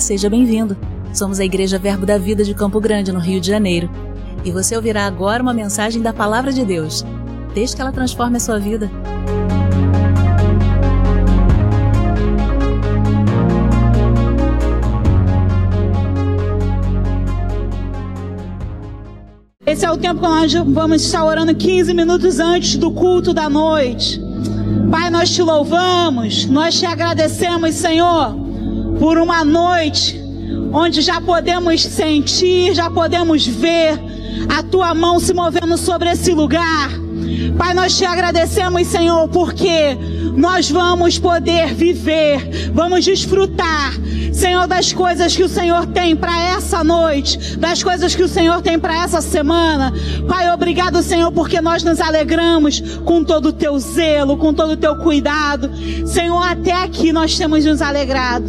Seja bem-vindo. Somos a Igreja Verbo da Vida de Campo Grande, no Rio de Janeiro. E você ouvirá agora uma mensagem da Palavra de Deus. Desde que ela transforme a sua vida. Esse é o tempo que nós vamos estar orando 15 minutos antes do culto da noite. Pai, nós te louvamos, nós te agradecemos, Senhor por uma noite onde já podemos sentir, já podemos ver a tua mão se movendo sobre esse lugar. Pai, nós te agradecemos, Senhor, porque nós vamos poder viver, vamos desfrutar Senhor, das coisas que o Senhor tem para essa noite, das coisas que o Senhor tem para essa semana. Pai, obrigado, Senhor, porque nós nos alegramos com todo o teu zelo, com todo o teu cuidado. Senhor, até aqui nós temos nos alegrado.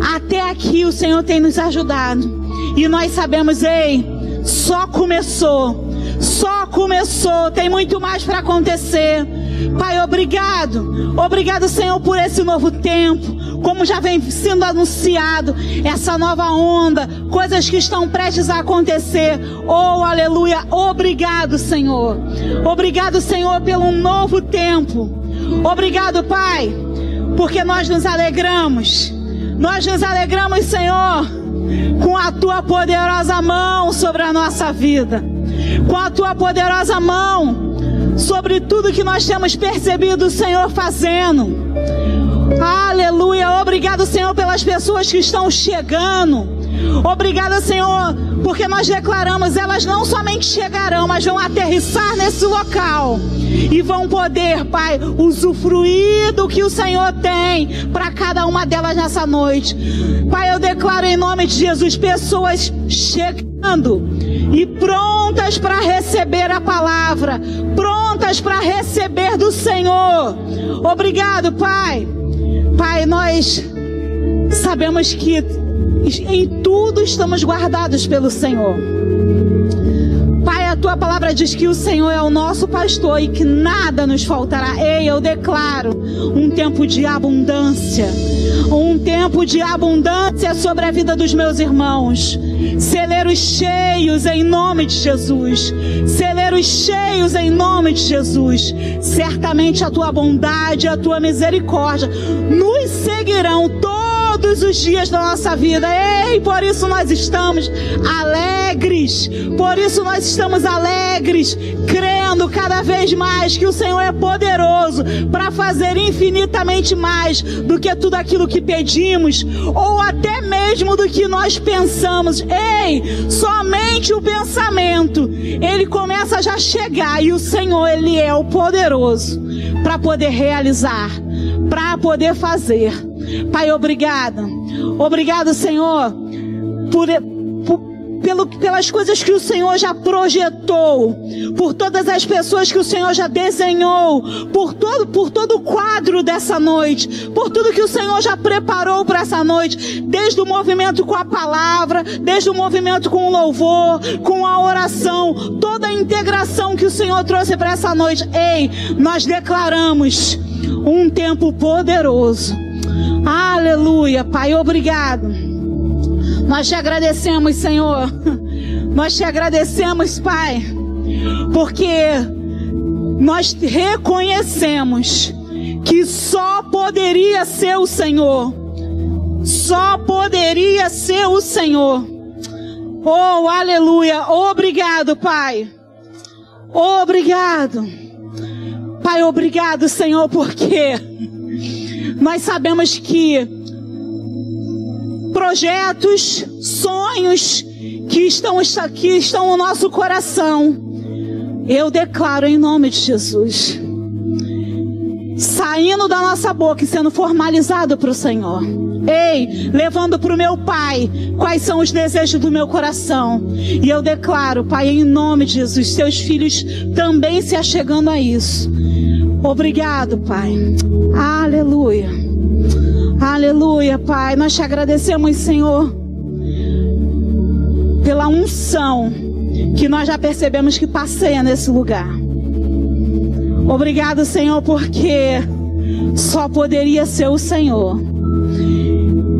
Até aqui o Senhor tem nos ajudado. E nós sabemos, ei, só começou. Só começou, tem muito mais para acontecer. Pai, obrigado. Obrigado, Senhor, por esse novo tempo como já vem sendo anunciado, essa nova onda, coisas que estão prestes a acontecer. Oh, aleluia! Obrigado, Senhor. Obrigado, Senhor, pelo novo tempo. Obrigado, Pai, porque nós nos alegramos. Nós nos alegramos, Senhor, com a tua poderosa mão sobre a nossa vida. Com a tua poderosa mão sobre tudo que nós temos percebido o Senhor fazendo. Aleluia. Obrigado, Senhor, pelas pessoas que estão chegando. Obrigado, Senhor, porque nós declaramos, elas não somente chegarão, mas vão aterrissar nesse local e vão poder, Pai, usufruir do que o Senhor tem para cada uma delas nessa noite. Pai, eu declaro em nome de Jesus pessoas chegando e prontas para receber a palavra, prontas para receber do Senhor. Obrigado, Pai. Pai, nós sabemos que em tudo estamos guardados pelo Senhor. Pai, a tua palavra diz que o Senhor é o nosso pastor e que nada nos faltará. Ei, eu declaro um tempo de abundância. Um tempo de abundância sobre a vida dos meus irmãos. Celeiros cheios em nome de Jesus. Celeiros cheios em nome de Jesus. Certamente a tua bondade, a tua misericórdia nos seguirão todos os dias da nossa vida. Ei, por isso nós estamos alegres. Por isso nós estamos alegres, crendo cada vez mais que o Senhor é poderoso para fazer infinitamente mais do que tudo aquilo que pedimos ou até mesmo do que nós pensamos. Ei, somente o pensamento, ele começa a já chegar e o Senhor, ele é o poderoso para poder realizar, para poder fazer. Pai, obrigado. Obrigado, Senhor, por, pelo, pelas coisas que o Senhor já projetou, por todas as pessoas que o Senhor já desenhou, por todo, por todo o quadro dessa noite, por tudo que o Senhor já preparou para essa noite, desde o movimento com a palavra, desde o movimento com o louvor, com a oração, toda a integração que o Senhor trouxe para essa noite. Ei, nós declaramos um tempo poderoso. Aleluia, Pai, obrigado. Nós te agradecemos, Senhor. Nós te agradecemos, Pai, porque nós reconhecemos que só poderia ser o Senhor. Só poderia ser o Senhor. Oh, aleluia. Obrigado, Pai. Obrigado. Pai, obrigado, Senhor, porque nós sabemos que projetos, sonhos que estão, que estão no nosso coração. Eu declaro em nome de Jesus. Saindo da nossa boca e sendo formalizado para o Senhor. Ei, levando para o meu Pai quais são os desejos do meu coração. E eu declaro, Pai, em nome de Jesus, seus filhos também se achegando a isso. Obrigado, Pai. Aleluia. Aleluia, Pai. Nós te agradecemos, Senhor, pela unção que nós já percebemos que passeia nesse lugar. Obrigado, Senhor, porque só poderia ser o Senhor.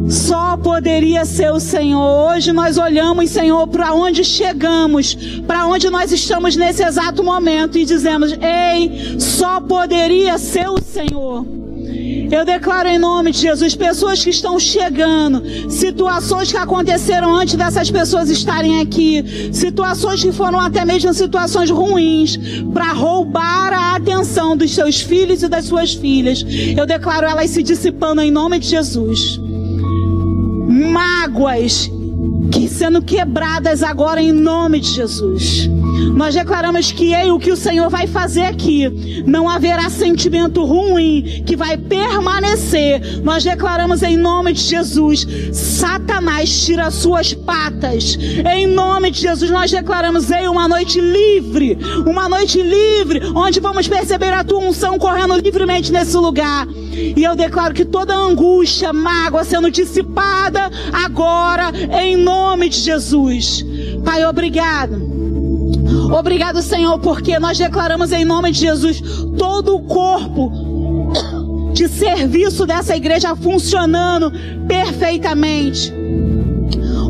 Só poderia ser o Senhor. Hoje nós olhamos, Senhor, para onde chegamos, para onde nós estamos nesse exato momento e dizemos: Ei, só poderia ser o Senhor. Eu declaro em nome de Jesus, pessoas que estão chegando, situações que aconteceram antes dessas pessoas estarem aqui, situações que foram até mesmo situações ruins, para roubar a atenção dos seus filhos e das suas filhas. Eu declaro elas se dissipando em nome de Jesus. Mágoas que sendo quebradas agora em nome de Jesus. Nós declaramos que ei, o que o Senhor vai fazer aqui, não haverá sentimento ruim que vai permanecer. Nós declaramos em nome de Jesus, Satanás tira suas patas. Em nome de Jesus, nós declaramos ei, uma noite livre, uma noite livre, onde vamos perceber a tua unção correndo livremente nesse lugar. E eu declaro que toda angústia, mágoa sendo dissipada agora, em nome de Jesus. Pai, obrigado. Obrigado, Senhor, porque nós declaramos em nome de Jesus todo o corpo de serviço dessa igreja funcionando perfeitamente.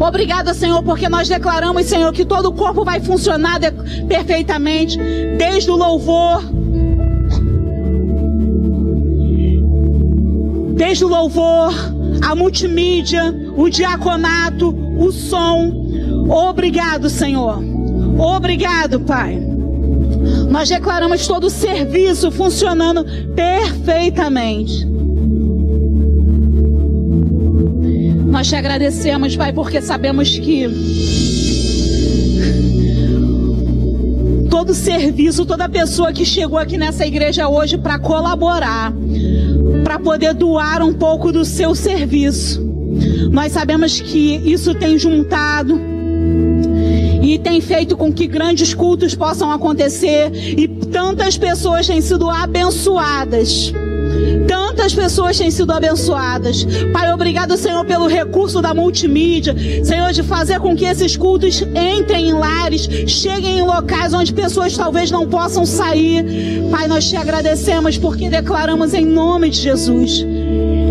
Obrigado, Senhor, porque nós declaramos, Senhor, que todo o corpo vai funcionar perfeitamente, desde o louvor, desde o louvor, a multimídia, o diaconato, o som. Obrigado, Senhor. Obrigado, Pai. Nós declaramos todo o serviço funcionando perfeitamente. Nós te agradecemos, Pai, porque sabemos que todo serviço, toda pessoa que chegou aqui nessa igreja hoje para colaborar, para poder doar um pouco do seu serviço, nós sabemos que isso tem juntado e tem feito com que grandes cultos possam acontecer e tantas pessoas têm sido abençoadas. Tantas pessoas têm sido abençoadas. Pai, obrigado, Senhor, pelo recurso da multimídia. Senhor, de fazer com que esses cultos entrem em lares, cheguem em locais onde pessoas talvez não possam sair. Pai, nós te agradecemos porque declaramos em nome de Jesus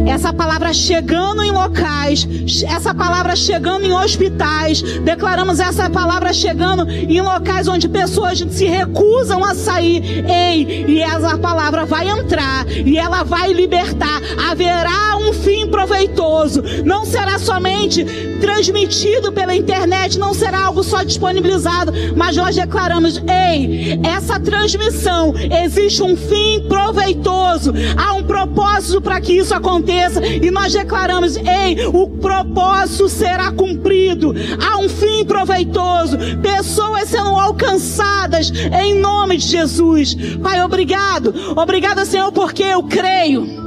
essa palavra chegando em locais, essa palavra chegando em hospitais, declaramos essa palavra chegando em locais onde pessoas se recusam a sair. Ei, e essa palavra vai entrar e ela vai libertar. Haverá um fim proveitoso. Não será somente transmitido pela internet, não será algo só disponibilizado, mas nós declaramos: ei, essa transmissão existe um fim proveitoso. Há um propósito para que isso aconteça e nós declaramos: ei, o propósito será cumprido. Há um fim proveitoso, pessoas sendo alcançadas em nome de Jesus. Pai, obrigado, obrigado, Senhor, porque eu creio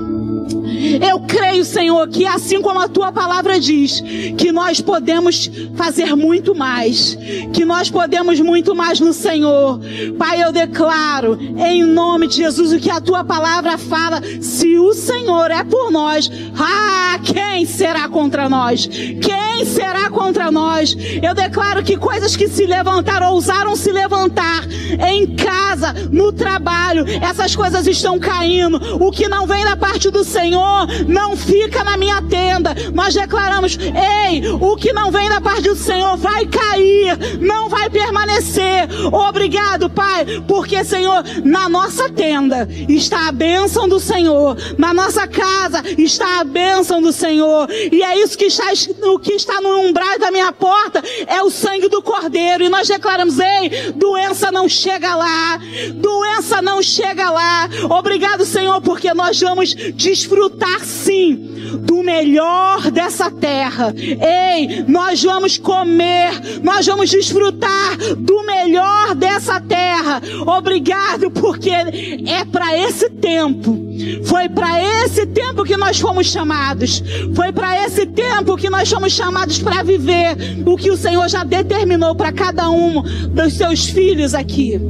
eu creio, Senhor, que assim como a tua palavra diz, que nós podemos fazer muito mais, que nós podemos muito mais no Senhor. Pai, eu declaro em nome de Jesus o que a tua palavra fala: se o Senhor é por nós, ah, quem será contra nós? Quem será contra nós? Eu declaro que coisas que se levantaram, ousaram se levantar em casa, no trabalho, essas coisas estão caindo. O que não vem da parte do Senhor não fica na minha tenda. Nós declaramos: ei, o que não vem da parte do Senhor vai cair, não vai permanecer. Obrigado, Pai, porque, Senhor, na nossa tenda está a bênção do Senhor, na nossa casa está a bênção do Senhor, e é isso que está, o que está no umbral da minha porta é o sangue do Cordeiro, e nós declaramos: ei, doença não chega lá, doença não chega lá. Obrigado, Senhor, porque nós vamos desfrutar desfrutar sim do melhor dessa terra. Ei, nós vamos comer, nós vamos desfrutar do melhor dessa terra. Obrigado, porque é para esse tempo. Foi para esse tempo que nós fomos chamados. Foi para esse tempo que nós fomos chamados para viver o que o Senhor já determinou para cada um dos seus filhos aqui.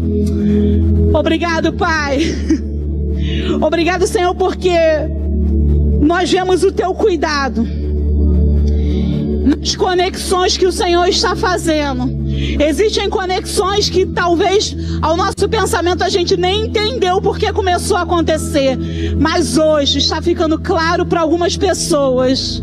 Obrigado, Pai. Obrigado, Senhor, porque nós vemos o teu cuidado nas conexões que o Senhor está fazendo. Existem conexões que talvez ao nosso pensamento a gente nem entendeu porque começou a acontecer, mas hoje está ficando claro para algumas pessoas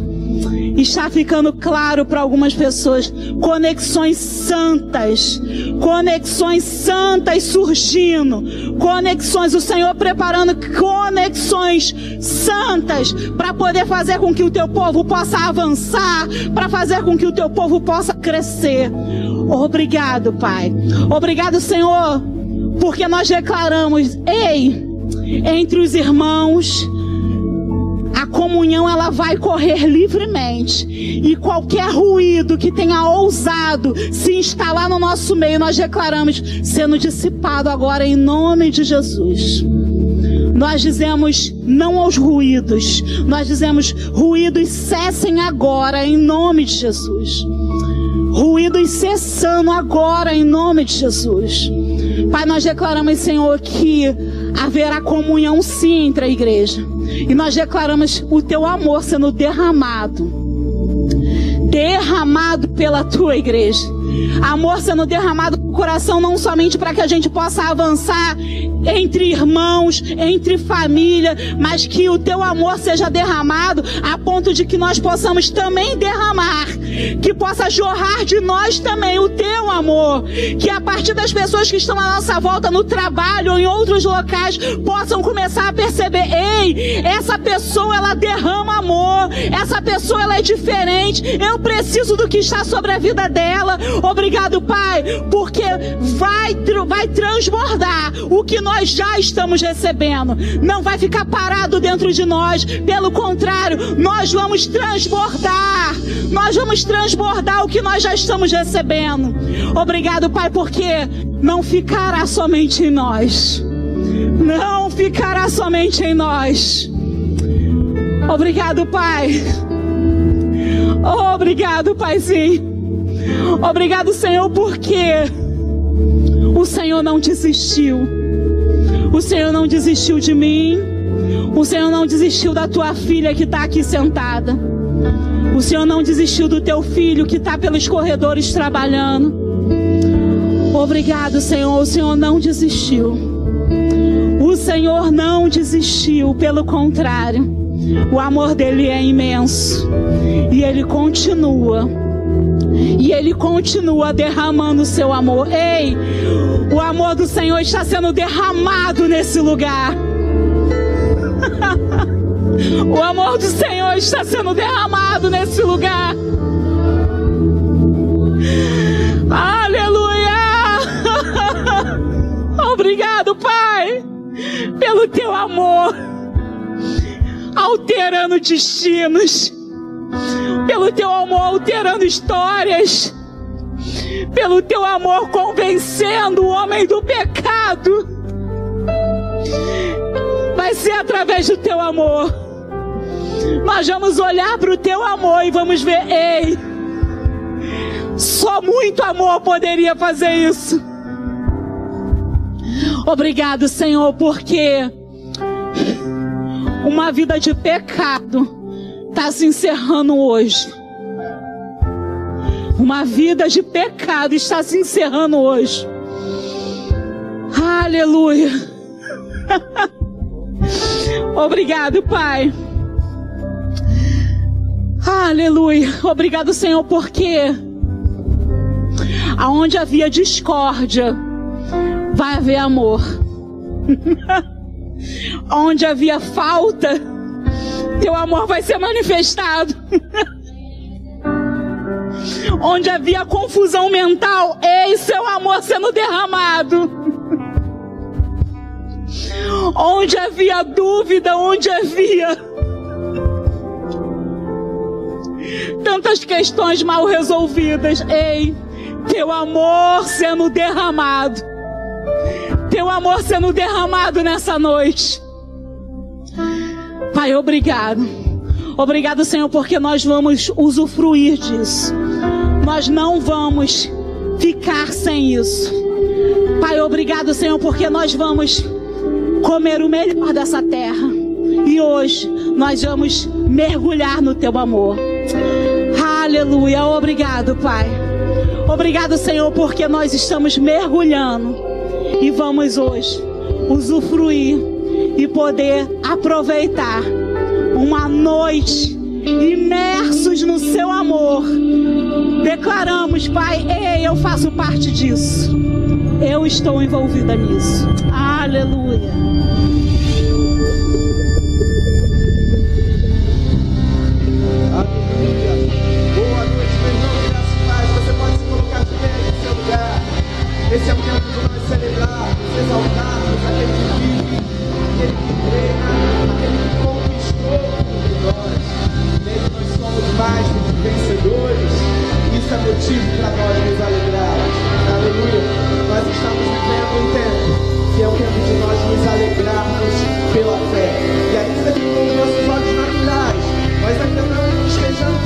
está ficando claro para algumas pessoas. Conexões santas, conexões santas surgindo, conexões, o Senhor preparando conexões santas para poder fazer com que o teu povo possa avançar, para fazer com que o teu povo possa crescer. Obrigado, Pai. Obrigado, Senhor, porque nós declaramos: ei, entre os irmãos, comunhão ela vai correr livremente. E qualquer ruído que tenha ousado se instalar no nosso meio, nós declaramos sendo dissipado agora em nome de Jesus. Nós dizemos não aos ruídos. Nós dizemos ruídos cessem agora em nome de Jesus. Ruídos cessando agora em nome de Jesus. Pai, nós declaramos, Senhor, que haverá comunhão sim entre a igreja. E nós declaramos o teu amor sendo derramado derramado pela tua igreja. Amor sendo derramado coração, não somente para que a gente possa avançar entre irmãos, entre família, mas que o teu amor seja derramado a ponto de que nós possamos também derramar, que possa jorrar de nós também o teu amor, que a partir das pessoas que estão à nossa volta no trabalho ou em outros locais possam começar a perceber, ei, essa pessoa ela derrama amor, essa pessoa ela é diferente, eu preciso do que está sobre a vida dela. Obrigado, Pai, porque vai vai transbordar o que nós nós já estamos recebendo. Não vai ficar parado dentro de nós. Pelo contrário, nós vamos transbordar. Nós vamos transbordar o que nós já estamos recebendo. Obrigado, Pai, porque não ficará somente em nós. Não ficará somente em nós. Obrigado, Pai. Obrigado, Paizinho. Obrigado, Senhor, porque o Senhor não desistiu. O Senhor não desistiu de mim. O Senhor não desistiu da tua filha que está aqui sentada. O Senhor não desistiu do teu filho que está pelos corredores trabalhando. Obrigado, Senhor. O Senhor não desistiu. O Senhor não desistiu, pelo contrário. O amor dele é imenso. E ele continua e Ele continua derramando o seu amor. Ei, o amor do Senhor está sendo derramado nesse lugar. o amor do Senhor está sendo derramado nesse lugar. Aleluia! Obrigado, Pai, pelo teu amor, alterando destinos pelo teu amor alterando histórias, pelo teu amor convencendo o homem do pecado. Vai ser através do teu amor. Nós vamos olhar para o teu amor e vamos ver, ei, só muito amor poderia fazer isso. Obrigado, Senhor, porque uma vida de pecado está se encerrando hoje. Uma vida de pecado está se encerrando hoje. Aleluia. Obrigado, Pai. Aleluia. Obrigado, Senhor, porque aonde havia discórdia, vai haver amor. Onde havia falta, teu amor vai ser manifestado. Onde havia confusão mental, ei, seu amor sendo derramado. Onde havia dúvida, onde havia tantas questões mal resolvidas, ei, teu amor sendo derramado. Teu amor sendo derramado nessa noite. Pai, obrigado. Obrigado, Senhor, porque nós vamos usufruir disso. Nós não vamos ficar sem isso. Pai, obrigado, Senhor, porque nós vamos comer o melhor dessa terra. E hoje nós vamos mergulhar no teu amor. Aleluia. Obrigado, Pai. Obrigado, Senhor, porque nós estamos mergulhando e vamos hoje usufruir e poder aproveitar uma noite imersos no seu amor. Declaramos, Pai, ei, eu faço parte disso. Eu estou envolvida nisso. Aleluia. Esse é o tempo de nós celebrar, celebrarmos, exaltarmos. mais do que vencedores. Isso é motivo para nós nos alegrarmos. Aleluia. Nós estamos vivendo um tempo que é o tempo de nós nos alegrarmos pela fé. E ainda que com nossos olhos naturais, nós ainda não estejamos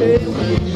meio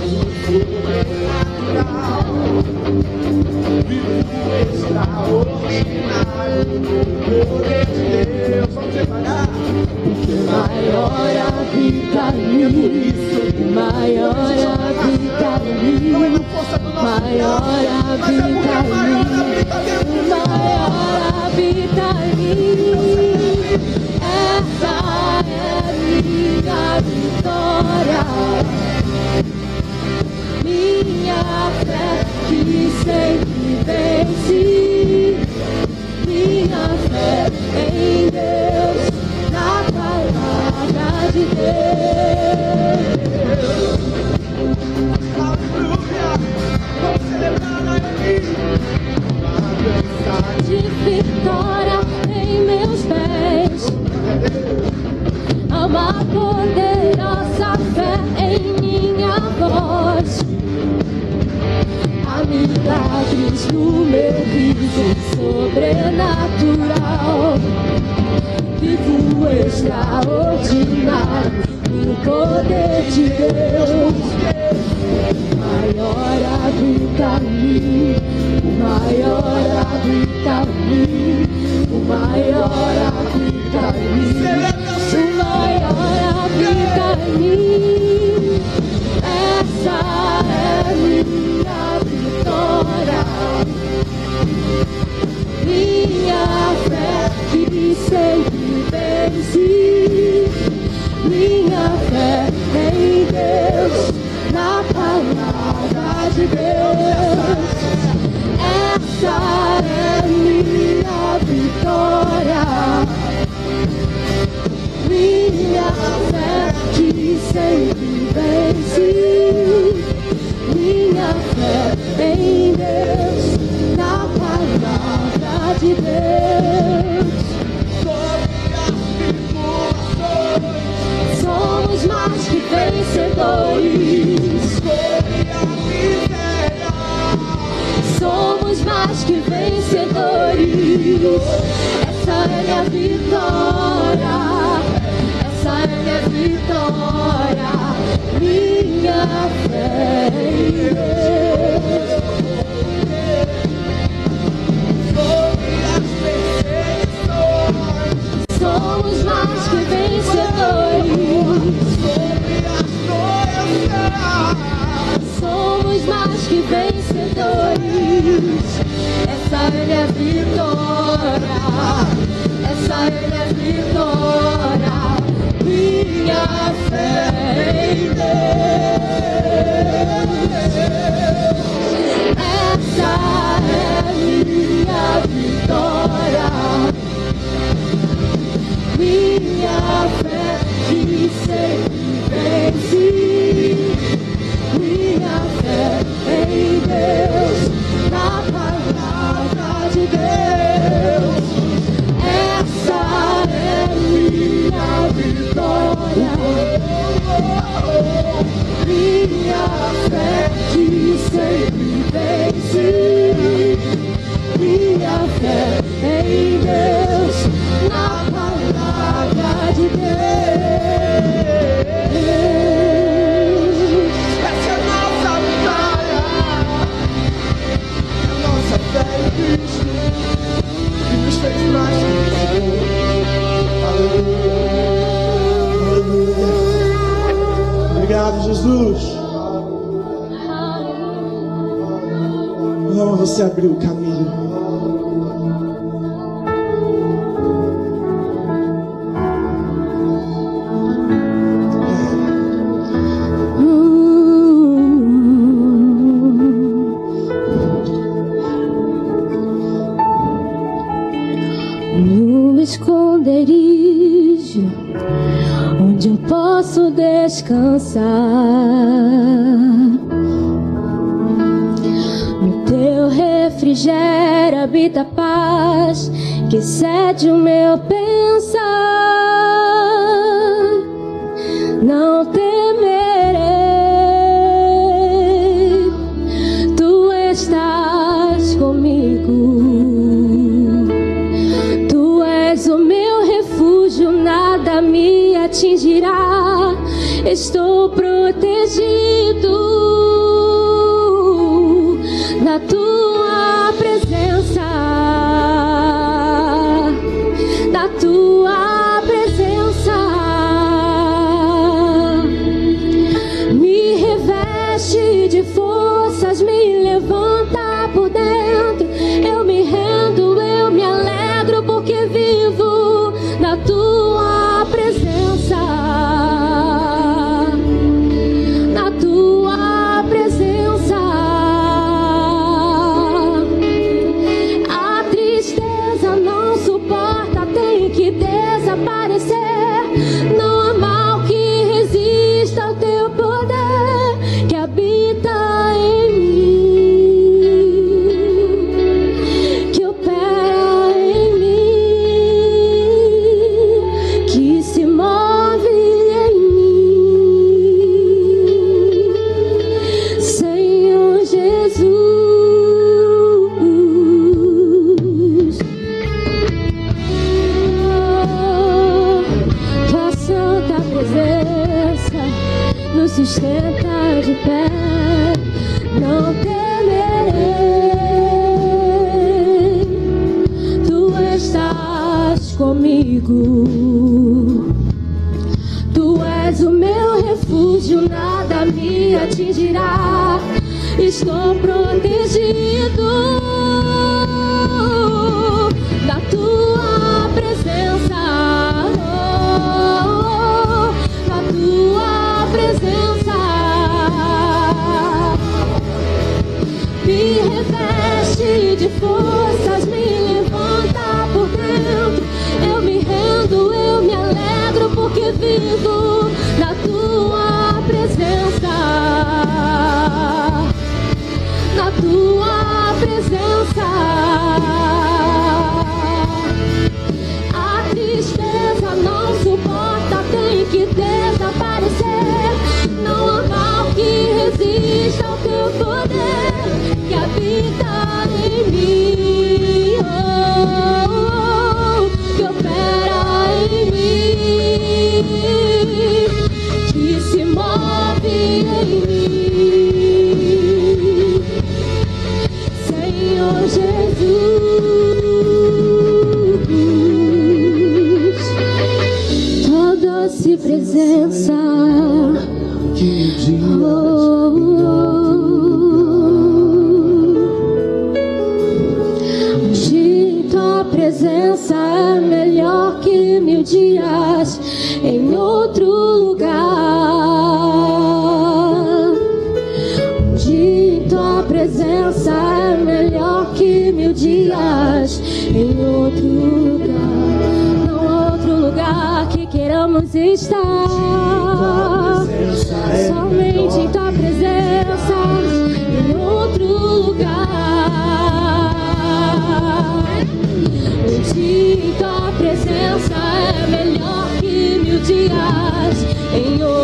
descansar. No teu refrigério habita a paz que cede o meu.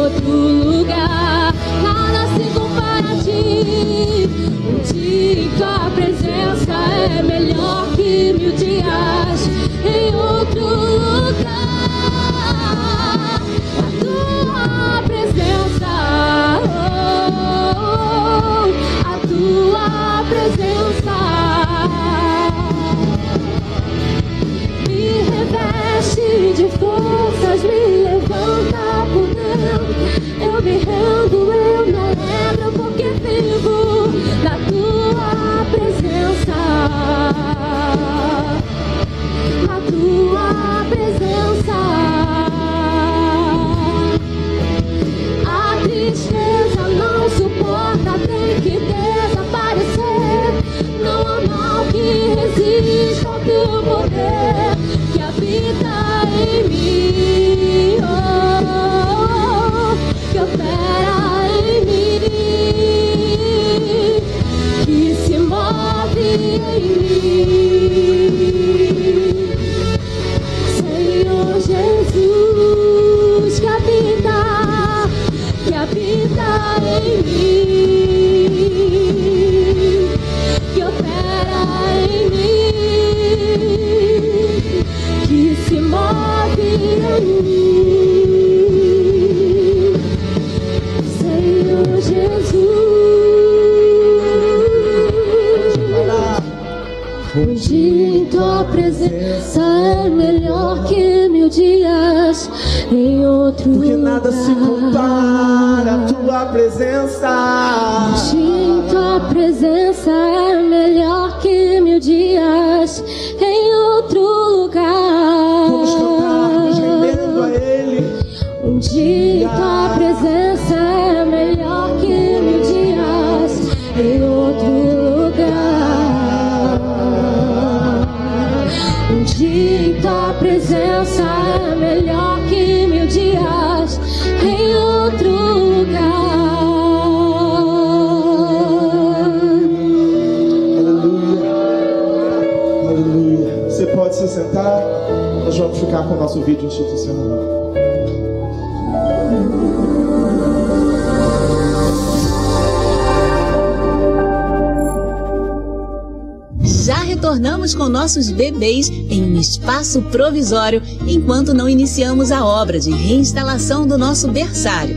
tu institucional. Já retornamos com nossos bebês em um espaço provisório enquanto não iniciamos a obra de reinstalação do nosso berçário.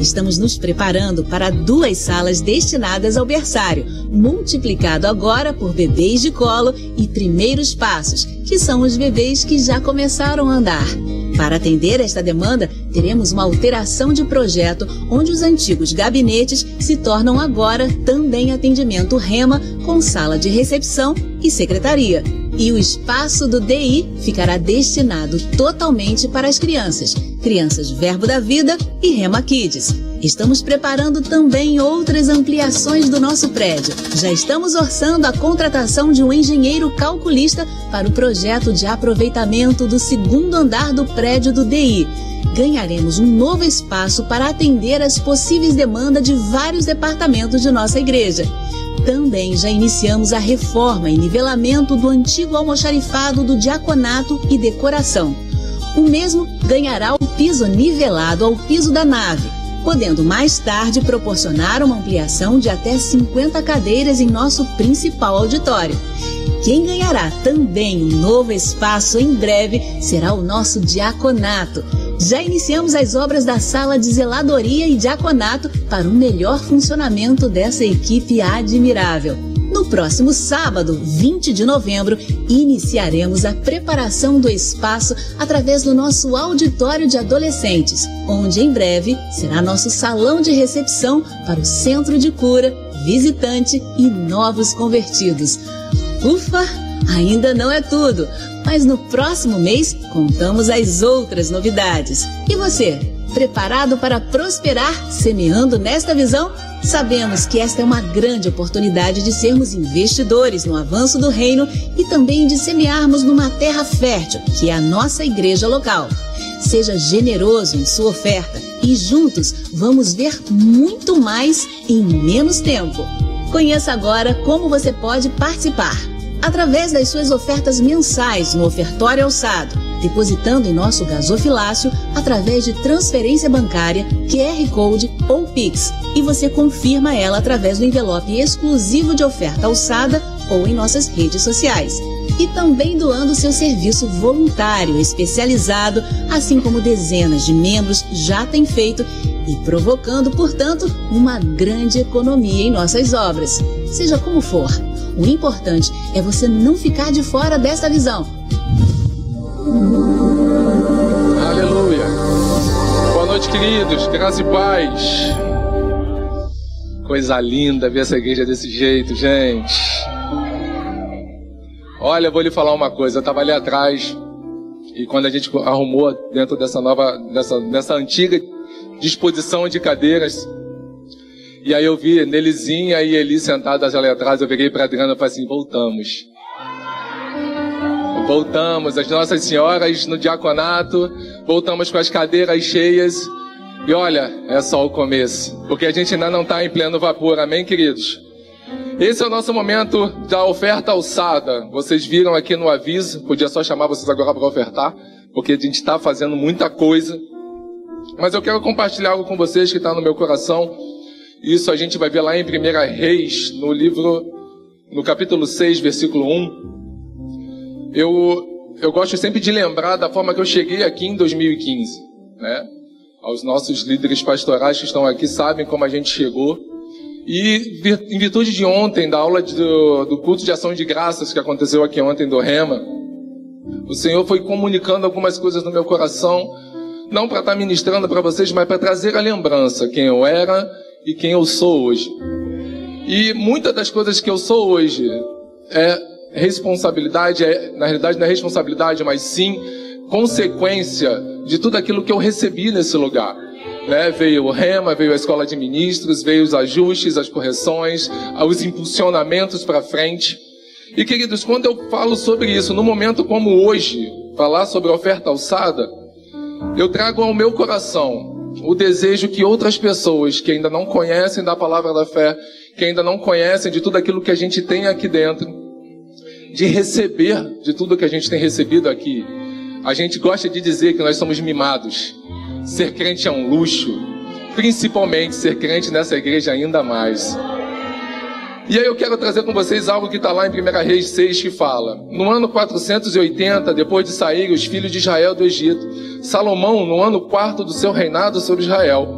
Estamos nos preparando para duas salas destinadas ao berçário, multiplicado agora por bebês de colo e primeiros passos, que são os bebês que já começaram a andar. Para atender esta demanda, teremos uma alteração de projeto onde os antigos gabinetes se tornam agora também atendimento REMA com sala de recepção e secretaria. E o espaço do DI ficará destinado totalmente para as crianças, crianças Verbo da Vida e Rema Kids. Estamos preparando também outras ampliações do nosso prédio. Já estamos orçando a contratação de um engenheiro calculista para o projeto de aproveitamento do segundo andar do prédio do DI. Ganharemos um novo espaço para atender às possíveis demandas de vários departamentos de nossa igreja. Também já iniciamos a reforma e nivelamento do antigo almoxarifado do diaconato e decoração. O mesmo ganhará o piso nivelado ao piso da nave, podendo mais tarde proporcionar uma ampliação de até 50 cadeiras em nosso principal auditório. Quem ganhará também um novo espaço em breve será o nosso diaconato. Já iniciamos as obras da sala de zeladoria e diaconato para o melhor funcionamento dessa equipe admirável. Próximo sábado, 20 de novembro, iniciaremos a preparação do espaço através do nosso auditório de adolescentes, onde em breve será nosso salão de recepção para o centro de cura, visitante e novos convertidos. Ufa, ainda não é tudo, mas no próximo mês contamos as outras novidades. E você, preparado para prosperar semeando nesta visão? Sabemos que esta é uma grande oportunidade de sermos investidores no avanço do reino e também de semearmos numa terra fértil, que é a nossa igreja local. Seja generoso em sua oferta e juntos vamos ver muito mais em menos tempo. Conheça agora como você pode participar. Através das suas ofertas mensais no ofertório alçado, depositando em nosso gasofilácio através de transferência bancária, QR Code ou Pix. E você confirma ela através do envelope exclusivo de oferta alçada ou em nossas redes sociais. E também doando seu serviço voluntário especializado, assim como dezenas de membros já têm feito e provocando, portanto, uma grande economia em nossas obras. Seja como for, o importante é você não ficar de fora dessa visão. Aleluia. Boa noite, queridos. Graça e paz. Coisa linda ver essa igreja desse jeito, gente. Olha, vou lhe falar uma coisa. Eu estava ali atrás e quando a gente arrumou dentro dessa nova, dessa, dessa antiga disposição de cadeiras, e aí eu vi Nelizinha e Eli sentadas ali atrás, eu peguei para Adriana e falei assim, voltamos. Voltamos, as nossas senhoras no diaconato, voltamos com as cadeiras cheias. E olha, é só o começo, porque a gente ainda não está em pleno vapor, amém, queridos? Esse é o nosso momento da oferta alçada. Vocês viram aqui no aviso, podia só chamar vocês agora para ofertar, porque a gente está fazendo muita coisa. Mas eu quero compartilhar algo com vocês que está no meu coração. Isso a gente vai ver lá em 1 Reis, no livro, no capítulo 6, versículo 1. Eu eu gosto sempre de lembrar da forma que eu cheguei aqui em 2015, né? Aos nossos líderes pastorais que estão aqui sabem como a gente chegou. E em virtude de ontem, da aula de, do, do culto de ação de graças que aconteceu aqui ontem do Rema, o Senhor foi comunicando algumas coisas no meu coração, não para estar ministrando para vocês, mas para trazer a lembrança quem eu era e quem eu sou hoje. E muitas das coisas que eu sou hoje é responsabilidade, é, na realidade não é responsabilidade, mas sim consequência de tudo aquilo que eu recebi nesse lugar. Né? Veio o REMA, veio a escola de ministros, veio os ajustes, as correções, os impulsionamentos para frente. E queridos, quando eu falo sobre isso, num momento como hoje, falar sobre oferta alçada, eu trago ao meu coração o desejo que outras pessoas que ainda não conhecem da palavra da fé, que ainda não conhecem de tudo aquilo que a gente tem aqui dentro, de receber de tudo que a gente tem recebido aqui. A gente gosta de dizer que nós somos mimados. Ser crente é um luxo, principalmente ser crente nessa igreja ainda mais. E aí eu quero trazer com vocês algo que está lá em 1 Reis 6 que fala: No ano 480, depois de sair os filhos de Israel do Egito, Salomão, no ano quarto do seu reinado sobre Israel,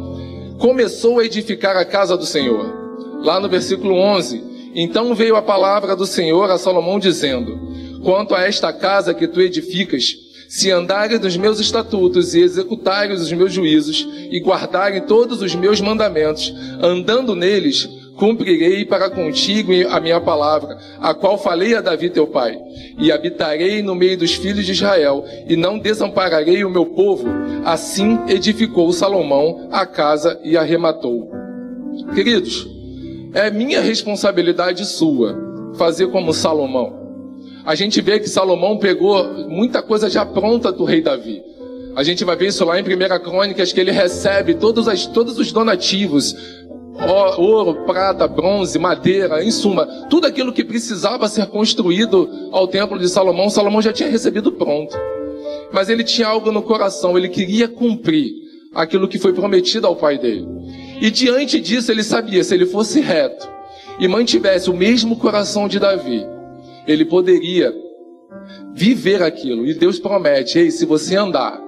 começou a edificar a casa do Senhor. Lá no versículo 11: Então veio a palavra do Senhor a Salomão dizendo: Quanto a esta casa que tu edificas, se andarem dos meus estatutos e executarem os meus juízos e guardarem todos os meus mandamentos, andando neles, cumprirei para contigo a minha palavra, a qual falei a Davi teu pai, e habitarei no meio dos filhos de Israel, e não desampararei o meu povo. Assim edificou Salomão a casa e arrematou. Queridos, é minha responsabilidade sua fazer como Salomão. A gente vê que Salomão pegou muita coisa já pronta do rei Davi. A gente vai ver isso lá em 1 Crônicas, que ele recebe todos, as, todos os donativos, ouro, prata, bronze, madeira, em suma, tudo aquilo que precisava ser construído ao templo de Salomão, Salomão já tinha recebido pronto. Mas ele tinha algo no coração, ele queria cumprir aquilo que foi prometido ao pai dele. E diante disso, ele sabia, se ele fosse reto e mantivesse o mesmo coração de Davi, ele poderia viver aquilo. E Deus promete: ei, se você andar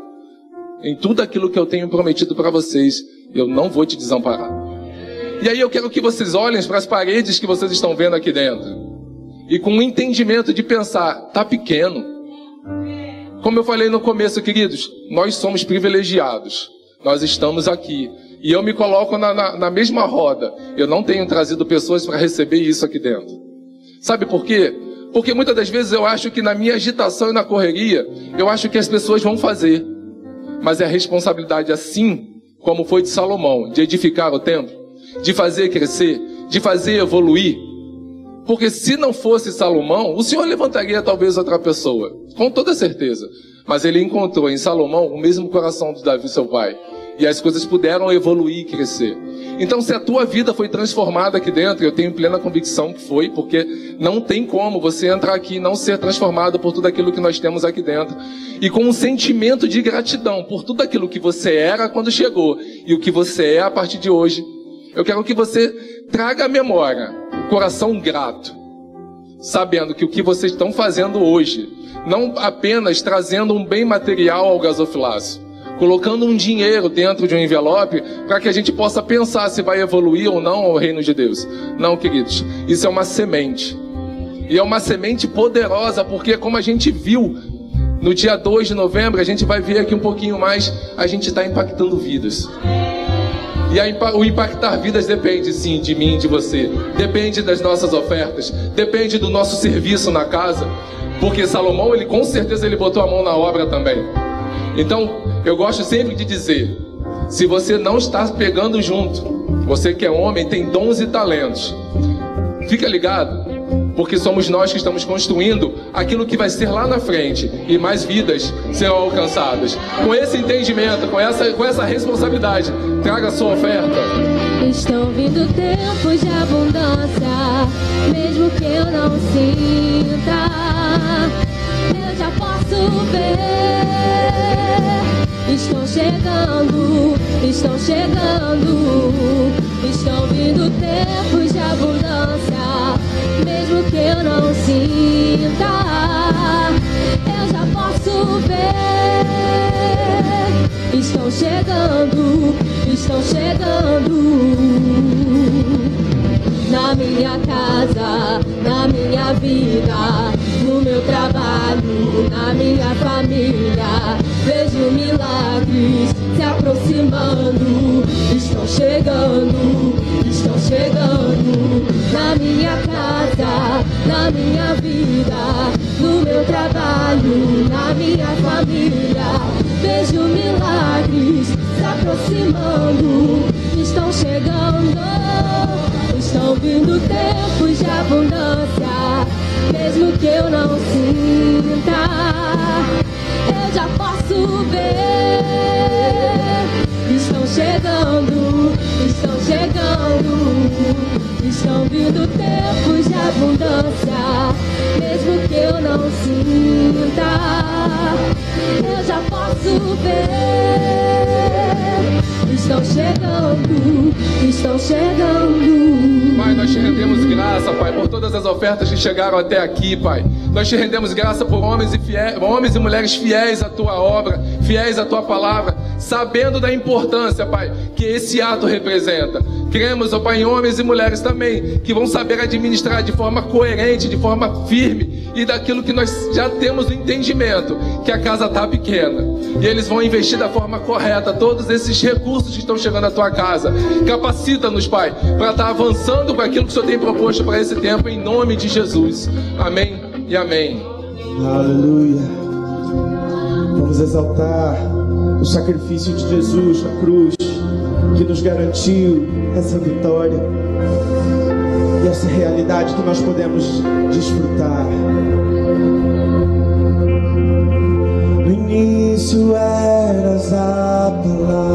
em tudo aquilo que eu tenho prometido para vocês, eu não vou te desamparar. E aí eu quero que vocês olhem para as paredes que vocês estão vendo aqui dentro. E com o entendimento de pensar, tá pequeno. Como eu falei no começo, queridos, nós somos privilegiados. Nós estamos aqui. E eu me coloco na, na, na mesma roda. Eu não tenho trazido pessoas para receber isso aqui dentro. Sabe por quê? Porque muitas das vezes eu acho que na minha agitação e na correria, eu acho que as pessoas vão fazer. Mas é a responsabilidade, assim como foi de Salomão, de edificar o templo de fazer crescer, de fazer evoluir. Porque se não fosse Salomão, o Senhor levantaria talvez outra pessoa, com toda certeza. Mas ele encontrou em Salomão o mesmo coração de Davi, seu pai. E as coisas puderam evoluir e crescer. Então, se a tua vida foi transformada aqui dentro, eu tenho plena convicção que foi, porque não tem como você entrar aqui e não ser transformado por tudo aquilo que nós temos aqui dentro. E com um sentimento de gratidão por tudo aquilo que você era quando chegou e o que você é a partir de hoje, eu quero que você traga à memória o coração grato, sabendo que o que vocês estão fazendo hoje, não apenas trazendo um bem material ao gasofilácio, colocando um dinheiro dentro de um envelope para que a gente possa pensar se vai evoluir ou não ao reino de Deus. Não, queridos, isso é uma semente. E é uma semente poderosa, porque como a gente viu no dia 2 de novembro, a gente vai ver aqui um pouquinho mais, a gente está impactando vidas. E a, o impactar vidas depende sim de mim, de você. Depende das nossas ofertas. Depende do nosso serviço na casa. Porque Salomão, ele com certeza ele botou a mão na obra também. Então, eu gosto sempre de dizer: se você não está pegando junto, você que é homem tem dons e talentos, fica ligado porque somos nós que estamos construindo aquilo que vai ser lá na frente e mais vidas serão alcançadas. Com esse entendimento, com essa, com essa responsabilidade, traga a sua oferta. Estão vindo tempos de abundância, mesmo que eu não sinta, eu já posso ver. Estão chegando, estão chegando, estão vindo tempos de abundância, mesmo que eu não sinta, eu já posso ver. Estão chegando, estão chegando na minha casa, na minha vida, no meu trabalho, na minha família. Vejo milagres se aproximando, estão chegando, estão chegando na minha casa, na minha vida, no meu trabalho, na minha família. Vejo milagres se aproximando. Estão chegando, estão vindo tempos de abundância, mesmo que eu não sinta, eu já posso ver. Estão chegando, estão vindo tempos de abundância, mesmo que eu não sinta, eu já posso ver. Estão chegando, estão chegando. Pai, nós te rendemos graça, Pai, por todas as ofertas que chegaram até aqui, Pai. Nós te rendemos graça por homens e, fiéis, homens e mulheres fiéis à tua obra, fiéis à tua palavra, sabendo da importância, Pai, que esse ato representa. Cremos, ó Pai, em homens e mulheres também, que vão saber administrar de forma coerente, de forma firme e daquilo que nós já temos o entendimento, que a casa está pequena. E eles vão investir da forma correta todos esses recursos que estão chegando à tua casa. Capacita-nos, Pai, para estar avançando com aquilo que o Senhor tem proposto para esse tempo, em nome de Jesus. Amém e amém. Aleluia. Vamos exaltar o sacrifício de Jesus na cruz, que nos garantiu essa vitória e essa realidade que nós podemos desfrutar. No início eras a palavra,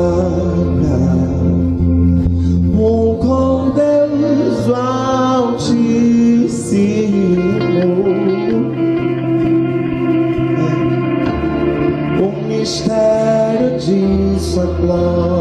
um com Deus o Altíssimo. De sua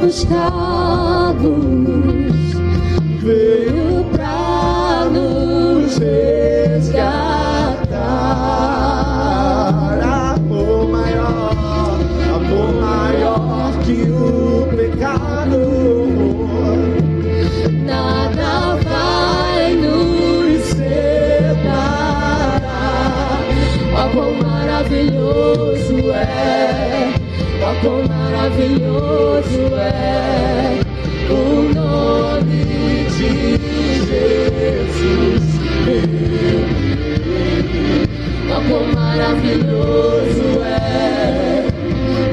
buscar-nos veio pra nos resgatar. Amor maior, amor maior que o pecado. Nada vai nos separar. Quão maravilhoso é, quão maravilhoso é o nome de Jesus. Ó, quão maravilhoso é,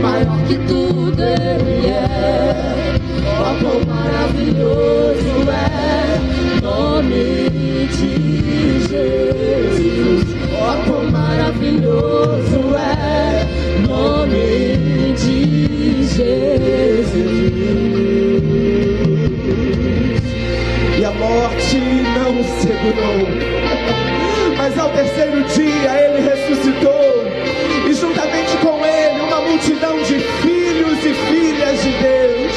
maior que tudo ele é. Ó, quão maravilhoso é nome de Jesus. Ó, quão maravilhoso segurou. Mas ao terceiro dia ele ressuscitou. E juntamente com ele uma multidão de filhos e filhas de Deus.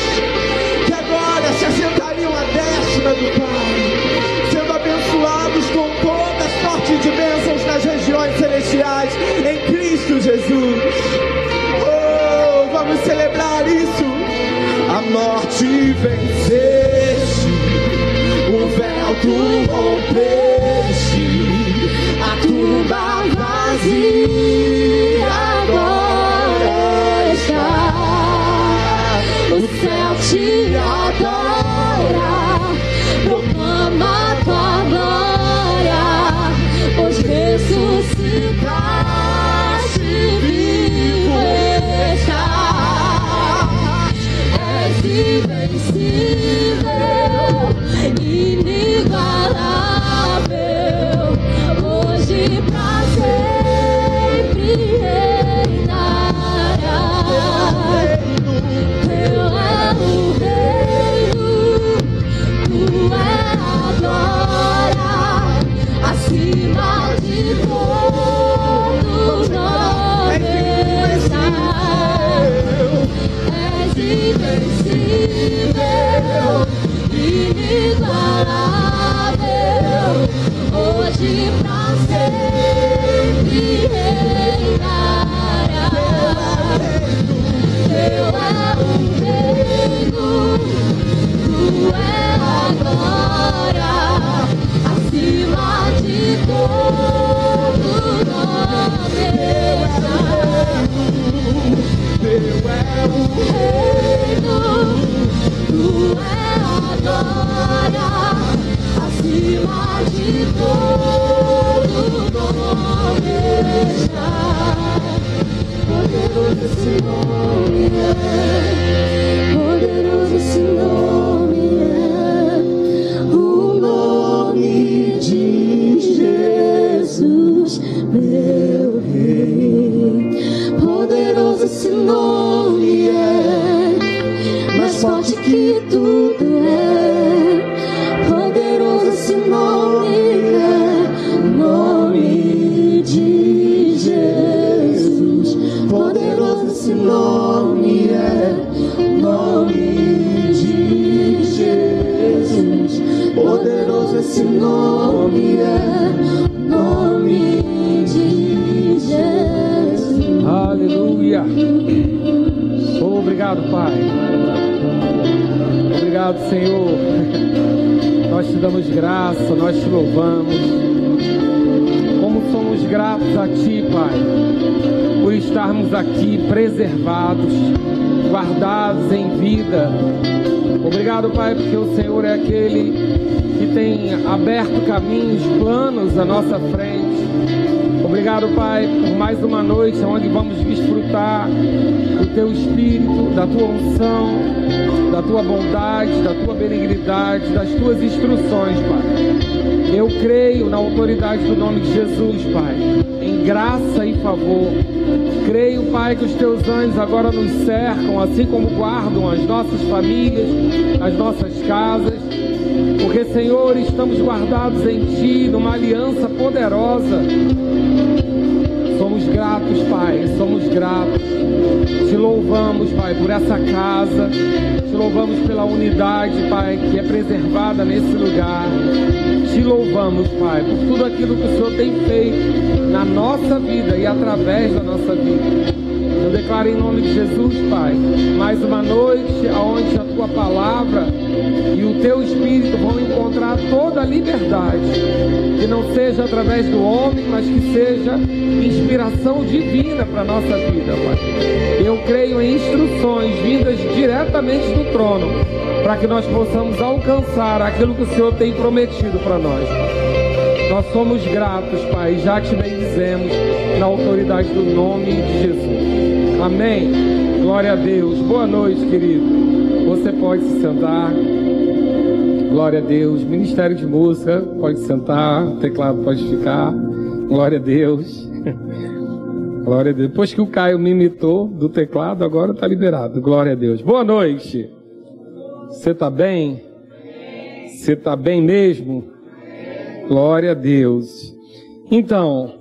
Que agora se assentariam à destra do Pai. Sendo abençoados com toda sorte de bênçãos nas regiões celestiais. Em Cristo Jesus. Oh, vamos celebrar isso. A morte véu tu rompeste, a tumba vazia agora está. O céu te adora, vacila. Poderoso esse nome Obrigado, Senhor. Nós te damos graça, nós te louvamos. Como somos gratos a Ti, Pai, por estarmos aqui preservados, guardados em vida. Obrigado, Pai, porque o Senhor é aquele que tem aberto caminhos, planos à nossa frente. Obrigado, Pai, por mais uma noite onde vamos desfrutar do Teu Espírito, da Tua unção, da Tua bondade, da Tua benignidade, das Tuas instruções, Pai. Eu creio na autoridade do nome de Jesus, Pai, em graça e favor. Creio, Pai, que os Teus anjos agora nos cercam, assim como guardam as nossas famílias, as nossas casas. Porque, Senhor, estamos guardados em Ti, numa aliança poderosa. Somos gratos, Pai, somos gratos. Te louvamos, Pai, por essa casa. Te louvamos pela unidade, Pai, que é preservada nesse lugar. Te louvamos, Pai, por tudo aquilo que o Senhor tem feito na nossa vida e através da nossa vida. Eu declaro em nome de Jesus, Pai, mais uma noite onde a tua palavra e o teu espírito vão encontrar toda a liberdade. Que não seja através do homem, mas que seja inspiração divina para a nossa vida, Pai. Eu creio em instruções vindas diretamente do trono, para que nós possamos alcançar aquilo que o Senhor tem prometido para nós. Nós somos gratos, Pai, já te bendizemos na autoridade do nome de Jesus. Amém. Glória a Deus. Boa noite, querido. Você pode se sentar. Glória a Deus. Ministério de Música, pode sentar. Teclado pode ficar. Glória a Deus. Glória a Deus. Depois que o Caio me imitou do teclado, agora está liberado. Glória a Deus. Boa noite. Você está bem? Você está bem mesmo? Glória a Deus. Então,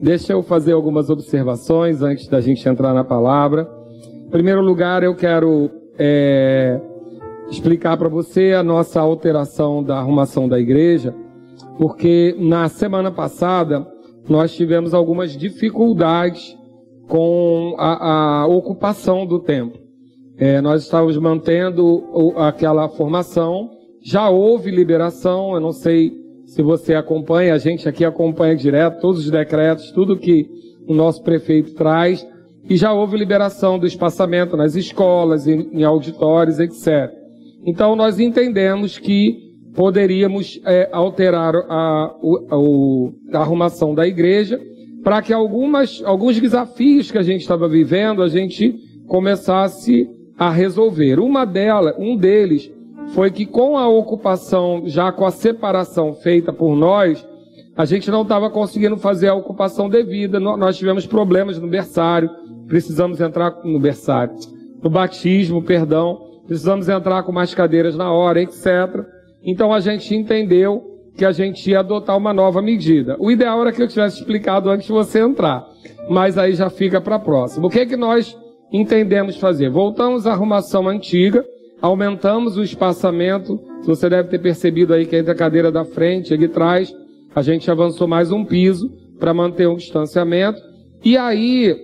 deixa eu fazer algumas observações antes da gente entrar na palavra. Em primeiro lugar, eu quero é, explicar para você a nossa alteração da arrumação da igreja, porque na semana passada nós tivemos algumas dificuldades com a, a ocupação do templo. É, nós estávamos mantendo aquela formação, já houve liberação, eu não sei se você acompanha, a gente aqui acompanha direto todos os decretos, tudo que o nosso prefeito traz, e já houve liberação do espaçamento nas escolas, em, em auditórios, etc. Então nós entendemos que poderíamos é, alterar a, a arrumação da igreja para que algumas, alguns desafios que a gente estava vivendo a gente começasse a resolver. Uma delas, um deles foi que com a ocupação, já com a separação feita por nós, a gente não estava conseguindo fazer a ocupação devida. Nós tivemos problemas no berçário, precisamos entrar no berçário, no batismo, perdão, precisamos entrar com mais cadeiras na hora, etc. Então a gente entendeu que a gente ia adotar uma nova medida. O ideal era que eu tivesse explicado antes de você entrar, mas aí já fica para a próxima. O que é que nós entendemos fazer? Voltamos à arrumação antiga, aumentamos o espaçamento. Você deve ter percebido aí que entre a cadeira da frente e de trás, a gente avançou mais um piso para manter um distanciamento. E aí,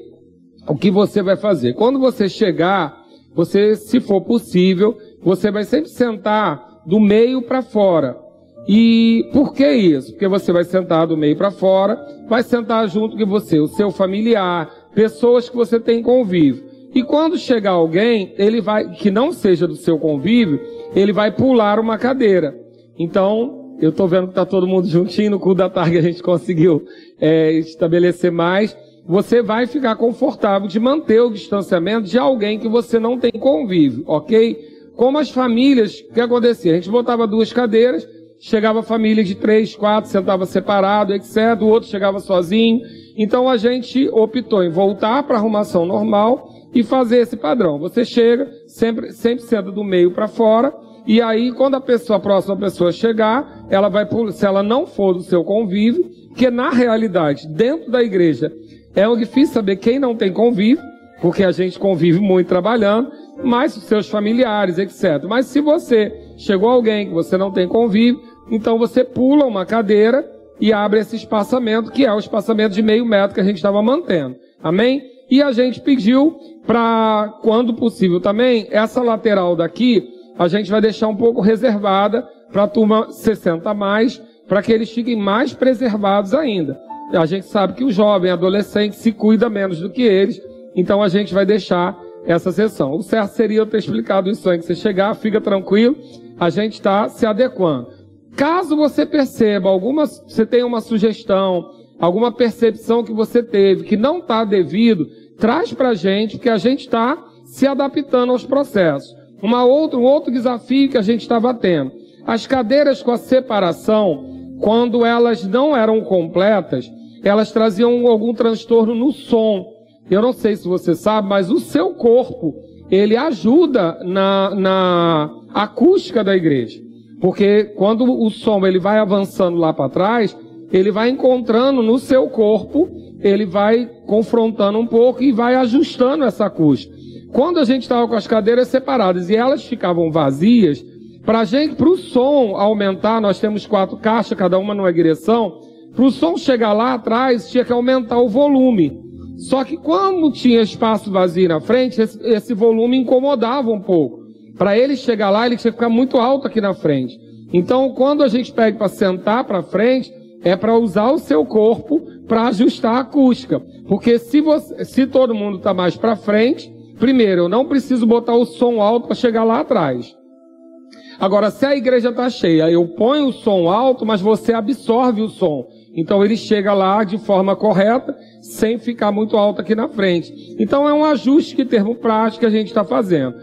o que você vai fazer? Quando você chegar, você, se for possível, você vai sempre sentar do meio para fora. E por que isso? Porque você vai sentar do meio para fora, vai sentar junto com você, o seu familiar, pessoas que você tem convívio. E quando chegar alguém, ele vai, que não seja do seu convívio, ele vai pular uma cadeira. Então, eu estou vendo que está todo mundo juntinho, no cu da tarde a gente conseguiu é, estabelecer mais. Você vai ficar confortável de manter o distanciamento de alguém que você não tem convívio, ok? Como as famílias, o que acontecia? A gente botava duas cadeiras, chegava família de três, quatro, sentava separado, etc. O outro chegava sozinho. Então a gente optou em voltar para a arrumação normal e fazer esse padrão. Você chega, sempre, sempre senta do meio para fora, e aí quando a pessoa, a próxima pessoa chegar, ela vai, se ela não for do seu convívio, que na realidade, dentro da igreja, é difícil saber quem não tem convívio, porque a gente convive muito trabalhando, mas seus familiares, etc. Mas se você chegou alguém que você não tem convívio, então você pula uma cadeira e abre esse espaçamento, que é o espaçamento de meio metro que a gente estava mantendo. Amém? E a gente pediu para, quando possível também, essa lateral daqui, a gente vai deixar um pouco reservada para a turma 60 a mais, para que eles fiquem mais preservados ainda. A gente sabe que o jovem, adolescente, se cuida menos do que eles, então a gente vai deixar essa sessão. O certo seria eu ter explicado isso antes você chegar, fica tranquilo, a gente está se adequando. Caso você perceba alguma, você tenha uma sugestão, alguma percepção que você teve que não está devido, traz para a gente, porque a gente está se adaptando aos processos. Uma outra, um outro desafio que a gente estava tendo. As cadeiras com a separação, quando elas não eram completas, elas traziam algum transtorno no som. Eu não sei se você sabe, mas o seu corpo, ele ajuda na, na acústica da igreja. Porque quando o som ele vai avançando lá para trás, ele vai encontrando no seu corpo, ele vai confrontando um pouco e vai ajustando essa acústica. Quando a gente estava com as cadeiras separadas e elas ficavam vazias, para gente, para o som aumentar, nós temos quatro caixas, cada uma numa direção. Para o som chegar lá atrás, tinha que aumentar o volume. Só que quando tinha espaço vazio na frente, esse, esse volume incomodava um pouco. Para ele chegar lá, ele tinha que ficar muito alto aqui na frente. Então, quando a gente pede para sentar para frente, é para usar o seu corpo para ajustar a acústica. Porque se, você, se todo mundo está mais para frente, primeiro, eu não preciso botar o som alto para chegar lá atrás. Agora, se a igreja está cheia, eu ponho o som alto, mas você absorve o som. Então ele chega lá de forma correta, sem ficar muito alto aqui na frente. Então é um ajuste que termo prático que a gente está fazendo.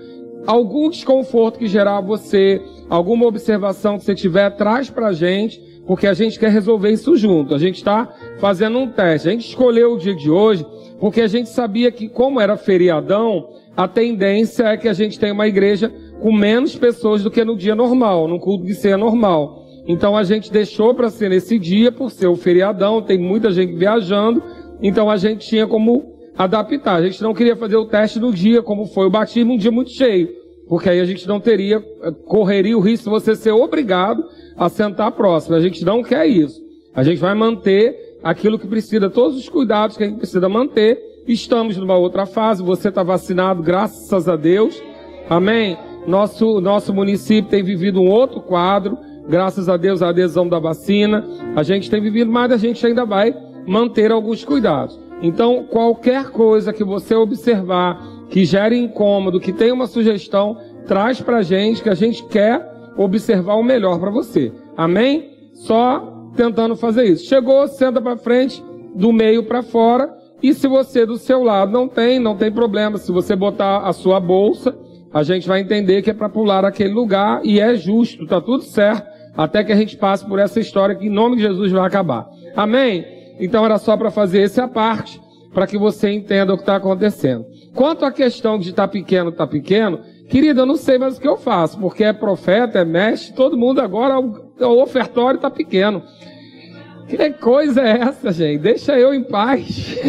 Algum desconforto que gerar você, alguma observação que você tiver, traz para a gente porque a gente quer resolver isso junto. A gente está fazendo um teste. A gente escolheu o dia de hoje porque a gente sabia que, como era feriadão, a tendência é que a gente tenha uma igreja com menos pessoas do que no dia normal, no culto de ceia normal. Então a gente deixou para ser nesse dia, por ser o feriadão, tem muita gente viajando, então a gente tinha como adaptar. A gente não queria fazer o teste no dia, como foi o batismo, um dia muito cheio. Porque aí a gente não teria, eh, correria o risco de você ser obrigado a sentar próximo. A gente não quer isso. A gente vai manter aquilo que precisa, todos os cuidados que a gente precisa manter. Estamos numa outra fase, você está vacinado, graças a Deus. Amém? Nosso, nosso município tem vivido um outro quadro, graças a Deus, a adesão da vacina. A gente tem vivido, mas a gente ainda vai manter alguns cuidados. Então, qualquer coisa que você observar que gere incômodo, que tenha uma sugestão, traz para a gente que a gente quer observar o melhor para você. Amém? Só tentando fazer isso. Chegou, senta para frente, do meio para fora. E se você do seu lado não tem, não tem problema. Se você botar a sua bolsa, a gente vai entender que é para pular aquele lugar e é justo, tá tudo certo, até que a gente passe por essa história que em nome de Jesus vai acabar. Amém? Então era só para fazer essa parte, para que você entenda o que está acontecendo. Quanto à questão de estar tá pequeno, tá pequeno, Querida, eu não sei mais o que eu faço, porque é profeta, é mestre, todo mundo agora o ofertório está pequeno. Que coisa é essa, gente? Deixa eu em paz.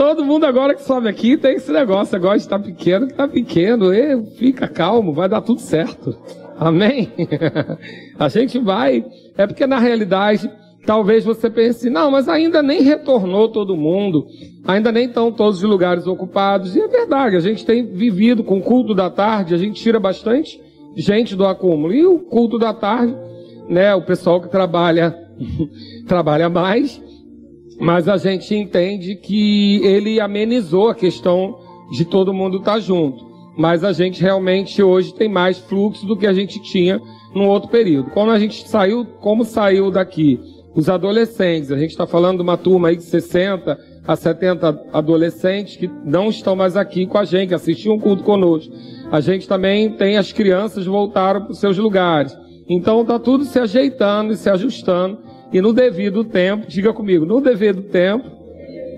Todo mundo agora que sobe aqui tem esse negócio, agora está pequeno, que está pequeno, e fica calmo, vai dar tudo certo. Amém? A gente vai, é porque na realidade, talvez você pense, não, mas ainda nem retornou todo mundo, ainda nem estão todos os lugares ocupados. E é verdade, a gente tem vivido com o culto da tarde, a gente tira bastante gente do acúmulo. E o culto da tarde, né, o pessoal que trabalha, trabalha mais, mas a gente entende que ele amenizou a questão de todo mundo estar tá junto. Mas a gente realmente hoje tem mais fluxo do que a gente tinha num outro período. Quando a gente saiu, como saiu daqui, os adolescentes, a gente está falando de uma turma aí de 60 a 70 adolescentes que não estão mais aqui com a gente, que assistiam um culto conosco. A gente também tem as crianças voltaram para os seus lugares. Então está tudo se ajeitando e se ajustando. E no devido tempo, diga comigo, no devido tempo,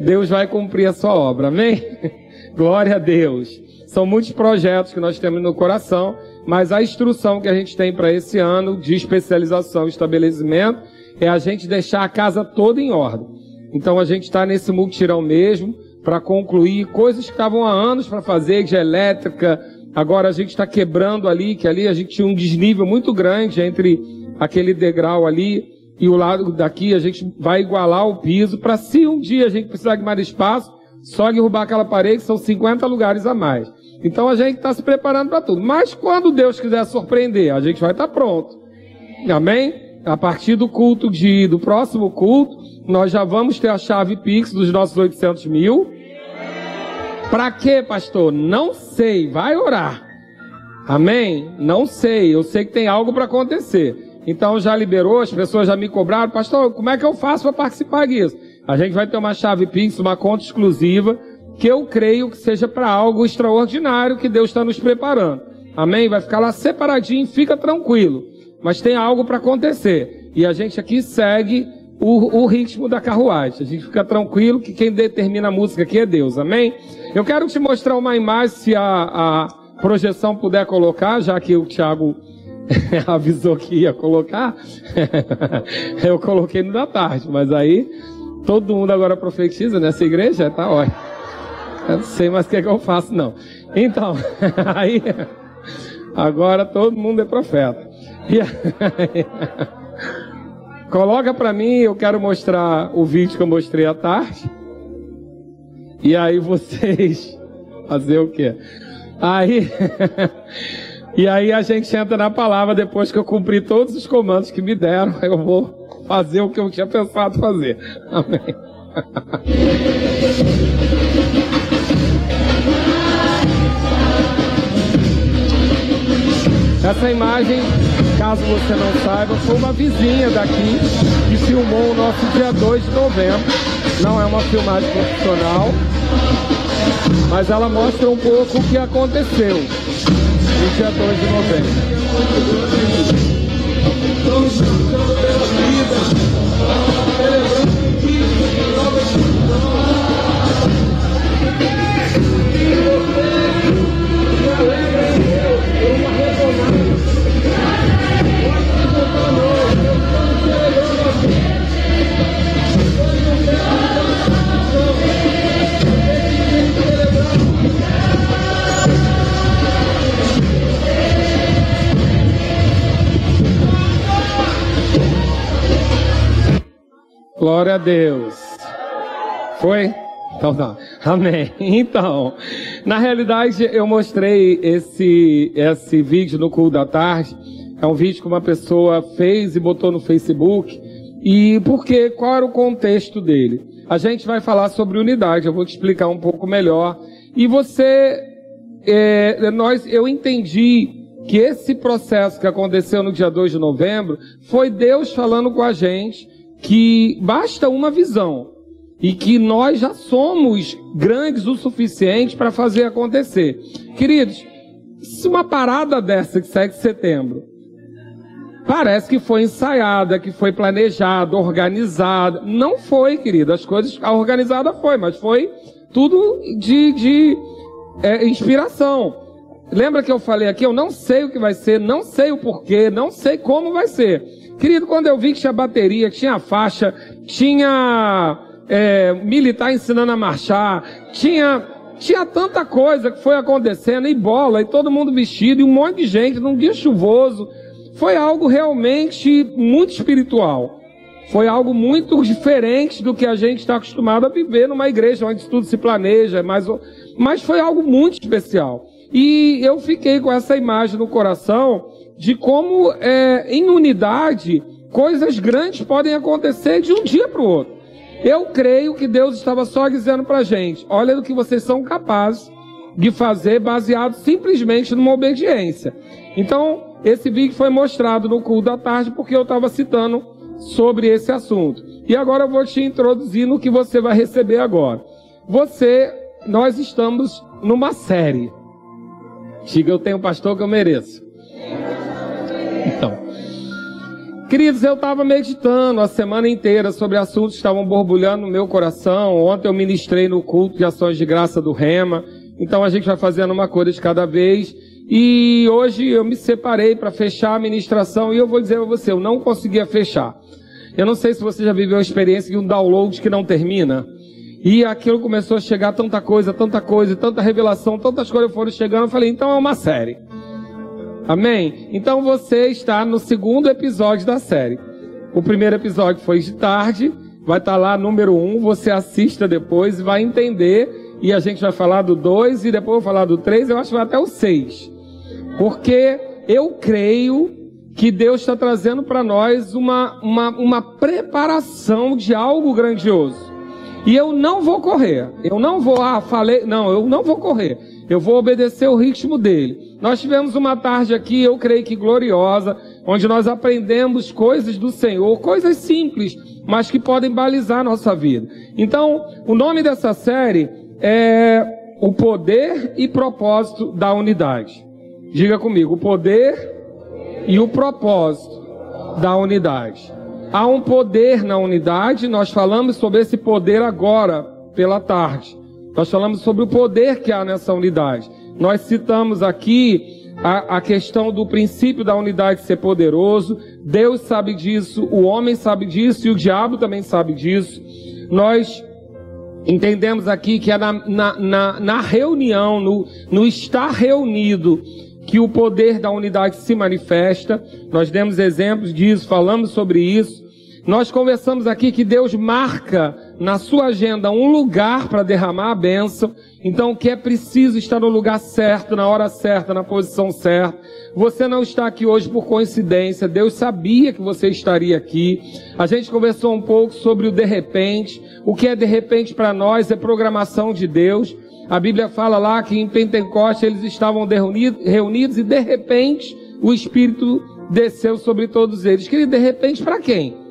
Deus vai cumprir a sua obra. Amém? Glória a Deus. São muitos projetos que nós temos no coração, mas a instrução que a gente tem para esse ano de especialização e estabelecimento é a gente deixar a casa toda em ordem. Então a gente está nesse multirão mesmo para concluir coisas que estavam há anos para fazer, de elétrica. Agora a gente está quebrando ali, que ali a gente tinha um desnível muito grande entre aquele degrau ali e o lado daqui. A gente vai igualar o piso para se um dia a gente precisar de mais espaço, só derrubar aquela parede, são 50 lugares a mais. Então a gente está se preparando para tudo. Mas quando Deus quiser surpreender, a gente vai estar tá pronto. Amém? a partir do culto de, do próximo culto, nós já vamos ter a chave Pix dos nossos 800 mil. Para quê, pastor? Não sei. Vai orar. Amém? Não sei. Eu sei que tem algo para acontecer. Então já liberou, as pessoas já me cobraram, pastor, como é que eu faço para participar disso? A gente vai ter uma chave Pix, uma conta exclusiva, que eu creio que seja para algo extraordinário que Deus está nos preparando. Amém? Vai ficar lá separadinho, fica tranquilo mas tem algo para acontecer. E a gente aqui segue o, o, ritmo da carruagem. A gente fica tranquilo que quem determina a música aqui é Deus, amém? Eu quero te mostrar uma imagem, se a, a projeção puder colocar, já que o Thiago avisou que ia colocar. eu coloquei no da tarde, mas aí todo mundo agora profetiza nessa igreja, tá ótimo. Eu não sei mais o que, é que eu faço, não. Então, aí, agora todo mundo é profeta. Coloca para mim, eu quero mostrar o vídeo que eu mostrei à tarde. E aí vocês fazer o quê? Aí E aí a gente entra na palavra depois que eu cumpri todos os comandos que me deram, eu vou fazer o que eu tinha pensado fazer. Amém. Essa imagem caso você não saiba, foi uma vizinha daqui que filmou o nosso dia 2 de novembro. Não é uma filmagem profissional, mas ela mostra um pouco o que aconteceu dia 2 de novembro. Glória a Deus. Foi? Então tá. Amém. Então, na realidade, eu mostrei esse, esse vídeo no culto da tarde. É um vídeo que uma pessoa fez e botou no Facebook. E porque qual era o contexto dele? A gente vai falar sobre unidade. Eu vou te explicar um pouco melhor. E você, é, nós, eu entendi que esse processo que aconteceu no dia 2 de novembro foi Deus falando com a gente que basta uma visão e que nós já somos grandes o suficiente para fazer acontecer. Queridos, se uma parada dessa que segue setembro parece que foi ensaiada, que foi planejada, organizada, não foi, querido. As coisas, a organizada foi, mas foi tudo de, de é, inspiração. lembra que eu falei aqui, eu não sei o que vai ser, não sei o porquê, não sei como vai ser. Querido, quando eu vi que tinha bateria, que tinha faixa, tinha é, militar ensinando a marchar, tinha, tinha tanta coisa que foi acontecendo, e bola, e todo mundo vestido, e um monte de gente, num dia chuvoso. Foi algo realmente muito espiritual. Foi algo muito diferente do que a gente está acostumado a viver numa igreja onde tudo se planeja, mas, mas foi algo muito especial. E eu fiquei com essa imagem no coração de como, é, em unidade, coisas grandes podem acontecer de um dia para o outro. Eu creio que Deus estava só dizendo para a gente: olha do que vocês são capazes de fazer baseado simplesmente numa obediência. Então, esse vídeo foi mostrado no culto da tarde porque eu estava citando sobre esse assunto. E agora eu vou te introduzir no que você vai receber agora. Você, nós estamos numa série. Diga, eu tenho pastor que eu mereço. Queridos, eu estava meditando a semana inteira sobre assuntos que estavam borbulhando no meu coração. Ontem eu ministrei no culto de ações de graça do Rema. Então a gente vai fazendo uma coisa de cada vez. E hoje eu me separei para fechar a ministração e eu vou dizer a você, eu não conseguia fechar. Eu não sei se você já viveu a experiência de um download que não termina. E aquilo começou a chegar tanta coisa, tanta coisa, tanta revelação, tantas coisas foram chegando. Eu falei, então é uma série. Amém? Então você está no segundo episódio da série. O primeiro episódio foi de tarde, vai estar lá número um, você assista depois e vai entender. E a gente vai falar do dois e depois vou falar do três, eu acho que vai até o seis. Porque eu creio que Deus está trazendo para nós uma, uma, uma preparação de algo grandioso. E eu não vou correr. Eu não vou, ah, falei, não, eu não vou correr. Eu vou obedecer o ritmo dele. Nós tivemos uma tarde aqui, eu creio que gloriosa, onde nós aprendemos coisas do Senhor, coisas simples, mas que podem balizar nossa vida. Então, o nome dessa série é O Poder e Propósito da Unidade. Diga comigo, o poder e o propósito da unidade. Há um poder na unidade, nós falamos sobre esse poder agora, pela tarde. Nós falamos sobre o poder que há nessa unidade. Nós citamos aqui a, a, questão do princípio da unidade ser poderoso. Deus sabe disso, o homem sabe disso e o diabo também sabe disso. Nós entendemos aqui que é na, na, na, na reunião, no, no estar reunido, que o poder da unidade se manifesta. Nós demos exemplos disso, falamos sobre isso. Nós conversamos aqui que Deus marca na sua agenda um lugar para derramar a bênção. Então, que é preciso estar no lugar certo, na hora certa, na posição certa. Você não está aqui hoje por coincidência. Deus sabia que você estaria aqui. A gente conversou um pouco sobre o de repente. O que é de repente para nós é programação de Deus. A Bíblia fala lá que em Pentecostes eles estavam reunidos e de repente o Espírito desceu sobre todos eles. Querido, de repente para quem?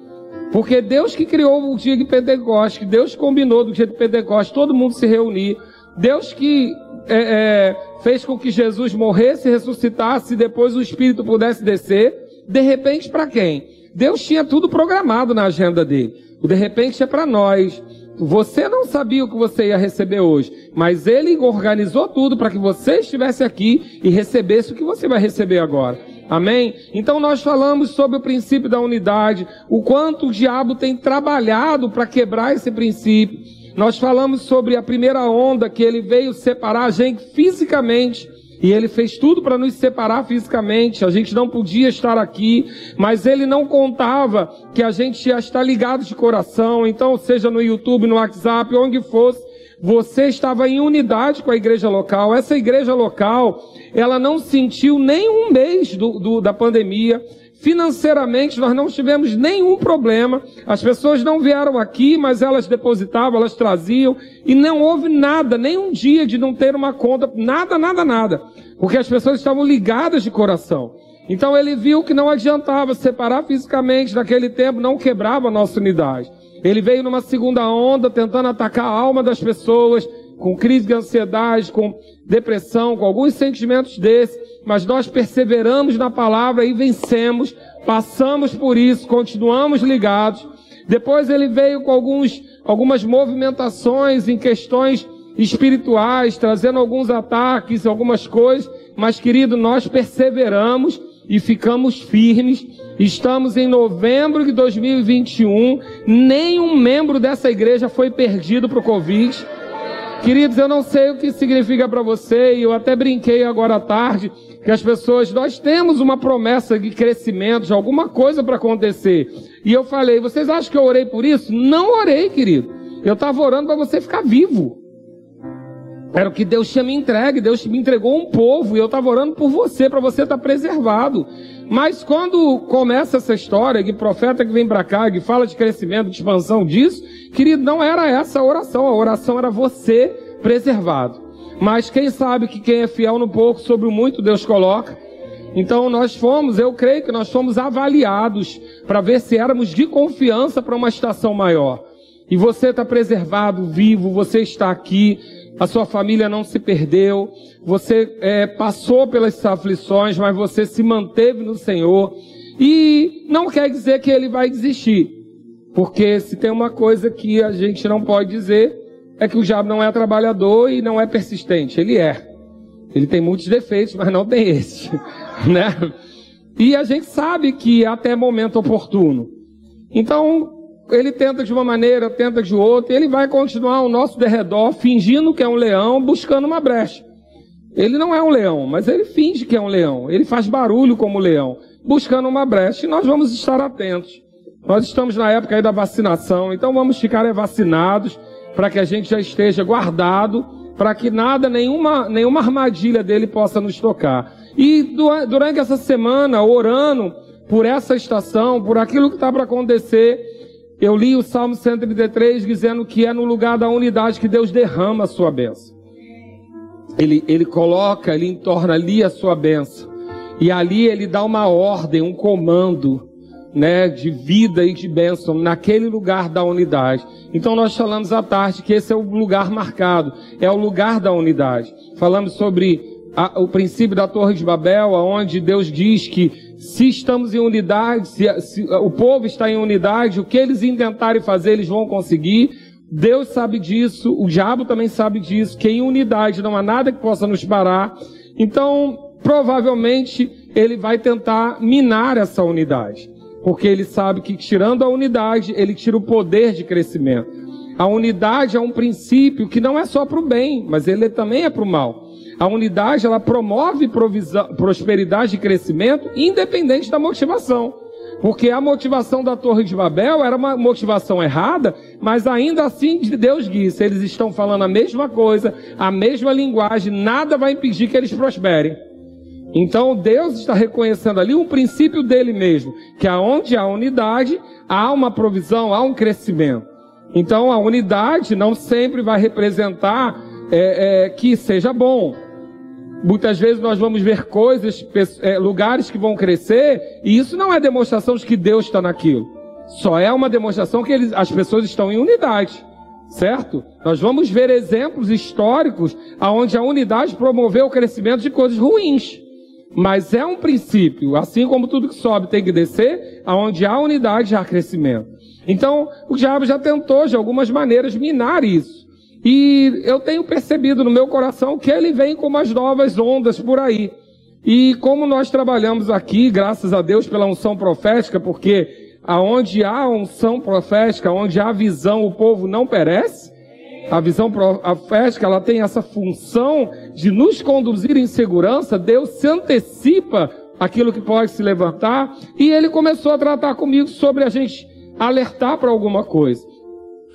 Porque Deus que criou o dia de Pentecostes, Deus combinou do dia de Pentecostes, todo mundo se reunir. Deus que é, é, fez com que Jesus morresse, ressuscitasse e depois o Espírito pudesse descer. De repente, para quem? Deus tinha tudo programado na agenda dele. O de repente é para nós. Você não sabia o que você ia receber hoje, mas ele organizou tudo para que você estivesse aqui e recebesse o que você vai receber agora. Amém? Então nós falamos sobre o princípio da unidade, o quanto o diabo tem trabalhado para quebrar esse princípio. Nós falamos sobre a primeira onda que ele veio separar a gente fisicamente. E ele fez tudo para nos separar fisicamente. A gente não podia estar aqui, mas ele não contava que a gente ia estar ligado de coração. Então, seja no YouTube, no WhatsApp, onde fosse, você estava em unidade com a igreja local. Essa igreja local, ela não sentiu nem um mês do, do, da pandemia. Financeiramente, nós não tivemos nenhum problema. As pessoas não vieram aqui, mas elas depositavam, elas traziam. E não houve nada, nem um dia de não ter uma conta. Nada, nada, nada. Porque as pessoas estavam ligadas de coração. Então ele viu que não adiantava separar fisicamente. Naquele tempo não quebrava a nossa unidade. Ele veio numa segunda onda tentando atacar a alma das pessoas, com crise de ansiedade, com depressão, com alguns sentimentos desses, mas nós perseveramos na palavra e vencemos, passamos por isso, continuamos ligados. Depois ele veio com alguns, algumas movimentações em questões espirituais, trazendo alguns ataques, algumas coisas, mas querido, nós perseveramos e ficamos firmes. Estamos em novembro de 2021, nenhum membro dessa igreja foi perdido para o Covid. Queridos, eu não sei o que significa para você, e eu até brinquei agora à tarde, que as pessoas, nós temos uma promessa de crescimento, de alguma coisa para acontecer. E eu falei, vocês acham que eu orei por isso? Não orei, querido. Eu estava orando para você ficar vivo. Era o que Deus tinha me entregue. Deus me entregou um povo e eu estava orando por você, para você estar tá preservado. Mas quando começa essa história de profeta que vem para cá, que fala de crescimento, de expansão disso, querido, não era essa a oração. A oração era você preservado. Mas quem sabe que quem é fiel no pouco, sobre o muito Deus coloca. Então nós fomos, eu creio que nós fomos avaliados para ver se éramos de confiança para uma estação maior. E você está preservado, vivo, você está aqui a sua família não se perdeu, você é, passou pelas aflições, mas você se manteve no Senhor. E não quer dizer que ele vai desistir, porque se tem uma coisa que a gente não pode dizer, é que o diabo não é trabalhador e não é persistente. Ele é. Ele tem muitos defeitos, mas não tem esse, né? E a gente sabe que até momento oportuno. Então, ele tenta de uma maneira, tenta de outra, ele vai continuar ao nosso derredor, fingindo que é um leão, buscando uma brecha. Ele não é um leão, mas ele finge que é um leão. Ele faz barulho como leão, buscando uma brecha. E nós vamos estar atentos. Nós estamos na época aí da vacinação, então vamos ficar vacinados para que a gente já esteja guardado, para que nada, nenhuma, nenhuma armadilha dele possa nos tocar. E durante essa semana, orando por essa estação, por aquilo que está para acontecer, eu li o Salmo 133 dizendo que é no lugar da unidade que Deus derrama a sua bênção. Ele, ele coloca, ele entorna ali a sua bênção. E ali ele dá uma ordem, um comando, né, de vida e de bênção naquele lugar da unidade. Então nós falamos à tarde que esse é o lugar marcado, é o lugar da unidade. Falamos sobre a, o princípio da Torre de Babel, aonde Deus diz que se estamos em unidade, se, se, o povo está em unidade, o que eles intentarem fazer, eles vão conseguir. Deus sabe disso, o diabo também sabe disso, que em unidade não há nada que possa nos parar. Então, provavelmente, ele vai tentar minar essa unidade. Porque ele sabe que tirando a unidade, ele tira o poder de crescimento. A unidade é um princípio que não é só para o bem, mas ele também é para o mal. A unidade, ela promove prosperidade e crescimento, independente da motivação. Porque a motivação da Torre de Babel era uma motivação errada, mas ainda assim Deus disse, eles estão falando a mesma coisa, a mesma linguagem, nada vai impedir que eles prosperem. Então Deus está reconhecendo ali um princípio dele mesmo, que aonde há unidade, há uma provisão, há um crescimento. Então a unidade não sempre vai representar é, é, que seja bom. Muitas vezes nós vamos ver coisas, é, lugares que vão crescer, e isso não é demonstração de que Deus está naquilo. Só é uma demonstração que eles, as pessoas estão em unidade. Certo? Nós vamos ver exemplos históricos onde a unidade promoveu o crescimento de coisas ruins. Mas é um princípio, assim como tudo que sobe tem que descer, aonde há unidade há crescimento. Então, o diabo já tentou de algumas maneiras minar isso. E eu tenho percebido no meu coração que ele vem com umas novas ondas por aí. E como nós trabalhamos aqui, graças a Deus pela unção profética, porque aonde há unção profética, onde há visão, o povo não perece. A visão profética, ela tem essa função de nos conduzir em segurança. Deus se antecipa aquilo que pode se levantar. E ele começou a tratar comigo sobre a gente alertar para alguma coisa.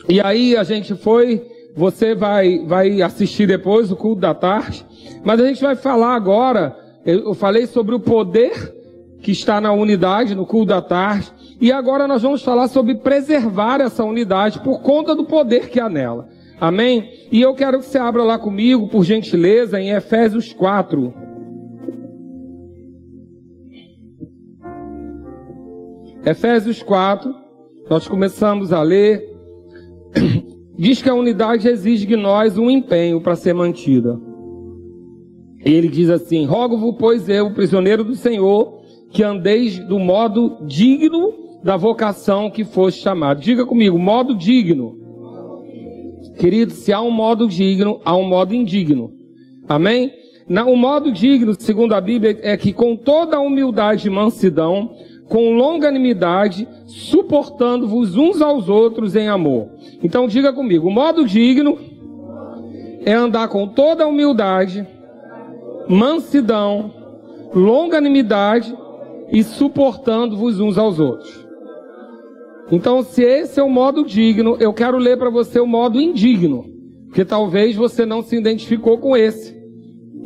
E aí a gente foi você vai, vai assistir depois o culto da tarde. Mas a gente vai falar agora. Eu falei sobre o poder que está na unidade, no culto da tarde. E agora nós vamos falar sobre preservar essa unidade por conta do poder que há nela. Amém? E eu quero que você abra lá comigo, por gentileza, em Efésios 4. Efésios 4, nós começamos a ler diz que a unidade exige de nós um empenho para ser mantida. Ele diz assim: Rogo-vos, pois eu, prisioneiro do Senhor, que andeis do modo digno da vocação que foste chamado. Diga comigo, modo digno. Querido, se há um modo digno, há um modo indigno. Amém? Na, o modo digno, segundo a Bíblia, é que com toda a humildade e mansidão, com longanimidade, suportando-vos uns aos outros em amor. Então diga comigo, o modo digno é andar com toda humildade, mansidão, longanimidade e suportando-vos uns aos outros. Então, se esse é o modo digno, eu quero ler para você o modo indigno, porque talvez você não se identificou com esse.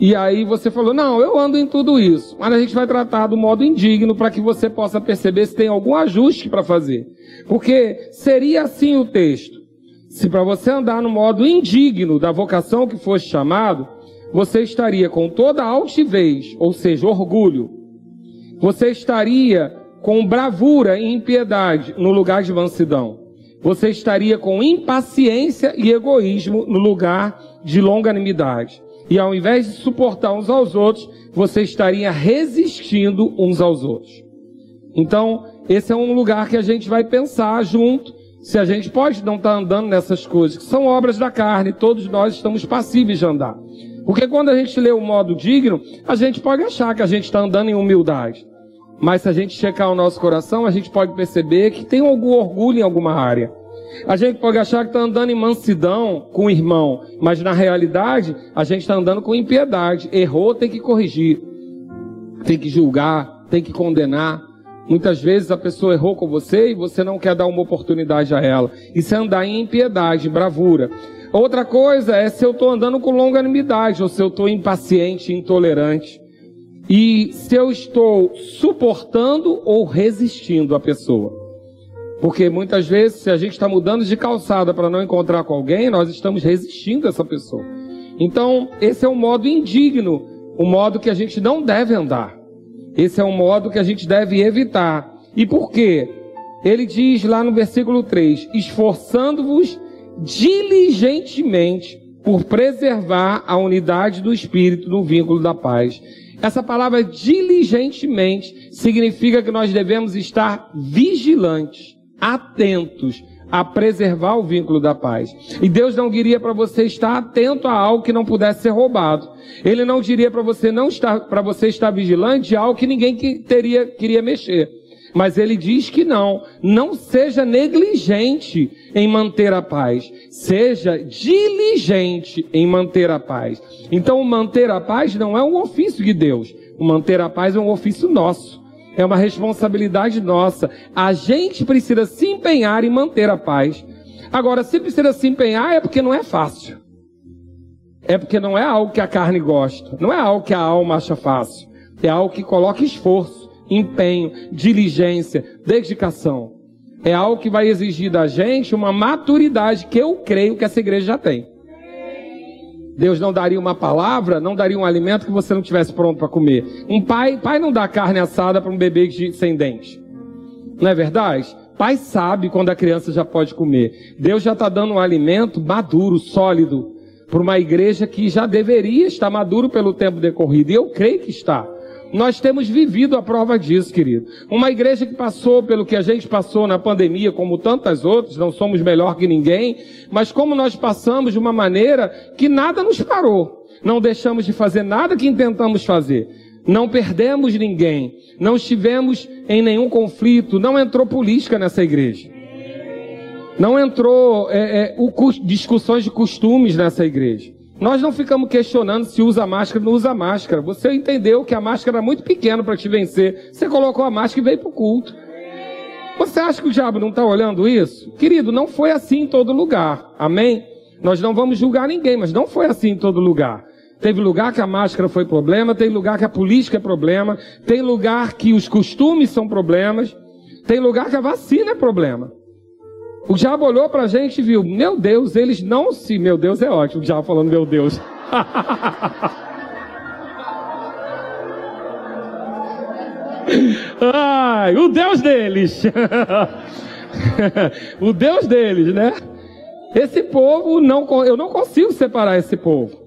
E aí você falou: "Não, eu ando em tudo isso". Mas a gente vai tratar do modo indigno para que você possa perceber se tem algum ajuste para fazer. Porque seria assim o texto. Se para você andar no modo indigno da vocação que fosse chamado, você estaria com toda altivez, ou seja, orgulho. Você estaria com bravura e impiedade no lugar de mansidão. Você estaria com impaciência e egoísmo no lugar de longanimidade. E ao invés de suportar uns aos outros, você estaria resistindo uns aos outros. Então, esse é um lugar que a gente vai pensar junto. Se a gente pode não estar tá andando nessas coisas, que são obras da carne, todos nós estamos passíveis de andar. Porque quando a gente lê o modo digno, a gente pode achar que a gente está andando em humildade. Mas se a gente checar o nosso coração, a gente pode perceber que tem algum orgulho em alguma área. A gente pode achar que está andando em mansidão com o irmão, mas na realidade a gente está andando com impiedade. Errou, tem que corrigir, tem que julgar, tem que condenar. Muitas vezes a pessoa errou com você e você não quer dar uma oportunidade a ela. Isso é andar em impiedade, em bravura. Outra coisa é se eu estou andando com longanimidade ou se eu estou impaciente, intolerante. E se eu estou suportando ou resistindo a pessoa. Porque muitas vezes, se a gente está mudando de calçada para não encontrar com alguém, nós estamos resistindo a essa pessoa. Então, esse é um modo indigno, o um modo que a gente não deve andar. Esse é um modo que a gente deve evitar. E por quê? Ele diz lá no versículo 3: esforçando-vos diligentemente por preservar a unidade do espírito no vínculo da paz. Essa palavra diligentemente significa que nós devemos estar vigilantes, atentos a preservar o vínculo da paz. E Deus não diria para você estar atento a algo que não pudesse ser roubado. Ele não diria para você não estar para você estar vigilante a algo que ninguém que teria queria mexer. Mas ele diz que não, não seja negligente em manter a paz, seja diligente em manter a paz. Então, manter a paz não é um ofício de Deus, manter a paz é um ofício nosso, é uma responsabilidade nossa. A gente precisa se empenhar em manter a paz. Agora, se precisa se empenhar, é porque não é fácil. É porque não é algo que a carne gosta, não é algo que a alma acha fácil, é algo que coloca esforço empenho, diligência, dedicação. É algo que vai exigir da gente uma maturidade que eu creio que essa igreja já tem. Deus não daria uma palavra, não daria um alimento que você não tivesse pronto para comer. Um pai, pai não dá carne assada para um bebê sem dente. Não é verdade? Pai sabe quando a criança já pode comer. Deus já está dando um alimento maduro, sólido, para uma igreja que já deveria estar maduro pelo tempo decorrido. E eu creio que está. Nós temos vivido a prova disso, querido. Uma igreja que passou pelo que a gente passou na pandemia, como tantas outras, não somos melhor que ninguém, mas como nós passamos de uma maneira que nada nos parou. Não deixamos de fazer nada que intentamos fazer. Não perdemos ninguém. Não estivemos em nenhum conflito. Não entrou política nessa igreja. Não entrou é, é, o, discussões de costumes nessa igreja. Nós não ficamos questionando se usa máscara ou não usa máscara. Você entendeu que a máscara era muito pequena para te vencer. Você colocou a máscara e veio para o culto. Você acha que o diabo não está olhando isso? Querido, não foi assim em todo lugar. Amém? Nós não vamos julgar ninguém, mas não foi assim em todo lugar. Teve lugar que a máscara foi problema, tem lugar que a política é problema, tem lugar que os costumes são problemas, tem lugar que a vacina é problema. O diabo olhou para a gente e viu, meu Deus, eles não se. Meu Deus é ótimo, o diabo falando, meu Deus. Ai, o Deus deles. o Deus deles, né? Esse povo, não, eu não consigo separar esse povo.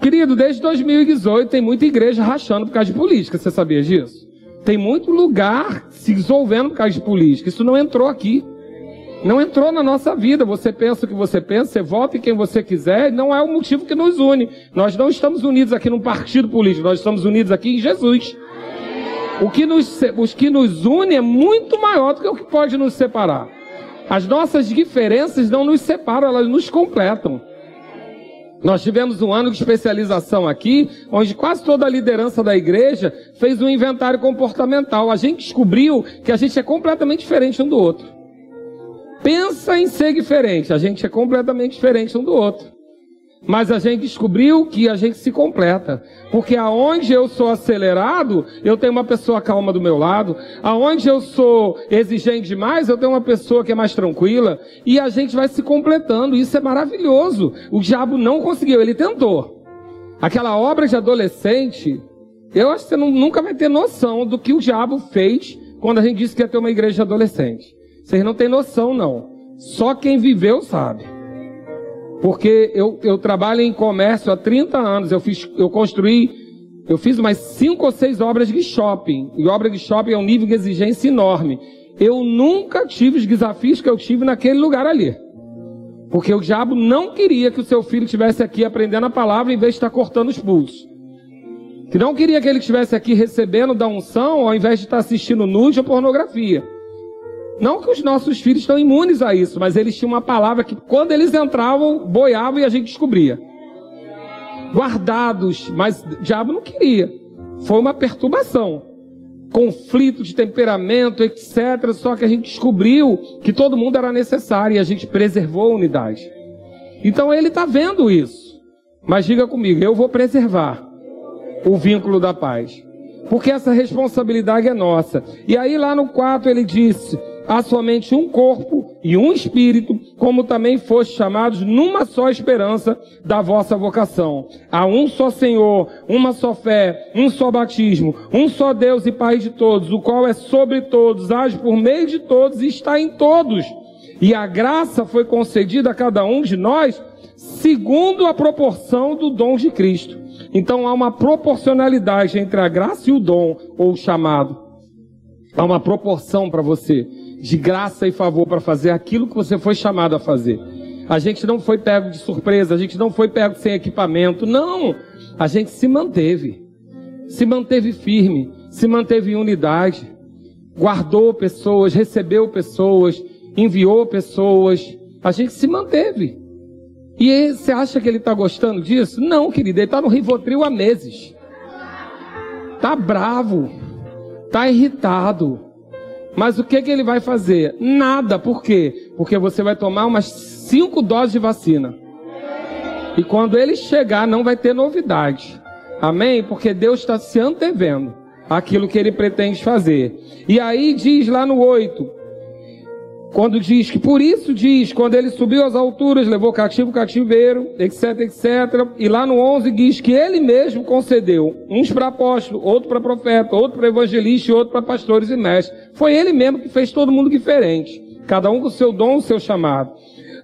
Querido, desde 2018 tem muita igreja rachando por causa de política, você sabia disso? Tem muito lugar se resolvendo por causa de política. Isso não entrou aqui. Não entrou na nossa vida. Você pensa o que você pensa, você vota em quem você quiser, não é o motivo que nos une. Nós não estamos unidos aqui num partido político, nós estamos unidos aqui em Jesus. O que nos, os que nos une é muito maior do que o que pode nos separar. As nossas diferenças não nos separam, elas nos completam. Nós tivemos um ano de especialização aqui, onde quase toda a liderança da igreja fez um inventário comportamental. A gente descobriu que a gente é completamente diferente um do outro pensa em ser diferente. A gente é completamente diferente um do outro. Mas a gente descobriu que a gente se completa. Porque aonde eu sou acelerado, eu tenho uma pessoa calma do meu lado. Aonde eu sou exigente demais, eu tenho uma pessoa que é mais tranquila. E a gente vai se completando. Isso é maravilhoso. O diabo não conseguiu, ele tentou. Aquela obra de adolescente, eu acho que você nunca vai ter noção do que o diabo fez quando a gente disse que ia ter uma igreja de adolescente. Vocês não têm noção, não. Só quem viveu sabe. Porque eu, eu trabalho em comércio há 30 anos. Eu, fiz, eu construí, eu fiz umas 5 ou 6 obras de shopping. E obra de shopping é um nível de exigência enorme. Eu nunca tive os desafios que eu tive naquele lugar ali. Porque o diabo não queria que o seu filho estivesse aqui aprendendo a palavra em vez de estar cortando os pulsos. Que não queria que ele estivesse aqui recebendo da unção ao invés de estar assistindo nude ou pornografia. Não que os nossos filhos estão imunes a isso, mas eles tinham uma palavra que quando eles entravam, boiavam e a gente descobria. Guardados, mas o diabo não queria. Foi uma perturbação. Conflito de temperamento, etc. Só que a gente descobriu que todo mundo era necessário e a gente preservou a unidade. Então ele está vendo isso. Mas diga comigo, eu vou preservar o vínculo da paz. Porque essa responsabilidade é nossa. E aí lá no 4 ele disse: há somente um corpo e um espírito, como também foste chamados numa só esperança da vossa vocação. Há um só Senhor, uma só fé, um só batismo, um só Deus e Pai de todos, o qual é sobre todos, age por meio de todos e está em todos. E a graça foi concedida a cada um de nós segundo a proporção do dom de Cristo. Então há uma proporcionalidade entre a graça e o dom, ou o chamado. Há uma proporção para você de graça e favor para fazer aquilo que você foi chamado a fazer. A gente não foi pego de surpresa, a gente não foi pego sem equipamento, não. A gente se manteve. Se manteve firme, se manteve em unidade, guardou pessoas, recebeu pessoas, enviou pessoas. A gente se manteve. E você acha que ele está gostando disso? Não, querido, ele está no Rivotril há meses. Está bravo, está irritado, mas o que, que ele vai fazer? Nada. Por quê? Porque você vai tomar umas cinco doses de vacina. E quando ele chegar, não vai ter novidade. Amém? Porque Deus está se antevendo aquilo que ele pretende fazer. E aí diz lá no 8: quando diz que por isso diz, quando ele subiu às alturas, levou cativo cativeiro, etc, etc. E lá no 11 diz que ele mesmo concedeu, uns para apóstolo, outro para profeta, outro para evangelista e outro para pastores e mestres. Foi ele mesmo que fez todo mundo diferente. Cada um com o seu dom, o seu chamado.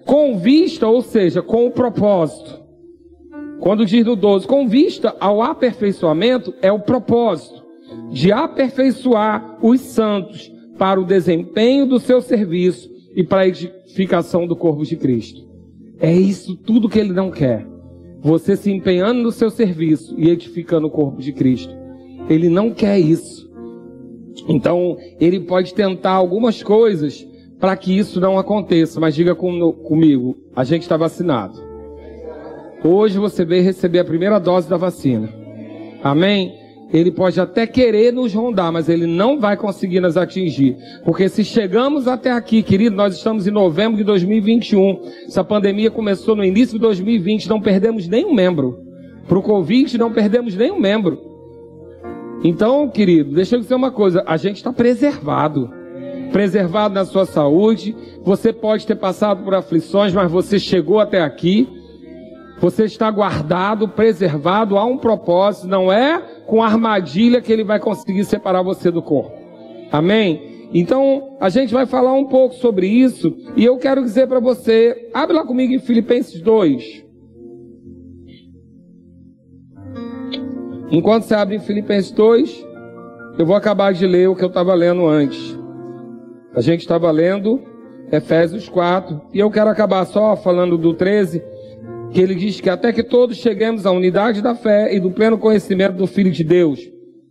Com vista, ou seja, com o propósito. Quando diz no 12, com vista ao aperfeiçoamento, é o propósito de aperfeiçoar os santos para o desempenho do seu serviço e para a edificação do corpo de Cristo. É isso tudo que ele não quer. Você se empenhando no seu serviço e edificando o corpo de Cristo. Ele não quer isso. Então, ele pode tentar algumas coisas para que isso não aconteça, mas diga com, comigo, a gente está vacinado. Hoje você veio receber a primeira dose da vacina. Amém? Ele pode até querer nos rondar, mas ele não vai conseguir nos atingir. Porque se chegamos até aqui, querido, nós estamos em novembro de 2021. Essa pandemia começou no início de 2020, não perdemos nenhum membro. Para o Covid, não perdemos nenhum membro. Então, querido, deixa eu dizer uma coisa: a gente está preservado. Preservado na sua saúde. Você pode ter passado por aflições, mas você chegou até aqui. Você está guardado, preservado, há um propósito, não é com armadilha que ele vai conseguir separar você do corpo. Amém? Então, a gente vai falar um pouco sobre isso, e eu quero dizer para você, abre lá comigo em Filipenses 2. Enquanto você abre em Filipenses 2, eu vou acabar de ler o que eu estava lendo antes. A gente estava lendo Efésios 4. E eu quero acabar só falando do 13, que ele diz que até que todos cheguemos à unidade da fé e do pleno conhecimento do Filho de Deus,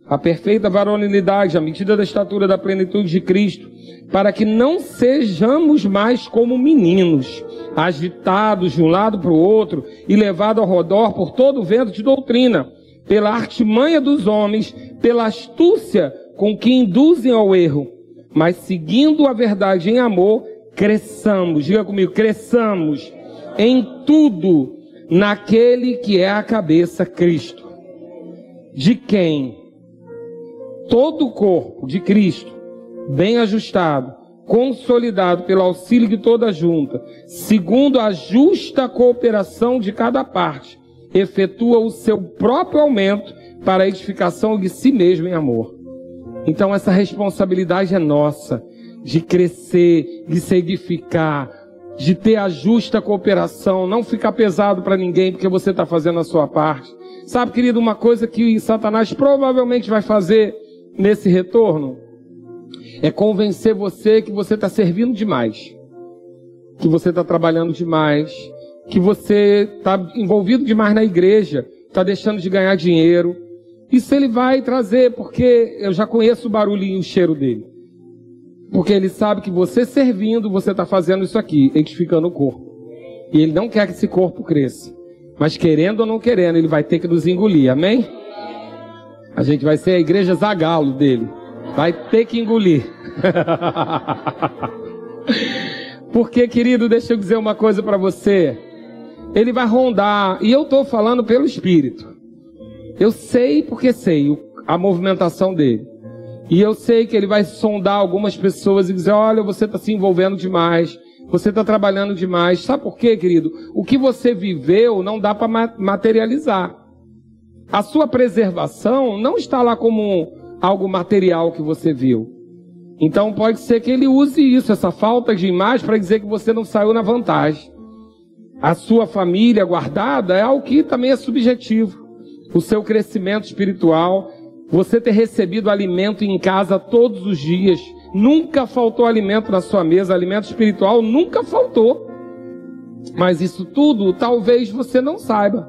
a perfeita varonilidade, a medida da estatura da plenitude de Cristo, para que não sejamos mais como meninos, agitados de um lado para o outro e levados ao redor por todo o vento de doutrina, pela artimanha dos homens, pela astúcia com que induzem ao erro, mas seguindo a verdade em amor, cresçamos, diga comigo, cresçamos em tudo naquele que é a cabeça, Cristo. De quem todo o corpo de Cristo, bem ajustado, consolidado pelo auxílio de toda junta, segundo a justa cooperação de cada parte, efetua o seu próprio aumento para a edificação de si mesmo em amor. Então essa responsabilidade é nossa de crescer, de se edificar, de ter a justa cooperação, não ficar pesado para ninguém porque você está fazendo a sua parte. Sabe, querido, uma coisa que Satanás provavelmente vai fazer nesse retorno é convencer você que você está servindo demais, que você está trabalhando demais, que você está envolvido demais na igreja, está deixando de ganhar dinheiro. Isso ele vai trazer, porque eu já conheço o barulho e o cheiro dele. Porque ele sabe que você servindo, você está fazendo isso aqui, edificando o corpo. E ele não quer que esse corpo cresça. Mas querendo ou não querendo, ele vai ter que nos engolir. Amém? A gente vai ser a igreja zagalo dele. Vai ter que engolir. Porque, querido, deixa eu dizer uma coisa para você. Ele vai rondar, e eu estou falando pelo Espírito. Eu sei porque sei a movimentação dele. E eu sei que ele vai sondar algumas pessoas e dizer: olha, você está se envolvendo demais, você está trabalhando demais. Sabe por quê, querido? O que você viveu não dá para materializar. A sua preservação não está lá como algo material que você viu. Então pode ser que ele use isso, essa falta de imagem, para dizer que você não saiu na vantagem. A sua família guardada é algo que também é subjetivo. O seu crescimento espiritual, você ter recebido alimento em casa todos os dias. Nunca faltou alimento na sua mesa, alimento espiritual nunca faltou. Mas isso tudo talvez você não saiba.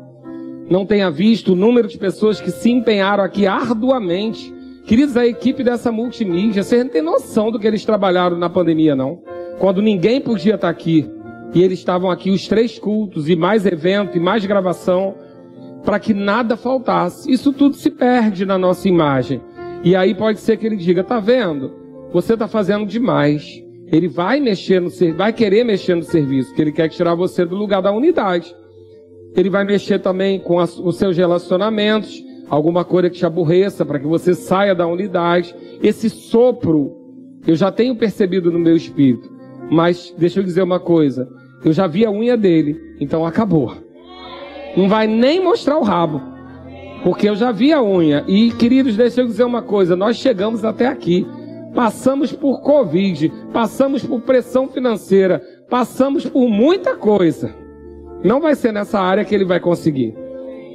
Não tenha visto o número de pessoas que se empenharam aqui arduamente. Queridos, a equipe dessa multimídia, vocês não têm noção do que eles trabalharam na pandemia, não. Quando ninguém podia estar aqui. E eles estavam aqui os três cultos, e mais evento, e mais gravação para que nada faltasse. Isso tudo se perde na nossa imagem. E aí pode ser que ele diga: tá vendo? Você está fazendo demais. Ele vai mexer no vai querer mexer no serviço, porque ele quer tirar você do lugar da unidade. Ele vai mexer também com os seus relacionamentos, alguma coisa que te aborreça, para que você saia da unidade. Esse sopro, eu já tenho percebido no meu espírito. Mas deixa eu dizer uma coisa: eu já vi a unha dele, então acabou. Não vai nem mostrar o rabo. Porque eu já vi a unha. E, queridos, deixa eu dizer uma coisa: nós chegamos até aqui. Passamos por Covid, passamos por pressão financeira, passamos por muita coisa. Não vai ser nessa área que ele vai conseguir.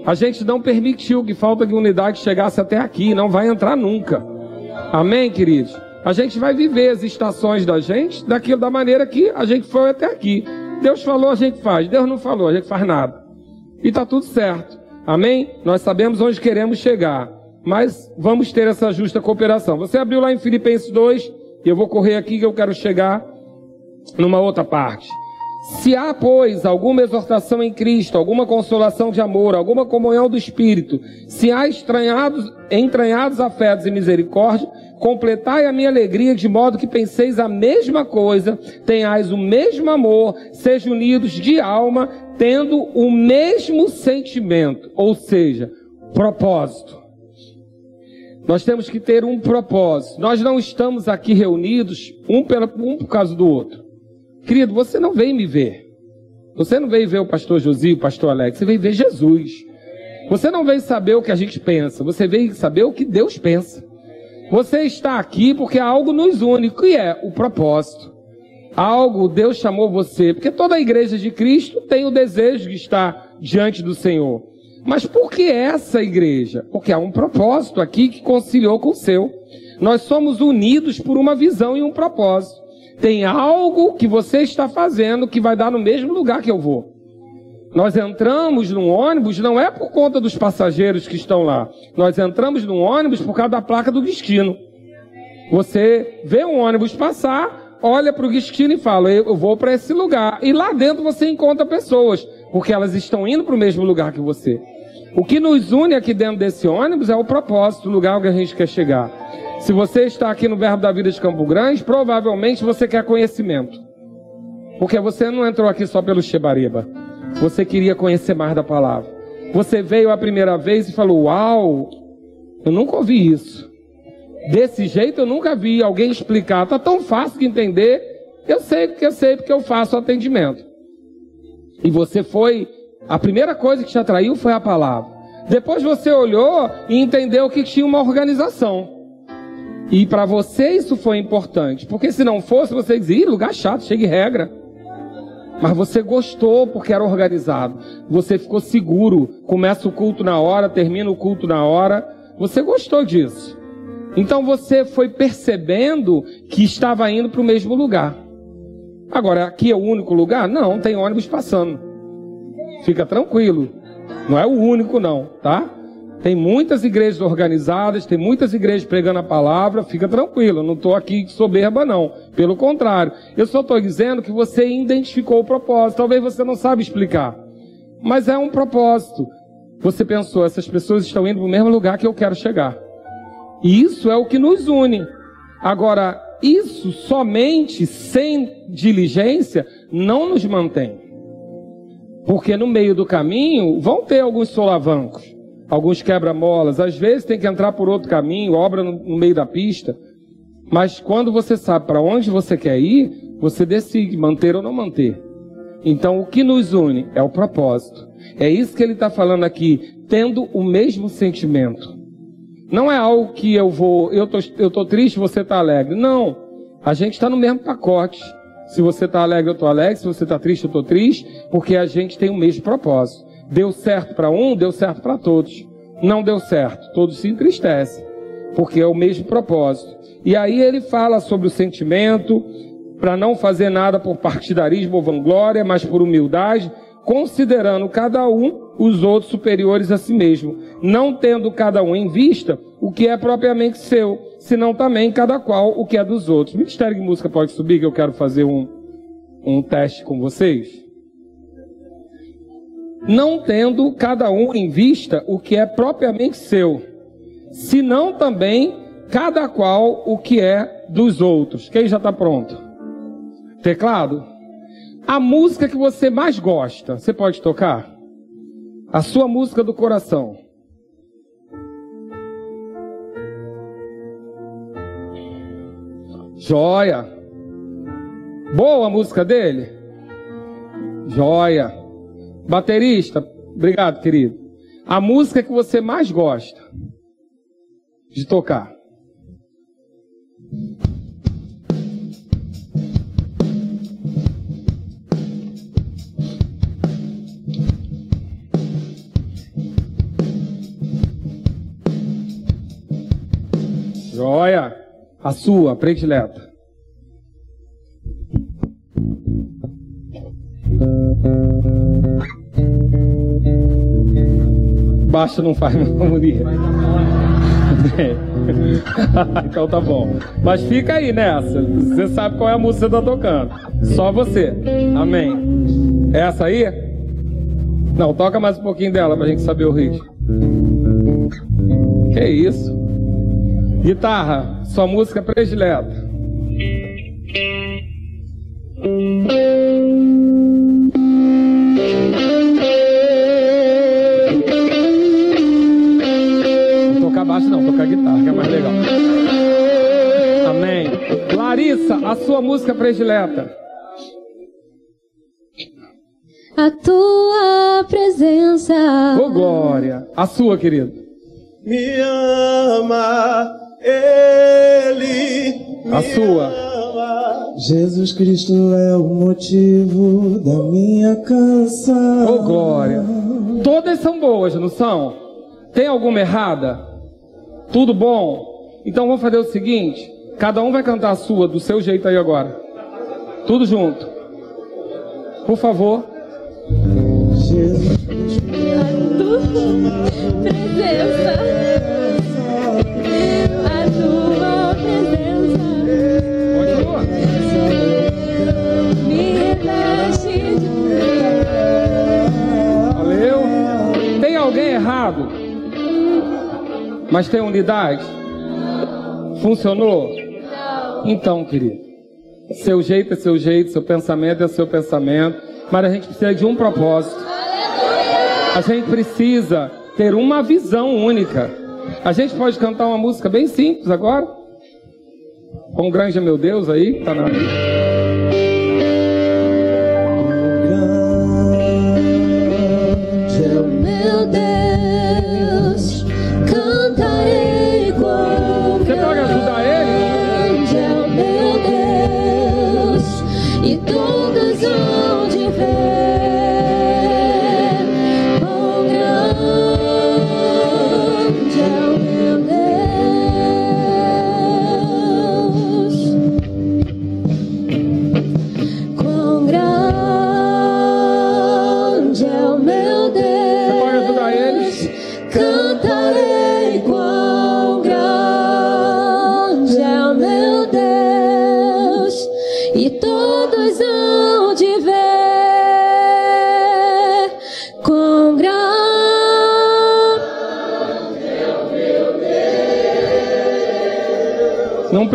A gente não permitiu que falta de unidade chegasse até aqui, não vai entrar nunca. Amém, queridos? A gente vai viver as estações da gente daquilo da maneira que a gente foi até aqui. Deus falou, a gente faz. Deus não falou, a gente faz nada e está tudo certo. Amém? Nós sabemos onde queremos chegar, mas vamos ter essa justa cooperação. Você abriu lá em Filipenses 2, e eu vou correr aqui que eu quero chegar numa outra parte. Se há, pois, alguma exortação em Cristo, alguma consolação de amor, alguma comunhão do Espírito, se há estranhados, entranhados afetos e misericórdia, completai a minha alegria de modo que penseis a mesma coisa, tenhais o mesmo amor, sejam unidos de alma, tendo o mesmo sentimento, ou seja, propósito. Nós temos que ter um propósito. Nós não estamos aqui reunidos um, pela, um por causa do outro. Querido, você não veio me ver. Você não veio ver o pastor Josi, o pastor Alex, você veio ver Jesus. Você não veio saber o que a gente pensa, você veio saber o que Deus pensa. Você está aqui porque algo nos une, que é o propósito algo Deus chamou você, porque toda a igreja de Cristo tem o desejo de estar diante do Senhor. Mas por que essa igreja? Porque há um propósito aqui que conciliou com o seu. Nós somos unidos por uma visão e um propósito. Tem algo que você está fazendo que vai dar no mesmo lugar que eu vou. Nós entramos num ônibus não é por conta dos passageiros que estão lá. Nós entramos num ônibus por causa da placa do destino. Você vê um ônibus passar, olha para o destino e fala: Eu vou para esse lugar. E lá dentro você encontra pessoas, porque elas estão indo para o mesmo lugar que você. O que nos une aqui dentro desse ônibus é o propósito, o lugar onde a gente quer chegar. Se você está aqui no Verbo da Vida de Campo Grande, provavelmente você quer conhecimento. Porque você não entrou aqui só pelo Shebariba. Você queria conhecer mais da palavra. Você veio a primeira vez e falou: Uau, eu nunca ouvi isso. Desse jeito eu nunca vi alguém explicar. Está tão fácil de entender. Eu sei porque eu sei porque eu faço atendimento. E você foi. A primeira coisa que te atraiu foi a palavra. Depois você olhou e entendeu que tinha uma organização. E para você isso foi importante. Porque se não fosse, você dizia, lugar chato, chega de regra. Mas você gostou porque era organizado. Você ficou seguro. Começa o culto na hora, termina o culto na hora. Você gostou disso. Então você foi percebendo que estava indo para o mesmo lugar. Agora, aqui é o único lugar? Não, tem ônibus passando. Fica tranquilo. Não é o único, não, tá? Tem muitas igrejas organizadas, tem muitas igrejas pregando a palavra, fica tranquilo, não estou aqui soberba não. Pelo contrário, eu só estou dizendo que você identificou o propósito. Talvez você não sabe explicar, mas é um propósito. Você pensou, essas pessoas estão indo para o mesmo lugar que eu quero chegar. E isso é o que nos une. Agora, isso somente sem diligência não nos mantém. Porque no meio do caminho vão ter alguns solavancos alguns quebra-molas. Às vezes tem que entrar por outro caminho, obra no, meio da pista. Mas quando você sabe para onde você quer ir, você decide manter ou não manter. Então o que nos une é o propósito. É isso que ele está falando aqui, tendo o mesmo sentimento. Não é algo que eu vou, eu tô, eu tô triste, você está alegre. Não. A gente está no mesmo pacote. Se você está alegre, eu estou alegre. Se você está triste, eu estou triste. Porque a gente tem o mesmo propósito. Deu certo para um, deu certo para todos. Não deu certo, todos se entristecem, porque é o mesmo propósito. E aí ele fala sobre o sentimento, para não fazer nada por partidarismo ou vanglória, mas por humildade, considerando cada um os outros superiores a si mesmo, não tendo cada um em vista o que é propriamente seu, senão também cada qual o que é dos outros. Ministério de Música pode subir, que eu quero fazer um, um teste com vocês não tendo cada um em vista o que é propriamente seu, senão também cada qual o que é dos outros. Quem já está pronto? Teclado? A música que você mais gosta, você pode tocar? A sua música do coração. Joia. Boa a música dele? Joia. Baterista, obrigado, querido. A música que você mais gosta de tocar. Joia, a sua predileta. Baixo não faz harmonia. então tá bom. Mas fica aí nessa. Você sabe qual é a música que você tá tocando. Só você. Amém. É essa aí? Não, toca mais um pouquinho dela pra gente saber o ritmo. Que isso? Guitarra, sua música predileta. A sua música predileta. A tua presença. Ô oh, glória. A sua, querido. Me ama, Ele. A sua. Ama. Jesus Cristo é o motivo da minha canção. Ô oh, glória. Todas são boas, não são? Tem alguma errada? Tudo bom? Então vamos fazer o seguinte: Cada um vai cantar a sua do seu jeito aí agora. Tudo junto. Por favor. Presença. Valeu. Tem alguém errado? Mas tem unidade? Funcionou? Então, querido. Seu jeito é seu jeito, seu pensamento é seu pensamento. Mas a gente precisa de um propósito. A gente precisa ter uma visão única. A gente pode cantar uma música bem simples agora? Com grande é meu Deus aí, tá na.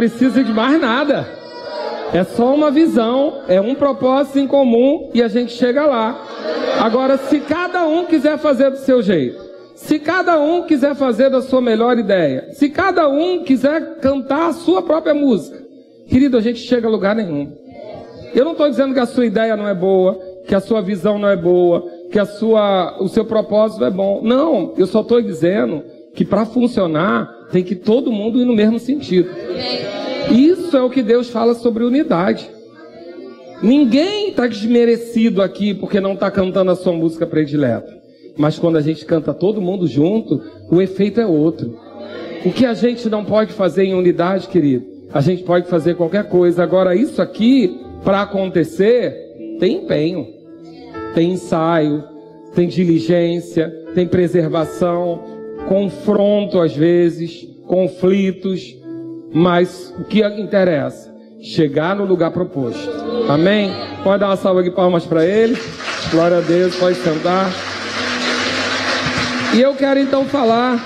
Precisa de mais nada. É só uma visão, é um propósito em comum e a gente chega lá. Agora, se cada um quiser fazer do seu jeito, se cada um quiser fazer da sua melhor ideia, se cada um quiser cantar a sua própria música, querido, a gente chega a lugar nenhum. Eu não estou dizendo que a sua ideia não é boa, que a sua visão não é boa, que a sua, o seu propósito é bom. Não, eu só estou dizendo que para funcionar tem que todo mundo ir no mesmo sentido. Isso é o que Deus fala sobre unidade. Ninguém está desmerecido aqui porque não está cantando a sua música predileta. Mas quando a gente canta todo mundo junto, o efeito é outro. O que a gente não pode fazer em unidade, querido, a gente pode fazer qualquer coisa. Agora, isso aqui, para acontecer, tem empenho, tem ensaio, tem diligência, tem preservação, confronto às vezes, conflitos, mas o que interessa? Chegar no lugar proposto. Amém? Pode dar uma salva de palmas para ele. Glória a Deus, pode sentar. E eu quero então falar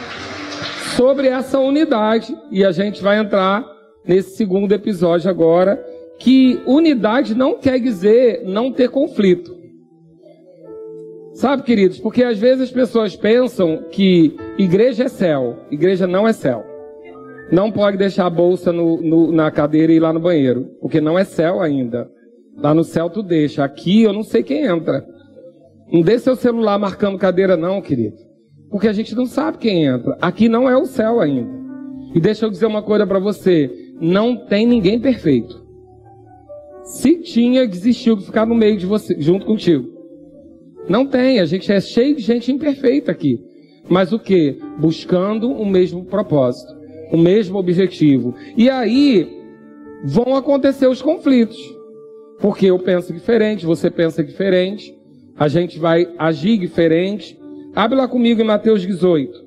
sobre essa unidade. E a gente vai entrar nesse segundo episódio agora. Que unidade não quer dizer não ter conflito. Sabe, queridos, porque às vezes as pessoas pensam que igreja é céu, igreja não é céu. Não pode deixar a bolsa no, no, na cadeira e ir lá no banheiro, porque não é céu ainda. Lá no céu tu deixa, aqui eu não sei quem entra. Não dê seu celular marcando cadeira não, querido. Porque a gente não sabe quem entra. Aqui não é o céu ainda. E deixa eu dizer uma coisa para você, não tem ninguém perfeito. Se tinha, desistiu de ficar no meio de você, junto contigo. Não tem, a gente é cheio de gente imperfeita aqui. Mas o que? Buscando o mesmo propósito, o mesmo objetivo. E aí vão acontecer os conflitos. Porque eu penso diferente, você pensa diferente, a gente vai agir diferente. Abre lá comigo em Mateus 18.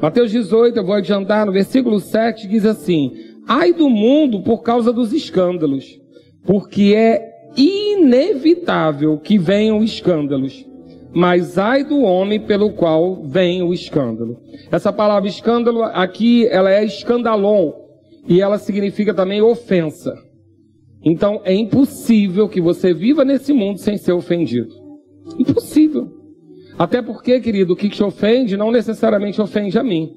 Mateus 18, eu vou adiantar, no versículo 7 diz assim: Ai do mundo por causa dos escândalos, porque é inevitável que venham escândalos. Mas ai do homem pelo qual vem o escândalo. Essa palavra escândalo aqui, ela é escandalon. E ela significa também ofensa. Então é impossível que você viva nesse mundo sem ser ofendido. Impossível. Até porque, querido, o que te ofende não necessariamente ofende a mim.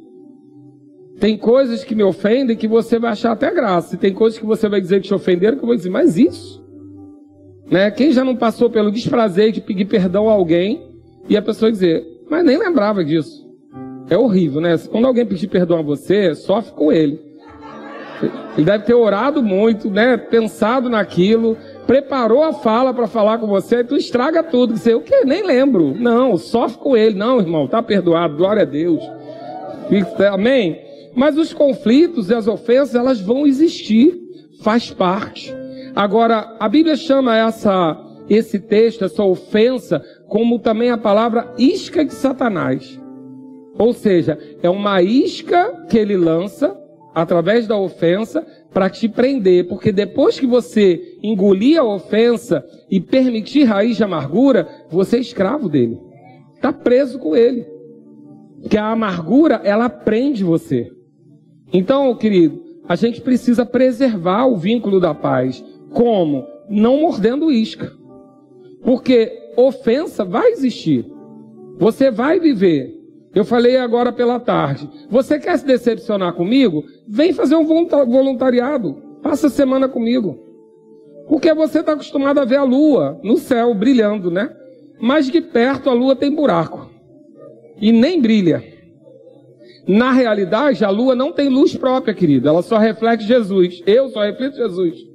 Tem coisas que me ofendem que você vai achar até graça. E tem coisas que você vai dizer que te ofenderam que eu vou dizer, mas isso? Né? Quem já não passou pelo desprazer de pedir perdão a alguém e a pessoa dizer, mas nem lembrava disso. É horrível, né? Quando alguém pedir perdão a você, sofre com ele. Ele deve ter orado muito, né? Pensado naquilo, preparou a fala para falar com você, tu estraga tudo. Você, o que? Nem lembro. Não, sofre com ele. Não, irmão, tá perdoado. Glória a Deus. Amém? Mas os conflitos e as ofensas, elas vão existir. Faz parte. Agora, a Bíblia chama essa, esse texto, essa ofensa, como também a palavra isca de Satanás. Ou seja, é uma isca que ele lança através da ofensa para te prender, porque depois que você engolir a ofensa e permitir raiz de amargura, você é escravo dele. Está preso com ele. Porque a amargura, ela prende você. Então, querido, a gente precisa preservar o vínculo da paz. Como? Não mordendo isca. Porque ofensa vai existir. Você vai viver. Eu falei agora pela tarde. Você quer se decepcionar comigo? Vem fazer um voluntariado. Passa a semana comigo. Porque você está acostumado a ver a lua no céu brilhando, né? Mas de perto a lua tem buraco. E nem brilha. Na realidade, a lua não tem luz própria, querido. Ela só reflete Jesus. Eu só reflito Jesus.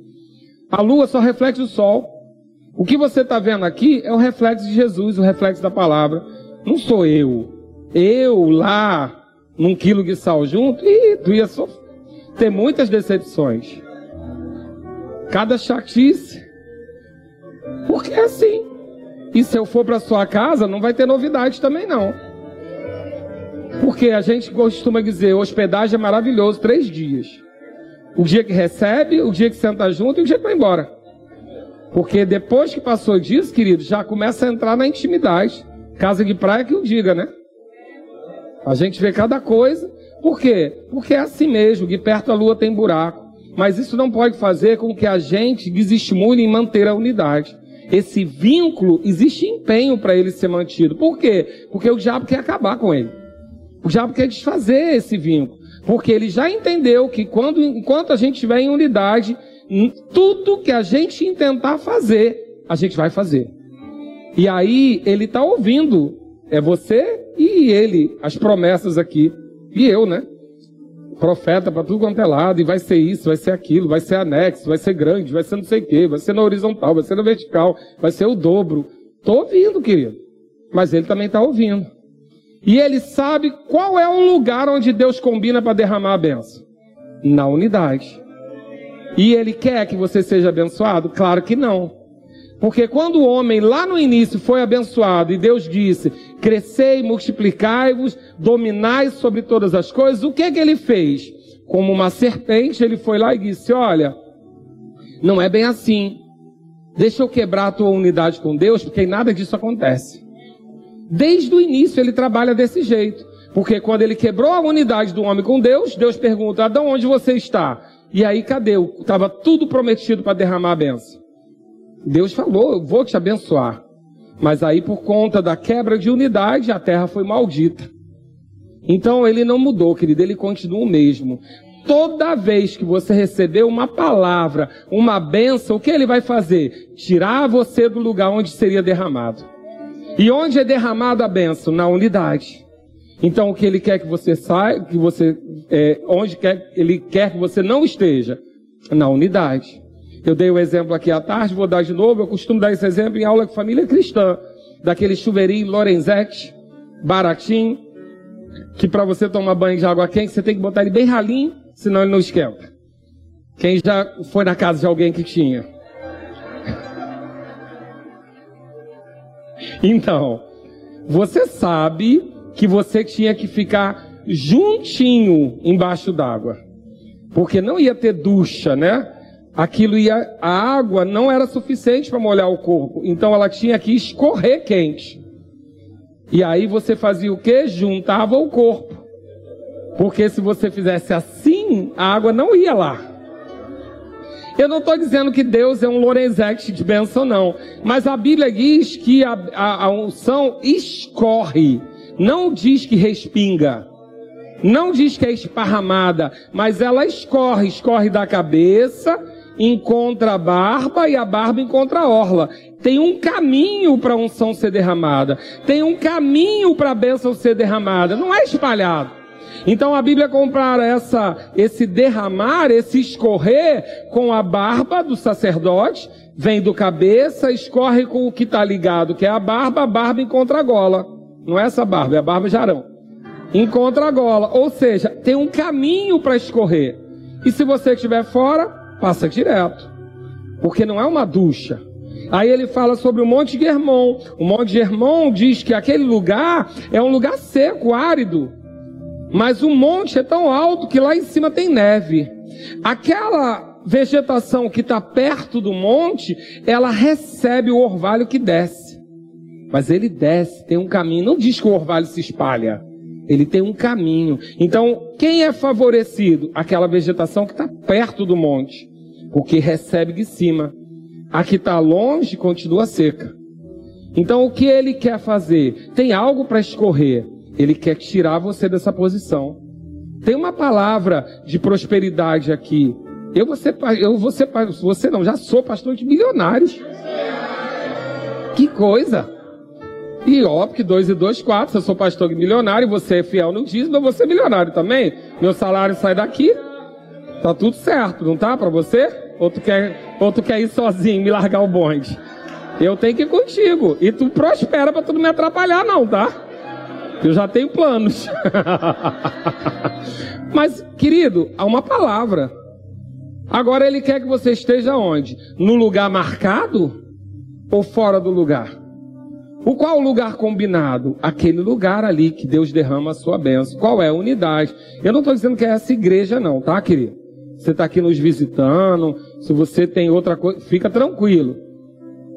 A lua só reflete o sol. O que você está vendo aqui é o reflexo de Jesus, o reflexo da palavra. Não sou eu eu lá, num quilo de sal junto, e tu ia sofrer, ter muitas decepções. Cada chatice. Porque é assim. E se eu for para sua casa, não vai ter novidade também não. Porque a gente costuma dizer, hospedagem é maravilhoso, três dias. O dia que recebe, o dia que senta junto e o dia que vai embora. Porque depois que passou disso, querido, já começa a entrar na intimidade. Casa de praia que o diga, né? A gente vê cada coisa. Por quê? Porque é assim mesmo, que perto a lua tem buraco. Mas isso não pode fazer com que a gente desestimule em manter a unidade. Esse vínculo, existe empenho para ele ser mantido. Por quê? Porque o diabo quer acabar com ele. O diabo quer desfazer esse vínculo. Porque ele já entendeu que quando, enquanto a gente estiver em unidade, tudo que a gente intentar fazer, a gente vai fazer. E aí ele está ouvindo é você e ele, as promessas aqui. E eu, né? Profeta para tudo quanto é lado, e vai ser isso, vai ser aquilo, vai ser anexo, vai ser grande, vai ser não sei o quê, vai ser na horizontal, vai ser na vertical, vai ser o dobro. Estou ouvindo, querido. Mas ele também está ouvindo. E ele sabe qual é o lugar onde Deus combina para derramar a benção. Na unidade. E ele quer que você seja abençoado? Claro que não. Porque quando o homem lá no início foi abençoado e Deus disse: crescei, multiplicai-vos, dominai sobre todas as coisas, o que que ele fez? Como uma serpente, ele foi lá e disse: Olha, não é bem assim. Deixa eu quebrar a tua unidade com Deus, porque nada disso acontece. Desde o início ele trabalha desse jeito. Porque quando ele quebrou a unidade do homem com Deus, Deus pergunta: de onde você está? E aí, cadê? Estava tudo prometido para derramar a benção. Deus falou, eu vou te abençoar. Mas aí, por conta da quebra de unidade, a terra foi maldita. Então ele não mudou, querido, ele continua o mesmo. Toda vez que você receber uma palavra, uma benção, o que ele vai fazer? Tirar você do lugar onde seria derramado. E onde é derramada a benção? Na unidade. Então o que ele quer que você saia, que você, é, onde quer, ele quer que você não esteja? Na unidade. Eu dei o um exemplo aqui à tarde, vou dar de novo. Eu costumo dar esse exemplo em aula com família cristã. Daquele chuveirinho Lorenzetti, baratinho, que para você tomar banho de água quente, você tem que botar ele bem ralinho, senão ele não esquenta. Quem já foi na casa de alguém que tinha? Então, você sabe que você tinha que ficar juntinho embaixo d'água. Porque não ia ter ducha, né? aquilo ia, a água não era suficiente para molhar o corpo, então ela tinha que escorrer quente. E aí você fazia o que? Juntava o corpo. Porque se você fizesse assim, a água não ia lá. Eu não estou dizendo que Deus é um Lorenzetti de bênção, não. Mas a Bíblia diz que a, a, a unção escorre. Não diz que respinga. Não diz que é esparramada. Mas ela escorre. Escorre da cabeça encontra a barba e a barba encontra a orla. Tem um caminho para a unção ser derramada. Tem um caminho para a bênção ser derramada. Não é espalhado. Então a Bíblia compara essa, esse derramar, esse escorrer com a barba do sacerdote. Vem do cabeça, escorre com o que está ligado, que é a barba, a barba encontra a gola. Não é essa barba, é a barba jarão. Encontra a gola. Ou seja, tem um caminho para escorrer. E se você estiver fora, passa direto. porque não é uma ducha. Aí ele fala sobre o Monte Germon. O Monte Germon diz que aquele lugar é um lugar seco, árido. Mas o monte é tão alto que lá em cima tem neve. Aquela vegetação que está perto do monte, ela recebe o orvalho que desce. Mas ele desce, tem um caminho. Não diz que o orvalho se espalha. Ele tem um caminho. Então, quem é favorecido? Aquela vegetação que está perto do monte. Porque recebe de cima. A que está longe continua seca. Então, o que ele quer fazer? Tem algo para escorrer. Ele quer tirar você dessa posição. Tem uma palavra de prosperidade aqui. Eu vou ser, eu vou ser, você não, já sou pastor de milionários. Que coisa! E óbvio que dois e dois, quatro. Se eu sou pastor de milionário, você é fiel no dízimo, eu vou ser milionário também. Meu salário sai daqui. Tá tudo certo, não tá para você? Ou tu, quer, ou tu quer ir sozinho, me largar o bonde? Eu tenho que ir contigo. E tu prospera para tu não me atrapalhar, não, tá? Eu já tenho planos. Mas, querido, há uma palavra. Agora ele quer que você esteja onde? No lugar marcado ou fora do lugar? O qual lugar combinado? Aquele lugar ali que Deus derrama a sua bênção. Qual é a unidade? Eu não estou dizendo que é essa igreja, não, tá, querido? Você está aqui nos visitando. Se você tem outra coisa, fica tranquilo.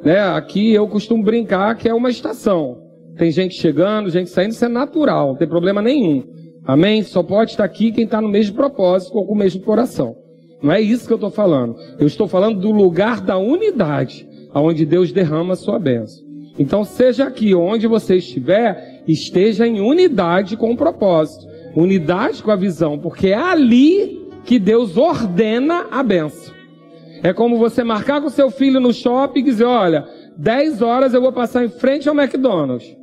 Né? Aqui eu costumo brincar que é uma estação. Tem gente chegando, gente saindo, isso é natural, não tem problema nenhum. Amém? Só pode estar aqui quem está no mesmo propósito ou com o mesmo coração. Não é isso que eu estou falando. Eu estou falando do lugar da unidade, aonde Deus derrama a sua bênção. Então, seja aqui onde você estiver, esteja em unidade com o propósito, unidade com a visão, porque é ali que Deus ordena a bênção. É como você marcar com seu filho no shopping e dizer: olha, 10 horas eu vou passar em frente ao McDonald's.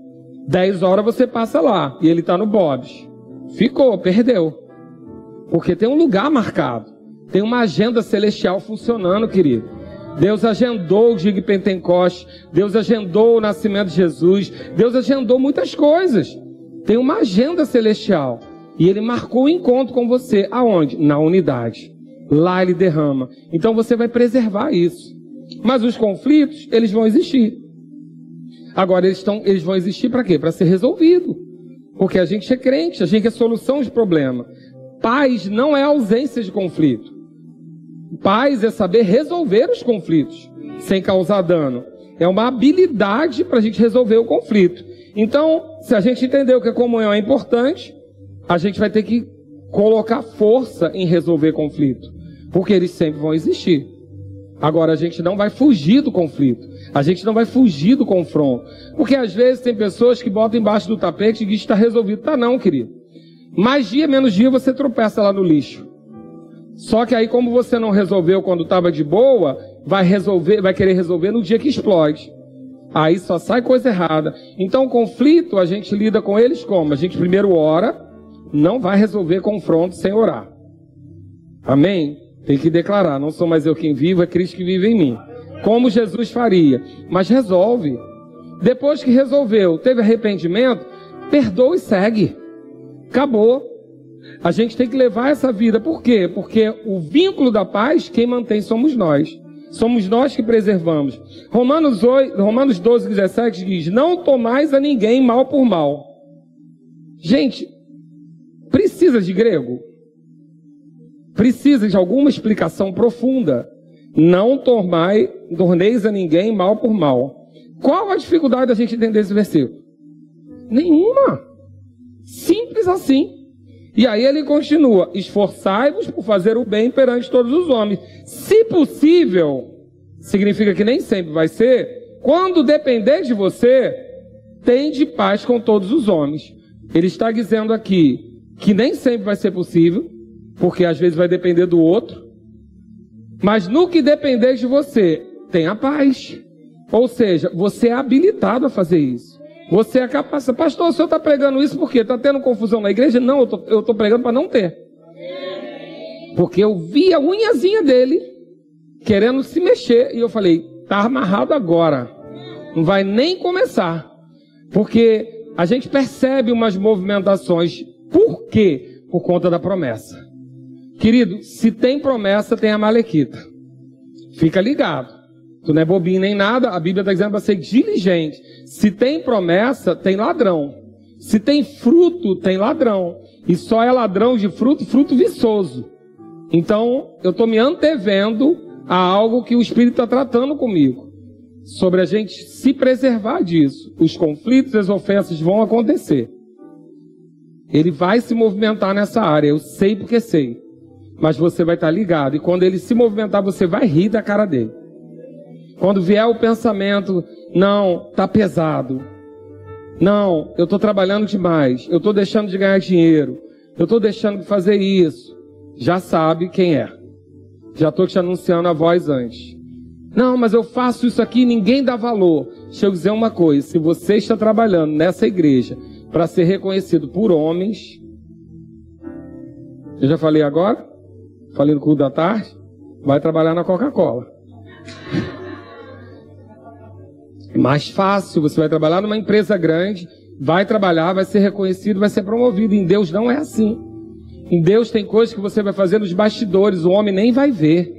10 horas você passa lá e ele está no Bob's. Ficou, perdeu. Porque tem um lugar marcado. Tem uma agenda celestial funcionando, querido. Deus agendou o dia de Pentecoste. Deus agendou o nascimento de Jesus. Deus agendou muitas coisas. Tem uma agenda celestial. E ele marcou o encontro com você. Aonde? Na unidade. Lá ele derrama. Então você vai preservar isso. Mas os conflitos, eles vão existir. Agora, eles, estão, eles vão existir para quê? Para ser resolvido. Porque a gente é crente, a gente é solução de problema. Paz não é ausência de conflito. Paz é saber resolver os conflitos sem causar dano. É uma habilidade para a gente resolver o conflito. Então, se a gente entendeu que a comunhão é importante, a gente vai ter que colocar força em resolver conflito. Porque eles sempre vão existir. Agora, a gente não vai fugir do conflito. A gente não vai fugir do confronto. Porque às vezes tem pessoas que botam embaixo do tapete e dizem que está resolvido. Tá não, querido. Mais dia, menos dia, você tropeça lá no lixo. Só que aí, como você não resolveu quando estava de boa, vai resolver, vai querer resolver no dia que explode. Aí só sai coisa errada. Então, o conflito, a gente lida com eles como? A gente primeiro ora, não vai resolver confronto sem orar. Amém? Tem que declarar: não sou mais eu quem vivo, é Cristo que vive em mim. Como Jesus faria. Mas resolve. Depois que resolveu, teve arrependimento, perdoa e segue. Acabou. A gente tem que levar essa vida. Por quê? Porque o vínculo da paz, quem mantém somos nós. Somos nós que preservamos. Romanos, 8, Romanos 12, 17 diz: Não tomais a ninguém mal por mal. Gente, precisa de grego? precisa de alguma explicação profunda. Não tornai, torneis a ninguém mal por mal. Qual a dificuldade da gente entender esse versículo? Nenhuma. Simples assim. E aí ele continua: esforçai-vos por fazer o bem perante todos os homens. Se possível, significa que nem sempre vai ser. Quando depender de você, tende paz com todos os homens. Ele está dizendo aqui que nem sempre vai ser possível, porque às vezes vai depender do outro. Mas no que depender de você, tenha paz. Ou seja, você é habilitado a fazer isso. Você é capaz. Pastor, o senhor está pregando isso porque está tendo confusão na igreja? Não, eu estou pregando para não ter. Porque eu vi a unhazinha dele querendo se mexer e eu falei: está amarrado agora. Não vai nem começar. Porque a gente percebe umas movimentações. Por quê? Por conta da promessa. Querido, se tem promessa, tem a Malequita. Fica ligado. Tu não é bobinho nem nada, a Bíblia está dizendo para ser diligente. Se tem promessa, tem ladrão. Se tem fruto, tem ladrão. E só é ladrão de fruto, fruto viçoso. Então, eu estou me antevendo a algo que o Espírito está tratando comigo. Sobre a gente se preservar disso. Os conflitos, as ofensas vão acontecer. Ele vai se movimentar nessa área, eu sei porque sei. Mas você vai estar ligado. E quando ele se movimentar, você vai rir da cara dele. Quando vier o pensamento, não, tá pesado. Não, eu estou trabalhando demais. Eu estou deixando de ganhar dinheiro. Eu estou deixando de fazer isso. Já sabe quem é. Já estou te anunciando a voz antes. Não, mas eu faço isso aqui e ninguém dá valor. Deixa eu dizer uma coisa: se você está trabalhando nessa igreja para ser reconhecido por homens, eu já falei agora? Falei no culto da tarde? Vai trabalhar na Coca-Cola. Mais fácil, você vai trabalhar numa empresa grande, vai trabalhar, vai ser reconhecido, vai ser promovido. Em Deus não é assim. Em Deus tem coisas que você vai fazer nos bastidores, o homem nem vai ver.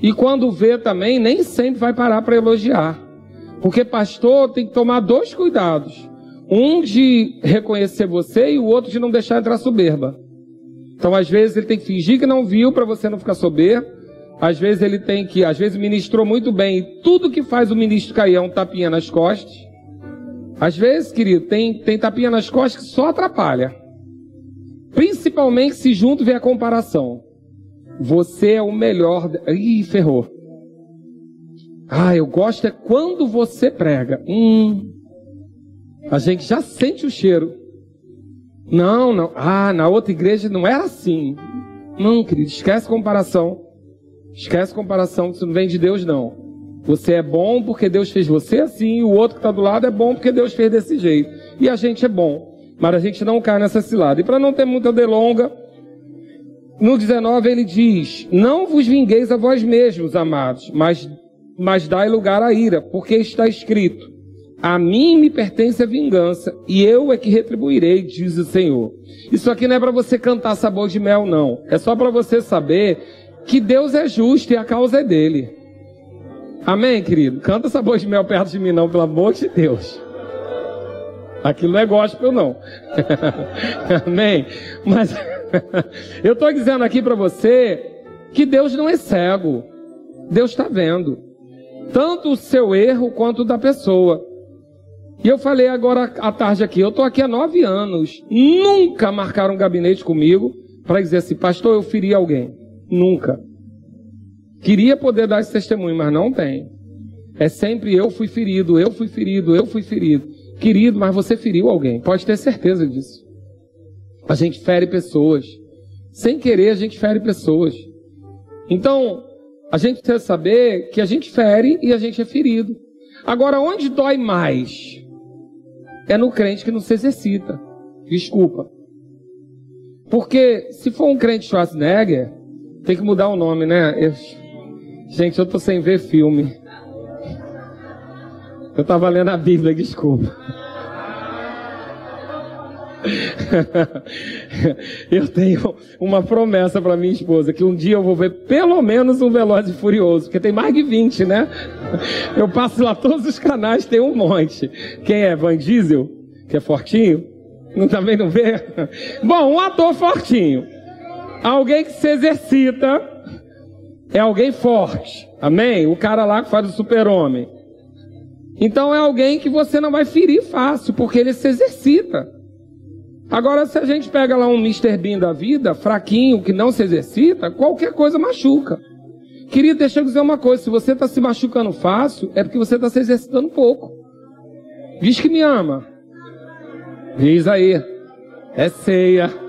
E quando vê também, nem sempre vai parar para elogiar. Porque pastor tem que tomar dois cuidados. Um de reconhecer você e o outro de não deixar entrar soberba. Então, às vezes, ele tem que fingir que não viu para você não ficar soberbo. Às vezes ele tem que, às vezes ministrou muito bem, e tudo que faz o ministro cair é um tapinha nas costas. Às vezes, querido, tem, tem tapinha nas costas que só atrapalha. Principalmente se junto vê a comparação. Você é o melhor. Ih, ferrou. Ah, eu gosto é quando você prega. Hum. A gente já sente o cheiro. Não, não. Ah, na outra igreja não era assim. Não, querido, esquece comparação. Esquece comparação, isso não vem de Deus, não. Você é bom porque Deus fez você assim, e o outro que está do lado é bom porque Deus fez desse jeito. E a gente é bom, mas a gente não cai nessa cilada. E para não ter muita delonga, no 19 ele diz: Não vos vingueis a vós mesmos, amados, mas, mas dai lugar à ira, porque está escrito: A mim me pertence a vingança, e eu é que retribuirei, diz o Senhor. Isso aqui não é para você cantar sabor de mel, não. É só para você saber que Deus é justo e a causa é dele. Amém, querido? Canta sabor de mel perto de mim, não, pelo amor de Deus. Aquilo não é gospel, não. Amém? Mas eu estou dizendo aqui para você que Deus não é cego. Deus está vendo. Tanto o seu erro quanto o da pessoa. E eu falei agora à tarde aqui, eu estou aqui há nove anos. Nunca marcaram um gabinete comigo para dizer assim, pastor, eu feri alguém. Nunca. Queria poder dar esse testemunho, mas não tem. É sempre eu fui ferido, eu fui ferido, eu fui ferido. Querido, mas você feriu alguém. Pode ter certeza disso. A gente fere pessoas. Sem querer, a gente fere pessoas. Então, a gente precisa saber que a gente fere e a gente é ferido. Agora, onde dói mais? É no crente que não se exercita. Desculpa. Porque se for um crente Schwarzenegger, tem que mudar o nome, né? Eu... Gente, eu tô sem ver filme. Eu tava lendo a Bíblia, desculpa. eu tenho uma promessa para minha esposa que um dia eu vou ver pelo menos um Veloz e Furioso, porque tem mais de 20, né? Eu passo lá todos os canais, tem um monte. Quem é? Van Diesel, que é fortinho? Não também não vê? Bom, um ator fortinho. Alguém que se exercita é alguém forte. Amém? O cara lá que faz o super-homem. Então é alguém que você não vai ferir fácil, porque ele se exercita. Agora, se a gente pega lá um Mr. Bean da vida, fraquinho, que não se exercita, qualquer coisa machuca. Queria deixar eu dizer uma coisa: se você está se machucando fácil, é porque você está se exercitando pouco. Diz que me ama. Diz aí. É ceia.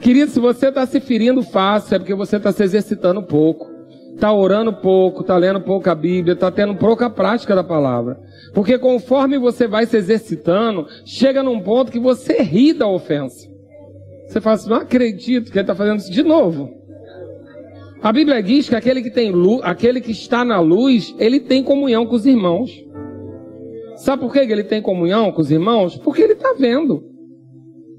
Querido, se você está se ferindo fácil, é porque você está se exercitando pouco. Está orando pouco, está lendo pouca Bíblia, está tendo pouca prática da palavra. Porque conforme você vai se exercitando, chega num ponto que você ri da ofensa. Você fala assim, não acredito que ele está fazendo isso de novo. A Bíblia diz que aquele que tem luz, aquele que está na luz, ele tem comunhão com os irmãos. Sabe por que ele tem comunhão com os irmãos? Porque ele está vendo.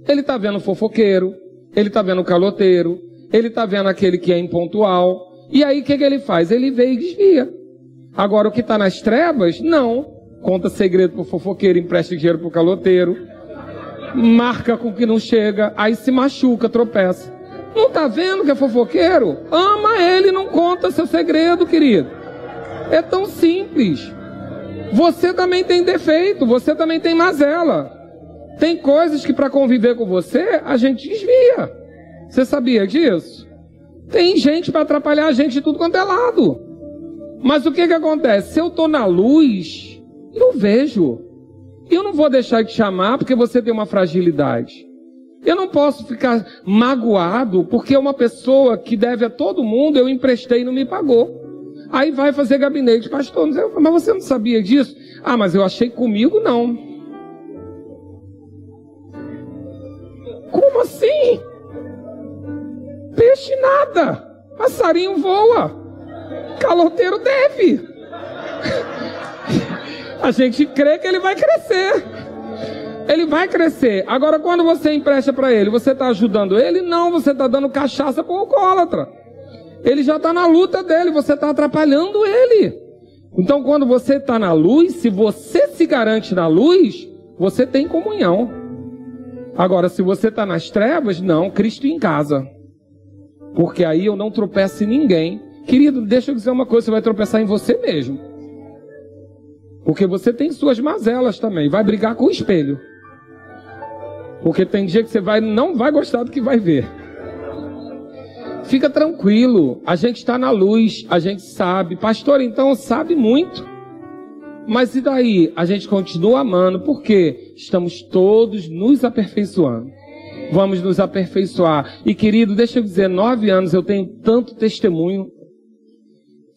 Ele está vendo o fofoqueiro, ele está vendo o caloteiro, ele está vendo aquele que é impontual. E aí o que, que ele faz? Ele vê e desvia. Agora o que está nas trevas, não. Conta segredo pro fofoqueiro, empresta dinheiro pro caloteiro, marca com que não chega, aí se machuca, tropeça. Não está vendo que é fofoqueiro? Ama ele, não conta seu segredo, querido. É tão simples. Você também tem defeito, você também tem mazela. Tem coisas que para conviver com você a gente desvia. Você sabia disso? Tem gente para atrapalhar a gente de tudo quanto é lado. Mas o que que acontece? Se eu estou na luz, eu vejo. Eu não vou deixar de chamar porque você tem uma fragilidade. Eu não posso ficar magoado porque uma pessoa que deve a todo mundo eu emprestei e não me pagou. Aí vai fazer gabinete, pastor, mas você não sabia disso? Ah, mas eu achei comigo não. Como assim? Peixe nada, passarinho voa, caloteiro deve. A gente crê que ele vai crescer. Ele vai crescer. Agora, quando você empresta para ele, você está ajudando ele? Não, você está dando cachaça para o alcoólatra. Ele já está na luta dele, você está atrapalhando ele. Então, quando você está na luz, se você se garante na luz, você tem comunhão. Agora, se você está nas trevas, não, Cristo em casa. Porque aí eu não tropeço em ninguém. Querido, deixa eu dizer uma coisa: você vai tropeçar em você mesmo. Porque você tem suas mazelas também. Vai brigar com o espelho. Porque tem dia que você vai, não vai gostar do que vai ver. Fica tranquilo, a gente está na luz, a gente sabe. Pastor, então sabe muito. Mas e daí? A gente continua amando, porque estamos todos nos aperfeiçoando. Vamos nos aperfeiçoar. E querido, deixa eu dizer, nove anos eu tenho tanto testemunho.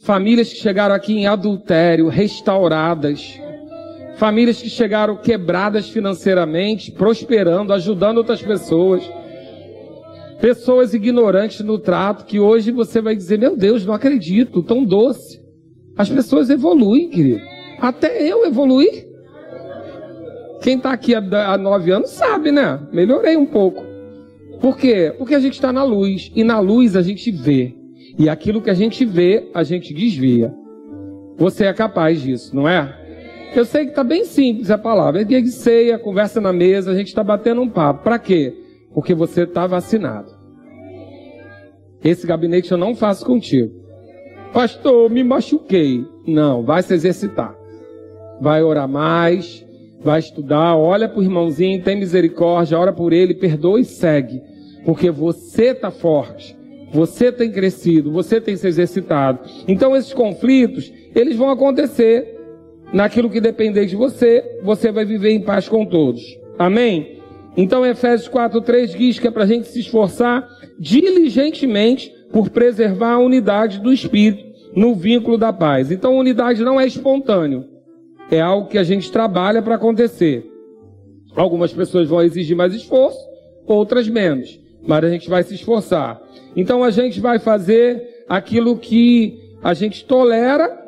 Famílias que chegaram aqui em adultério, restauradas Famílias que chegaram quebradas financeiramente, prosperando, ajudando outras pessoas. Pessoas ignorantes no trato que hoje você vai dizer: Meu Deus, não acredito, tão doce. As pessoas evoluem, querido. Até eu evoluí. Quem está aqui há nove anos sabe, né? Melhorei um pouco. Por quê? Porque a gente está na luz. E na luz a gente vê. E aquilo que a gente vê, a gente desvia. Você é capaz disso, não é? Eu sei que está bem simples a palavra. É dia de ceia, conversa na mesa, a gente está batendo um papo. Para quê? Porque você está vacinado. Esse gabinete eu não faço contigo. Pastor, me machuquei. Não, vai se exercitar. Vai orar mais, vai estudar, olha para o irmãozinho, tem misericórdia, ora por ele, perdoa e segue. Porque você está forte. Você tem crescido, você tem se exercitado. Então esses conflitos, eles vão acontecer naquilo que depender de você, você vai viver em paz com todos. Amém? Então Efésios 4:3 diz que é para a gente se esforçar diligentemente por preservar a unidade do Espírito no vínculo da paz. Então unidade não é espontâneo, é algo que a gente trabalha para acontecer. Algumas pessoas vão exigir mais esforço, outras menos, mas a gente vai se esforçar. Então a gente vai fazer aquilo que a gente tolera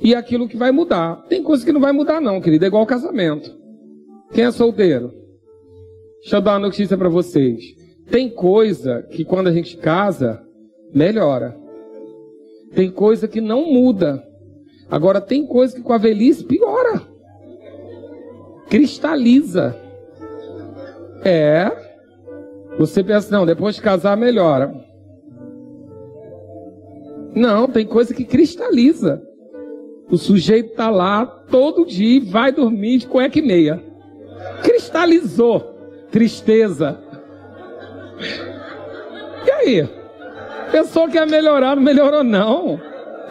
e aquilo que vai mudar. Tem coisa que não vai mudar, não, querido. É igual casamento. Quem é solteiro? Deixa eu dar uma notícia para vocês. Tem coisa que quando a gente casa, melhora. Tem coisa que não muda. Agora, tem coisa que com a velhice piora. Cristaliza. É. Você pensa, não, depois de casar melhora. Não, tem coisa que cristaliza. O sujeito está lá todo dia e vai dormir de cueca e meia. Cristalizou. Tristeza. E aí? Pensou que ia melhorar, não melhorou não.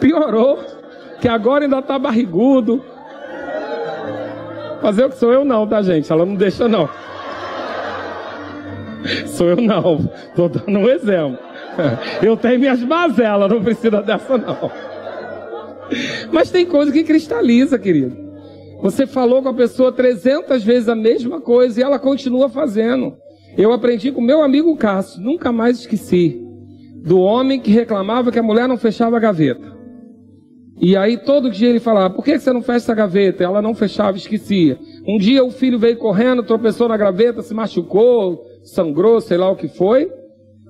Piorou. Que agora ainda está barrigudo. Fazer o que sou eu não, tá gente? Ela não deixa não. Sou eu não. Estou dando um exemplo. Eu tenho minhas mazelas, não precisa dessa não. Mas tem coisa que cristaliza, querido. Você falou com a pessoa 300 vezes a mesma coisa e ela continua fazendo. Eu aprendi com meu amigo Cássio, nunca mais esqueci, do homem que reclamava que a mulher não fechava a gaveta. E aí todo dia ele falava, por que você não fecha essa gaveta? Ela não fechava, esquecia. Um dia o filho veio correndo, tropeçou na gaveta, se machucou, sangrou, sei lá o que foi.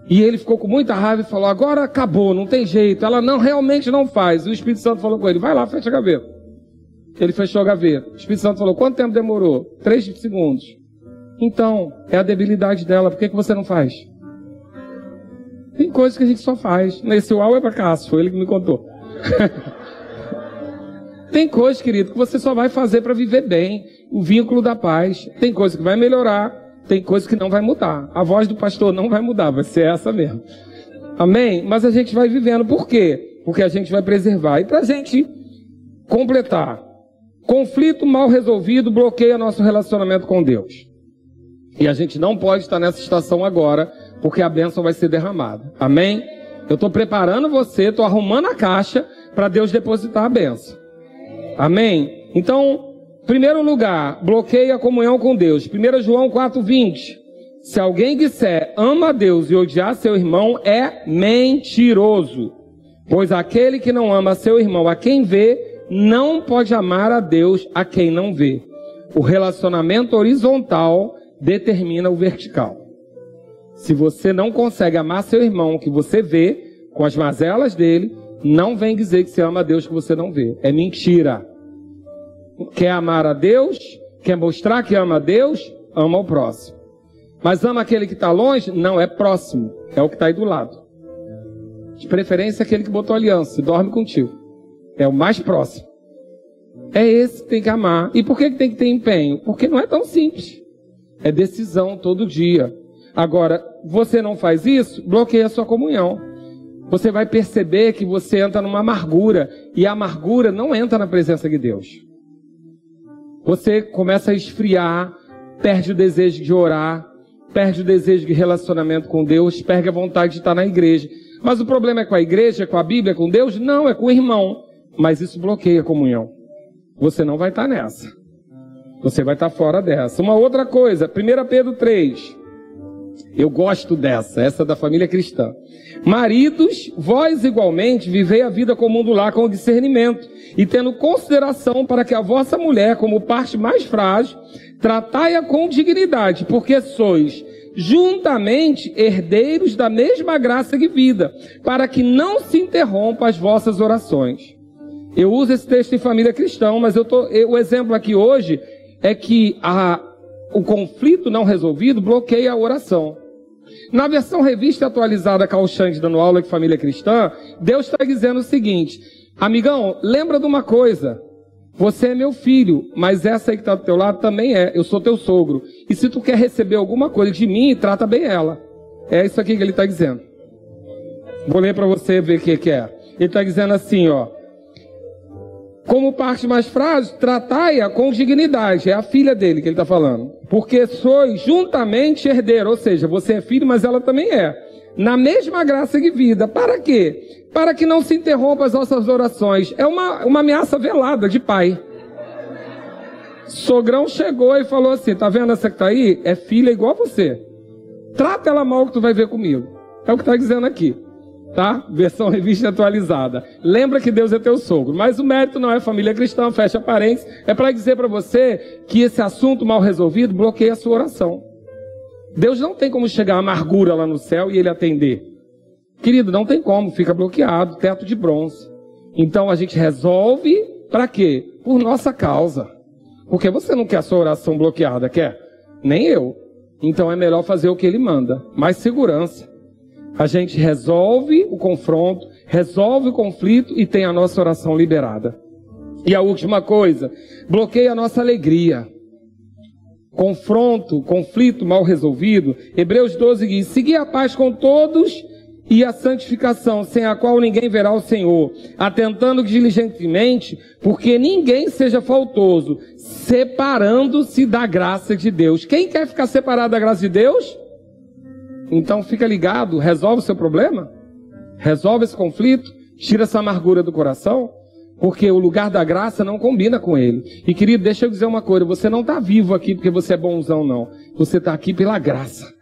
E ele ficou com muita raiva e falou: agora acabou, não tem jeito. Ela não, realmente não faz. E o Espírito Santo falou com ele: vai lá, fecha a gaveta. Ele fechou a gaveta. O Espírito Santo falou: quanto tempo demorou? Três segundos. Então, é a debilidade dela, por que, que você não faz? Tem coisas que a gente só faz. Nesse uau é para Cássio, foi ele que me contou. Tem coisas, querido, que você só vai fazer para viver bem, o vínculo da paz. Tem coisas que vai melhorar, tem coisas que não vai mudar. A voz do pastor não vai mudar, vai ser essa mesmo. Amém? Mas a gente vai vivendo. Por quê? Porque a gente vai preservar. E para a gente completar, conflito mal resolvido bloqueia nosso relacionamento com Deus. E a gente não pode estar nessa estação agora, porque a bênção vai ser derramada. Amém? Eu estou preparando você, estou arrumando a caixa para Deus depositar a bênção. Amém? Então, primeiro lugar, bloqueia a comunhão com Deus. 1 João 4,20. Se alguém disser ama a Deus e odiar seu irmão, é mentiroso. Pois aquele que não ama seu irmão a quem vê, não pode amar a Deus a quem não vê. O relacionamento horizontal determina o vertical. Se você não consegue amar seu irmão que você vê, com as mazelas dele, não vem dizer que você ama a Deus que você não vê. É mentira. Quer amar a Deus? Quer mostrar que ama a Deus? Ama o próximo. Mas ama aquele que está longe? Não, é próximo. É o que está aí do lado. De preferência, aquele que botou aliança dorme contigo. É o mais próximo. É esse que tem que amar. E por que tem que ter empenho? Porque não é tão simples. É decisão todo dia. Agora, você não faz isso, bloqueia a sua comunhão. Você vai perceber que você entra numa amargura. E a amargura não entra na presença de Deus. Você começa a esfriar, perde o desejo de orar, perde o desejo de relacionamento com Deus, perde a vontade de estar na igreja. Mas o problema é com a igreja, com a Bíblia, com Deus? Não, é com o irmão. Mas isso bloqueia a comunhão. Você não vai estar nessa. Você vai estar fora dessa. Uma outra coisa, 1 Pedro 3. Eu gosto dessa, essa da família cristã. Maridos, vós igualmente vivei a vida comum do lar com discernimento, e tendo consideração para que a vossa mulher, como parte mais frágil, tratai-a com dignidade, porque sois juntamente herdeiros da mesma graça de vida, para que não se interrompa as vossas orações. Eu uso esse texto em família cristã, mas eu tô, eu, o exemplo aqui hoje é que a, o conflito não resolvido bloqueia a oração. Na versão revista atualizada Calxante dando aula de família cristã, Deus está dizendo o seguinte: amigão, lembra de uma coisa. Você é meu filho, mas essa aí que está do teu lado também é. Eu sou teu sogro. E se tu quer receber alguma coisa de mim, trata bem ela. É isso aqui que ele está dizendo. Vou ler para você ver o que, que é. Ele está dizendo assim, ó. Como parte mais frágil, tratai-a com dignidade. É a filha dele que ele está falando. Porque sois juntamente herdeiro. Ou seja, você é filho, mas ela também é. Na mesma graça de vida. Para quê? Para que não se interrompa as nossas orações. É uma, uma ameaça velada de pai. Sogrão chegou e falou assim: tá vendo essa que está aí? É filha igual a você. Trata ela mal que tu vai ver comigo. É o que está dizendo aqui tá? Versão revista atualizada. Lembra que Deus é teu sogro. Mas o mérito não é família cristã, fecha parênteses. É para dizer para você que esse assunto mal resolvido bloqueia a sua oração. Deus não tem como chegar a amargura lá no céu e ele atender. Querido, não tem como, fica bloqueado, teto de bronze. Então a gente resolve para quê? Por nossa causa. Porque você não quer a sua oração bloqueada, quer? Nem eu. Então é melhor fazer o que ele manda. Mais segurança a gente resolve o confronto, resolve o conflito e tem a nossa oração liberada. E a última coisa, bloqueia a nossa alegria. Confronto, conflito mal resolvido. Hebreus 12 diz: Segui a paz com todos e a santificação, sem a qual ninguém verá o Senhor, atentando diligentemente, porque ninguém seja faltoso, separando-se da graça de Deus. Quem quer ficar separado da graça de Deus? Então fica ligado, resolve o seu problema, resolve esse conflito, tira essa amargura do coração, porque o lugar da graça não combina com ele. E querido, deixa eu dizer uma coisa: você não está vivo aqui porque você é bonzão, não. Você está aqui pela graça.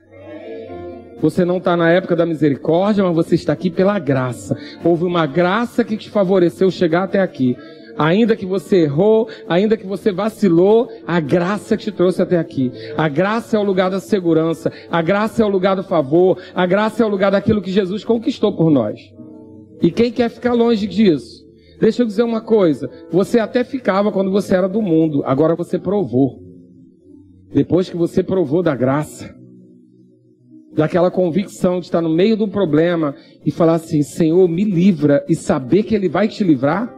Você não está na época da misericórdia, mas você está aqui pela graça. Houve uma graça que te favoreceu chegar até aqui. Ainda que você errou, ainda que você vacilou, a graça te trouxe até aqui. A graça é o lugar da segurança, a graça é o lugar do favor, a graça é o lugar daquilo que Jesus conquistou por nós. E quem quer ficar longe disso? Deixa eu dizer uma coisa, você até ficava quando você era do mundo, agora você provou. Depois que você provou da graça, daquela convicção de estar no meio do problema e falar assim: Senhor, me livra e saber que Ele vai te livrar?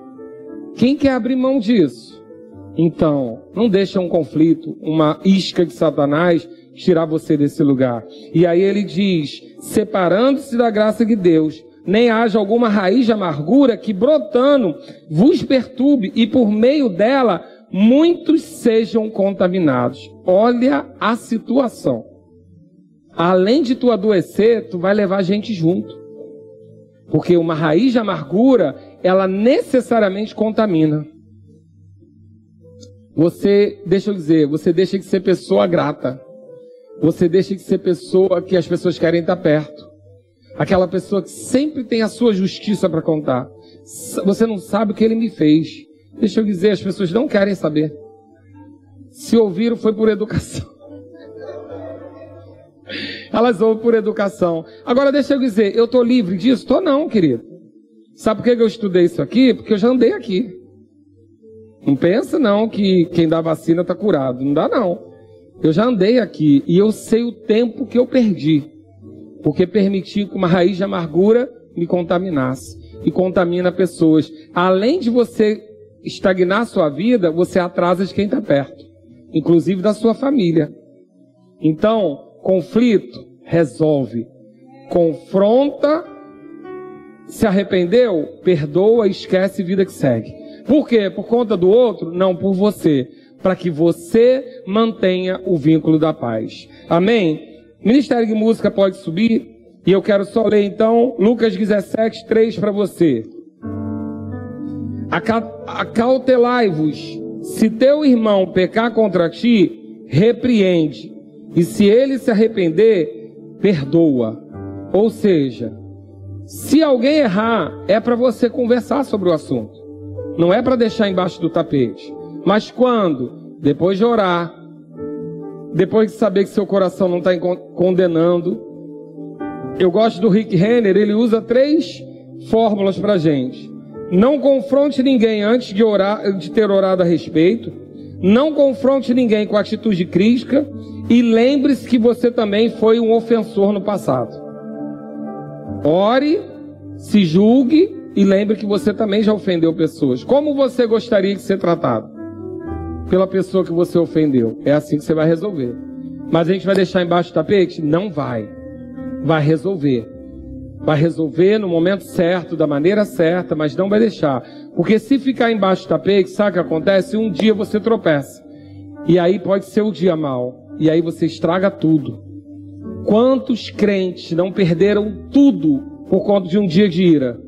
Quem quer abrir mão disso? Então, não deixa um conflito, uma isca de Satanás tirar você desse lugar. E aí ele diz: separando-se da graça de Deus, nem haja alguma raiz de amargura que brotando vos perturbe e por meio dela muitos sejam contaminados. Olha a situação além de tu adoecer, tu vai levar gente junto. Porque uma raiz de amargura, ela necessariamente contamina. Você, deixa eu dizer, você deixa de ser pessoa grata. Você deixa de ser pessoa que as pessoas querem estar perto. Aquela pessoa que sempre tem a sua justiça para contar. Você não sabe o que ele me fez. Deixa eu dizer, as pessoas não querem saber. Se ouviram, foi por educação. Elas ouvem por educação. Agora deixa eu dizer, eu estou livre disso? Estou não, querido. Sabe por que eu estudei isso aqui? Porque eu já andei aqui. Não pensa não que quem dá vacina está curado. Não dá não. Eu já andei aqui e eu sei o tempo que eu perdi. Porque permiti que uma raiz de amargura me contaminasse. E contamina pessoas. Além de você estagnar sua vida, você atrasa de quem está perto. Inclusive da sua família. Então, Conflito, resolve. Confronta, se arrependeu, perdoa, esquece vida que segue. Por quê? Por conta do outro? Não, por você. Para que você mantenha o vínculo da paz. Amém? Ministério de Música pode subir. E eu quero só ler então Lucas 17, 3 para você. Acautelai-vos. Se teu irmão pecar contra ti, repreende e se ele se arrepender, perdoa. Ou seja, se alguém errar, é para você conversar sobre o assunto. Não é para deixar embaixo do tapete. Mas quando, depois de orar, depois de saber que seu coração não está condenando, eu gosto do Rick Renner, ele usa três fórmulas para gente. Não confronte ninguém antes de, orar, de ter orado a respeito. Não confronte ninguém com atitude crítica e lembre-se que você também foi um ofensor no passado. Ore, se julgue e lembre que você também já ofendeu pessoas. Como você gostaria de ser tratado? Pela pessoa que você ofendeu. É assim que você vai resolver. Mas a gente vai deixar embaixo do tapete? Não vai. Vai resolver. Vai resolver no momento certo, da maneira certa, mas não vai deixar. Porque se ficar embaixo do tapete, sabe o que acontece? Um dia você tropeça. E aí pode ser o dia mal e aí você estraga tudo. Quantos crentes não perderam tudo por conta de um dia de ira?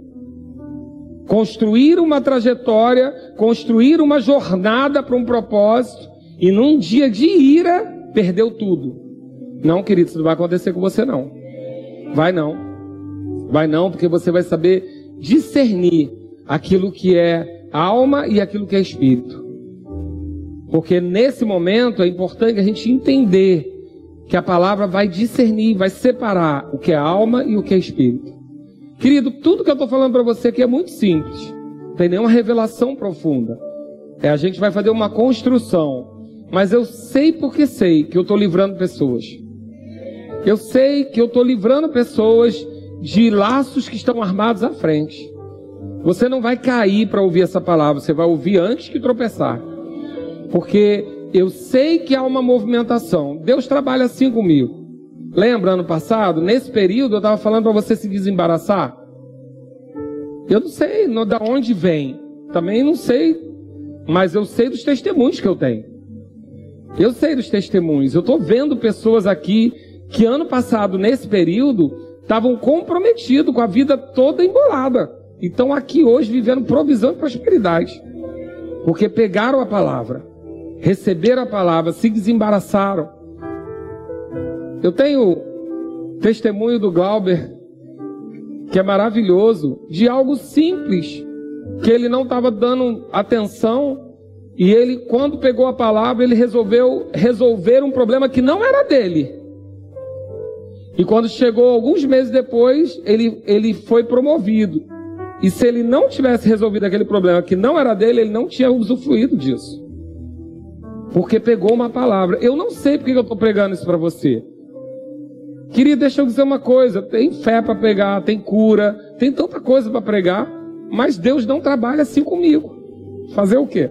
Construir uma trajetória, construir uma jornada para um propósito, e num dia de ira, perdeu tudo. Não, querido, isso não vai acontecer com você, não. Vai não. Vai não, porque você vai saber discernir aquilo que é alma e aquilo que é espírito. Porque nesse momento é importante a gente entender que a palavra vai discernir, vai separar o que é alma e o que é espírito. Querido, tudo que eu estou falando para você aqui é muito simples. Não tem nenhuma revelação profunda. É, a gente vai fazer uma construção. Mas eu sei porque sei que eu estou livrando pessoas. Eu sei que eu estou livrando pessoas de laços que estão armados à frente. Você não vai cair para ouvir essa palavra, você vai ouvir antes que tropeçar. Porque eu sei que há uma movimentação. Deus trabalha assim comigo. Lembra ano passado? Nesse período eu estava falando para você se desembaraçar. Eu não sei não, da onde vem. Também não sei. Mas eu sei dos testemunhos que eu tenho. Eu sei dos testemunhos. Eu estou vendo pessoas aqui que ano passado, nesse período, estavam comprometidos com a vida toda embolada. E estão aqui hoje vivendo provisão e prosperidade. Porque pegaram a palavra receberam a palavra, se desembaraçaram. Eu tenho testemunho do Glauber, que é maravilhoso, de algo simples, que ele não estava dando atenção e ele, quando pegou a palavra, ele resolveu resolver um problema que não era dele. E quando chegou alguns meses depois, ele, ele foi promovido. E se ele não tivesse resolvido aquele problema que não era dele, ele não tinha usufruído disso. Porque pegou uma palavra. Eu não sei porque eu estou pregando isso para você. Querido, deixa eu dizer uma coisa: tem fé para pegar, tem cura, tem tanta coisa para pregar, mas Deus não trabalha assim comigo. Fazer o quê?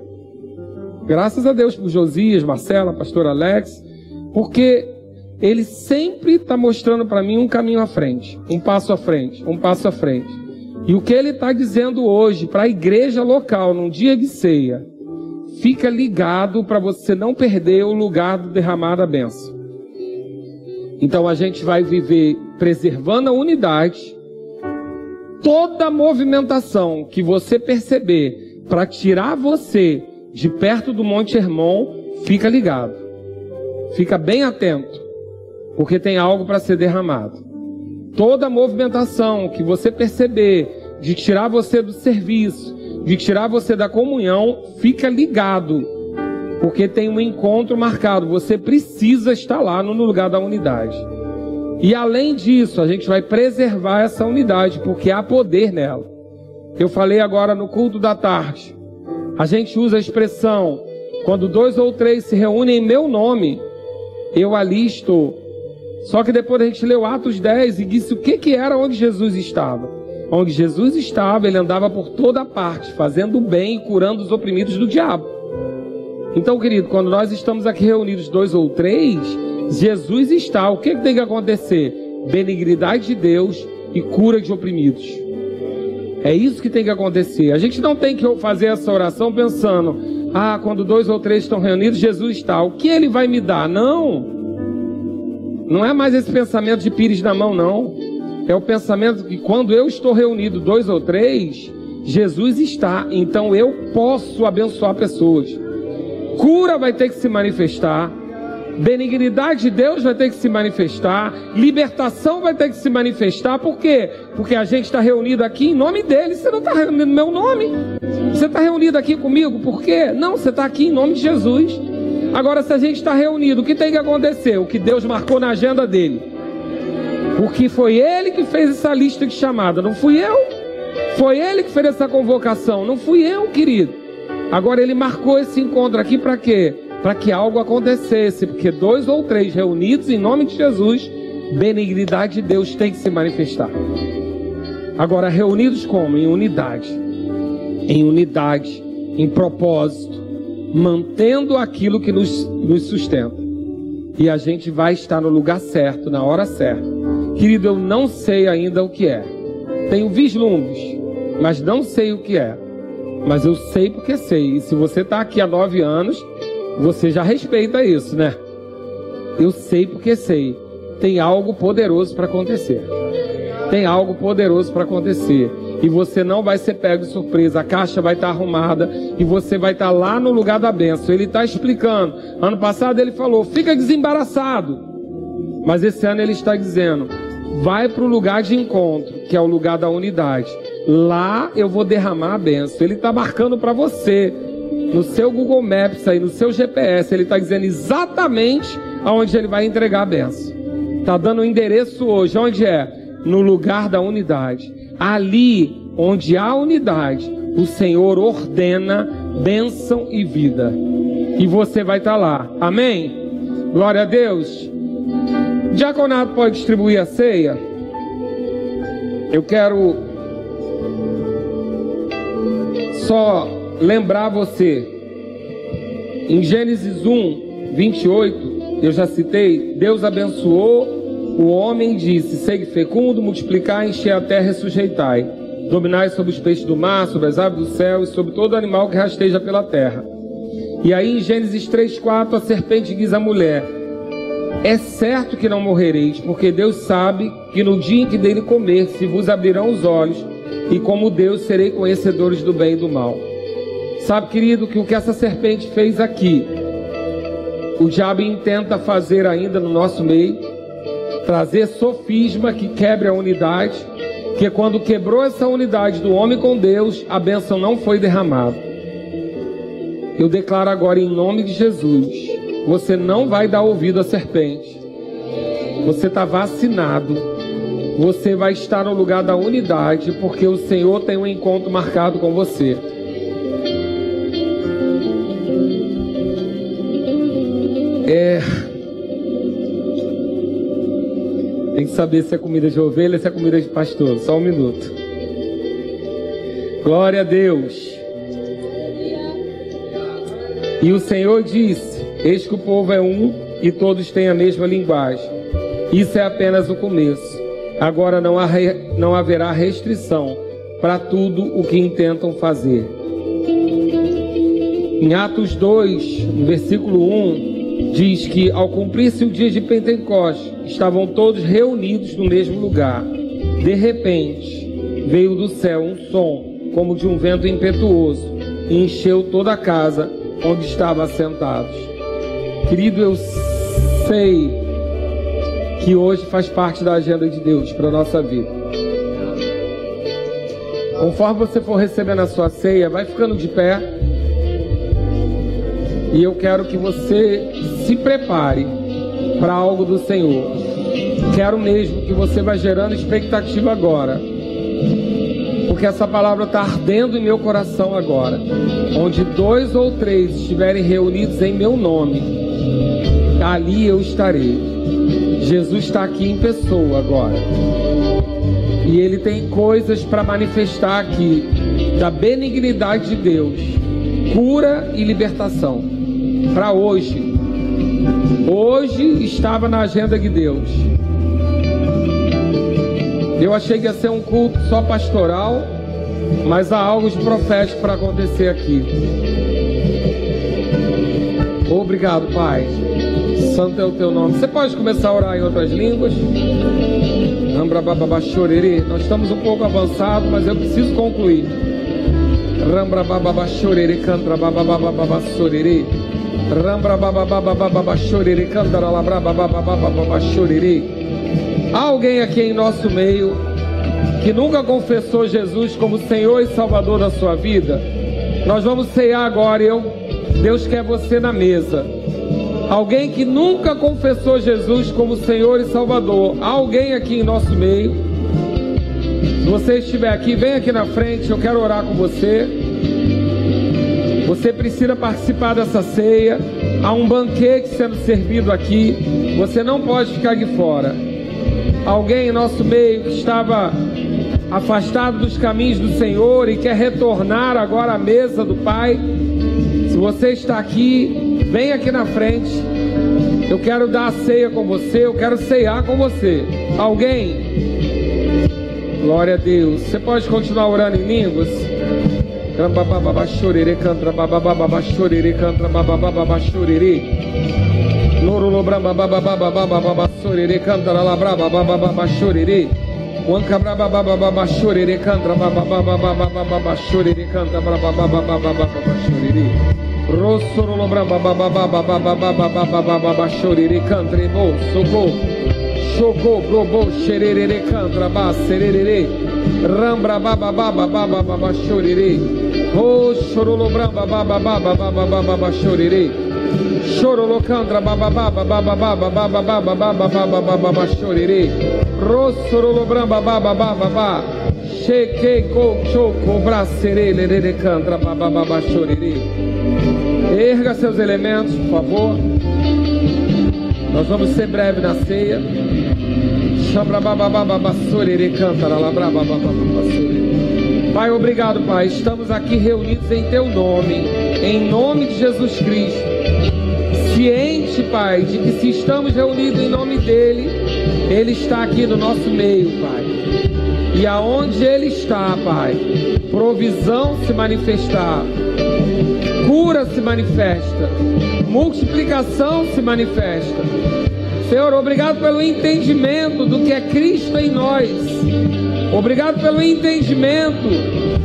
Graças a Deus por Josias, Marcela, pastor Alex, porque ele sempre está mostrando para mim um caminho à frente, um passo à frente, um passo à frente. E o que ele está dizendo hoje para a igreja local, num dia de ceia, fica ligado para você não perder o lugar do derramar da benção. Então a gente vai viver preservando a unidade. Toda movimentação que você perceber para tirar você de perto do Monte Hermon, fica ligado. Fica bem atento, porque tem algo para ser derramado. Toda movimentação que você perceber de tirar você do serviço, de tirar você da comunhão, fica ligado porque tem um encontro marcado. Você precisa estar lá no lugar da unidade. E além disso, a gente vai preservar essa unidade, porque há poder nela. Eu falei agora no culto da tarde. A gente usa a expressão: quando dois ou três se reúnem em meu nome, eu ali estou. Só que depois a gente leu Atos 10 e disse o que, que era onde Jesus estava. Onde Jesus estava, ele andava por toda parte, fazendo bem e curando os oprimidos do diabo. Então, querido, quando nós estamos aqui reunidos dois ou três, Jesus está. O que, que tem que acontecer? Benignidade de Deus e cura de oprimidos. É isso que tem que acontecer. A gente não tem que fazer essa oração pensando, ah, quando dois ou três estão reunidos, Jesus está. O que ele vai me dar? Não. Não é mais esse pensamento de pires na mão, não. É o pensamento que quando eu estou reunido dois ou três, Jesus está. Então eu posso abençoar pessoas cura vai ter que se manifestar, benignidade de Deus vai ter que se manifestar, libertação vai ter que se manifestar, por quê? Porque a gente está reunido aqui em nome dele, você não está reunido no meu nome, você está reunido aqui comigo, por quê? Não, você está aqui em nome de Jesus. Agora, se a gente está reunido, o que tem que acontecer? O que Deus marcou na agenda dele. Porque foi ele que fez essa lista de chamada, não fui eu. Foi ele que fez essa convocação, não fui eu, querido. Agora ele marcou esse encontro aqui para quê? Para que algo acontecesse, porque dois ou três reunidos em nome de Jesus, benignidade de Deus tem que se manifestar. Agora, reunidos como? Em unidade. Em unidade, em propósito, mantendo aquilo que nos, nos sustenta. E a gente vai estar no lugar certo, na hora certa. Querido, eu não sei ainda o que é. Tenho vislumbres, mas não sei o que é. Mas eu sei porque sei. E se você está aqui há nove anos, você já respeita isso, né? Eu sei porque sei. Tem algo poderoso para acontecer. Tem algo poderoso para acontecer. E você não vai ser pego de surpresa. A caixa vai estar tá arrumada e você vai estar tá lá no lugar da benção. Ele está explicando. Ano passado ele falou: fica desembaraçado. Mas esse ano ele está dizendo: vai para o lugar de encontro, que é o lugar da unidade. Lá eu vou derramar a benção. Ele está marcando para você, no seu Google Maps aí, no seu GPS, ele está dizendo exatamente aonde ele vai entregar a benção. Está dando o endereço hoje, onde é? No lugar da unidade. Ali onde há unidade, o Senhor ordena bênção e vida. E você vai estar tá lá. Amém? Glória a Deus. Diaconato pode distribuir a ceia. Eu quero só lembrar você, em Gênesis 1, 28, eu já citei, Deus abençoou o homem e disse: Segue fecundo, multiplicai, encher a terra e sujeitai. Dominai sobre os peixes do mar, sobre as aves do céu e sobre todo animal que rasteja pela terra. E aí em Gênesis 3,4 a serpente diz à mulher: É certo que não morrereis, porque Deus sabe que no dia em que dele comer se vos abrirão os olhos e como Deus serei conhecedores do bem e do mal. Sabe, querido, que o que essa serpente fez aqui, o diabo intenta fazer ainda no nosso meio, trazer sofisma que quebre a unidade, Porque quando quebrou essa unidade do homem com Deus, a bênção não foi derramada. Eu declaro agora em nome de Jesus: você não vai dar ouvido à serpente. Você está vacinado. Você vai estar no lugar da unidade, porque o Senhor tem um encontro marcado com você. É. Tem que saber se é comida de ovelha ou se é comida de pastor. Só um minuto. Glória a Deus. E o Senhor disse: Eis que o povo é um e todos têm a mesma linguagem. Isso é apenas o começo. Agora não, re... não haverá restrição para tudo o que intentam fazer. Em Atos 2, no versículo 1, diz que ao cumprir-se o dia de Pentecostes, estavam todos reunidos no mesmo lugar. De repente, veio do céu um som, como de um vento impetuoso, e encheu toda a casa onde estavam assentados. Querido, eu sei que hoje faz parte da agenda de Deus para nossa vida. Conforme você for recebendo a sua ceia, vai ficando de pé. E eu quero que você se prepare para algo do Senhor. Quero mesmo que você vá gerando expectativa agora. Porque essa palavra está ardendo em meu coração agora. Onde dois ou três estiverem reunidos em meu nome, ali eu estarei. Jesus está aqui em pessoa agora. E ele tem coisas para manifestar aqui da benignidade de Deus, cura e libertação para hoje. Hoje estava na agenda de Deus. Eu achei que ia ser um culto só pastoral, mas há algo de profético para acontecer aqui. Obrigado, Pai. Santo é o teu nome. Você pode começar a orar em outras línguas? Nós estamos um pouco avançados, mas eu preciso concluir. Rambra baba chorere cantra baba baba sorere. Há alguém aqui em nosso meio que nunca confessou Jesus como Senhor e Salvador da sua vida? Nós vamos ceiar agora. Eu, Deus quer você na mesa. Alguém que nunca confessou Jesus como Senhor e Salvador. Alguém aqui em nosso meio. Se você estiver aqui, vem aqui na frente. Eu quero orar com você. Você precisa participar dessa ceia. Há um banquete sendo servido aqui. Você não pode ficar de fora. Alguém em nosso meio que estava afastado dos caminhos do Senhor e quer retornar agora à mesa do Pai. Se você está aqui, Vem aqui na frente. Eu quero dar a ceia com você. Eu quero ceiar com você. Alguém? Glória a Deus. Você pode continuar orando em línguas? e canta. La bra ba ba ba ba ba ba ba, chorei e baba baba baba chorere. Rosso lo bramba baba baba baba baba baba baba chorere cantra bo socorro. Chocou, probou, xererere, cantra, ba, sererere, rambra, baba, baba, baba, baba, chorere. Oh, chorolo bramba baba baba baba baba baba chorere. Chorolo candra baba baba baba baba baba baba baba baba baba baba chorere. Rossorolo bramba baba baba baba. Cheque co choco bracerele de candra baba baba chorere. Erga seus elementos, por favor. Nós vamos ser breve na ceia. Pai, obrigado, Pai. Estamos aqui reunidos em Teu nome, em nome de Jesus Cristo. Ciente, Pai, de que se estamos reunidos em nome dEle, Ele está aqui no nosso meio, Pai. E aonde Ele está, Pai, provisão se manifestar, cura se manifesta, multiplicação se manifesta. Senhor, obrigado pelo entendimento do que é Cristo em nós Obrigado pelo entendimento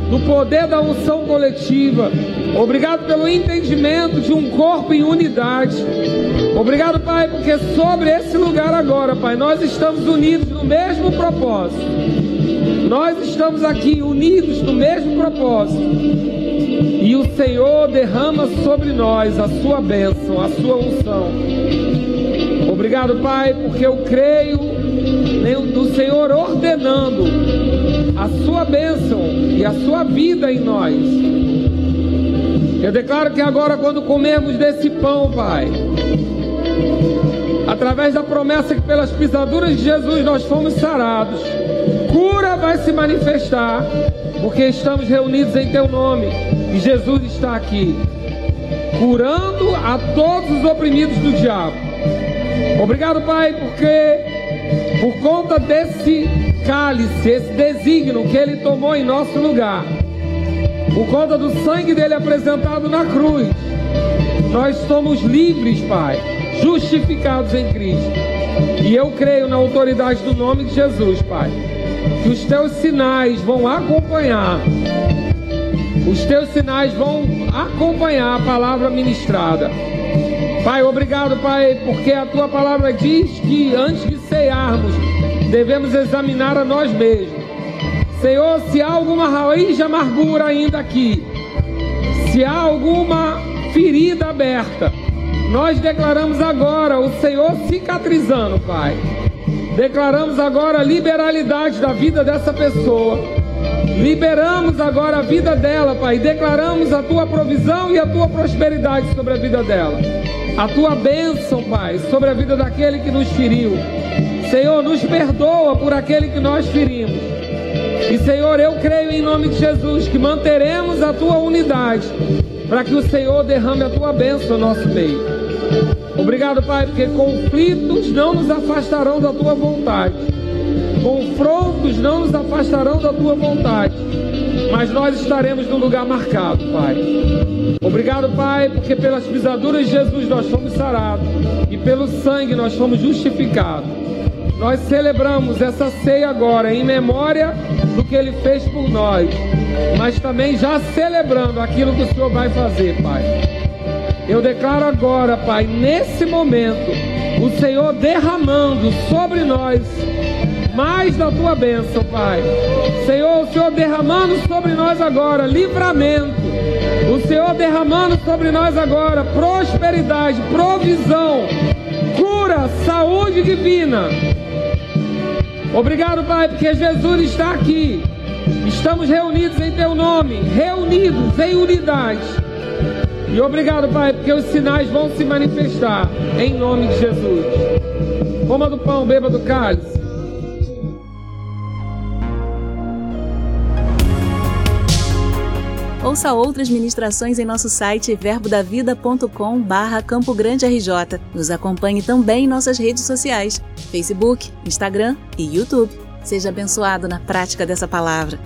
do poder da unção coletiva. Obrigado pelo entendimento de um corpo em unidade. Obrigado, Pai, porque sobre esse lugar agora, Pai, nós estamos unidos no mesmo propósito. Nós estamos aqui unidos no mesmo propósito. E o Senhor derrama sobre nós a sua bênção, a sua unção. Obrigado, Pai, porque eu creio do Senhor ordenando a sua bênção e a sua vida em nós. Eu declaro que agora, quando comermos desse pão, Pai, através da promessa que pelas pisaduras de Jesus nós fomos sarados, cura vai se manifestar, porque estamos reunidos em Teu nome e Jesus está aqui, curando a todos os oprimidos do diabo. Obrigado, Pai, porque por conta desse cálice, esse desígnio que Ele tomou em nosso lugar, por conta do sangue dele apresentado na cruz, nós somos livres, Pai, justificados em Cristo. E eu creio na autoridade do nome de Jesus, Pai, que os teus sinais vão acompanhar, os teus sinais vão acompanhar a palavra ministrada. Pai, obrigado, Pai, porque a tua palavra diz que antes de cearmos, devemos examinar a nós mesmos. Senhor, se há alguma raiz de amargura ainda aqui, se há alguma ferida aberta, nós declaramos agora o Senhor cicatrizando, Pai. Declaramos agora a liberalidade da vida dessa pessoa. Liberamos agora a vida dela, Pai. Declaramos a tua provisão e a tua prosperidade sobre a vida dela. A tua bênção, Pai, sobre a vida daquele que nos feriu. Senhor, nos perdoa por aquele que nós ferimos. E Senhor, eu creio em nome de Jesus que manteremos a tua unidade para que o Senhor derrame a tua bênção no nosso meio. Obrigado, Pai, porque conflitos não nos afastarão da tua vontade. Confrontos não nos afastarão da tua vontade. Mas nós estaremos no lugar marcado, Pai. Obrigado, Pai, porque pelas pisaduras de Jesus nós fomos sarados e pelo sangue nós fomos justificados. Nós celebramos essa ceia agora em memória do que Ele fez por nós, mas também já celebrando aquilo que o Senhor vai fazer, Pai. Eu declaro agora, Pai, nesse momento, o Senhor derramando sobre nós mais da tua bênção, Pai. Senhor, o Senhor derramando sobre nós agora livramento. O Senhor derramando sobre nós agora prosperidade, provisão, cura, saúde divina. Obrigado, Pai, porque Jesus está aqui. Estamos reunidos em Teu nome, reunidos em unidade. E obrigado, Pai, porque os sinais vão se manifestar em nome de Jesus. Coma do pão, beba do cálice. Ouça outras ministrações em nosso site verbodavida.com barra Campo Grande RJ. Nos acompanhe também em nossas redes sociais, Facebook, Instagram e YouTube. Seja abençoado na prática dessa palavra.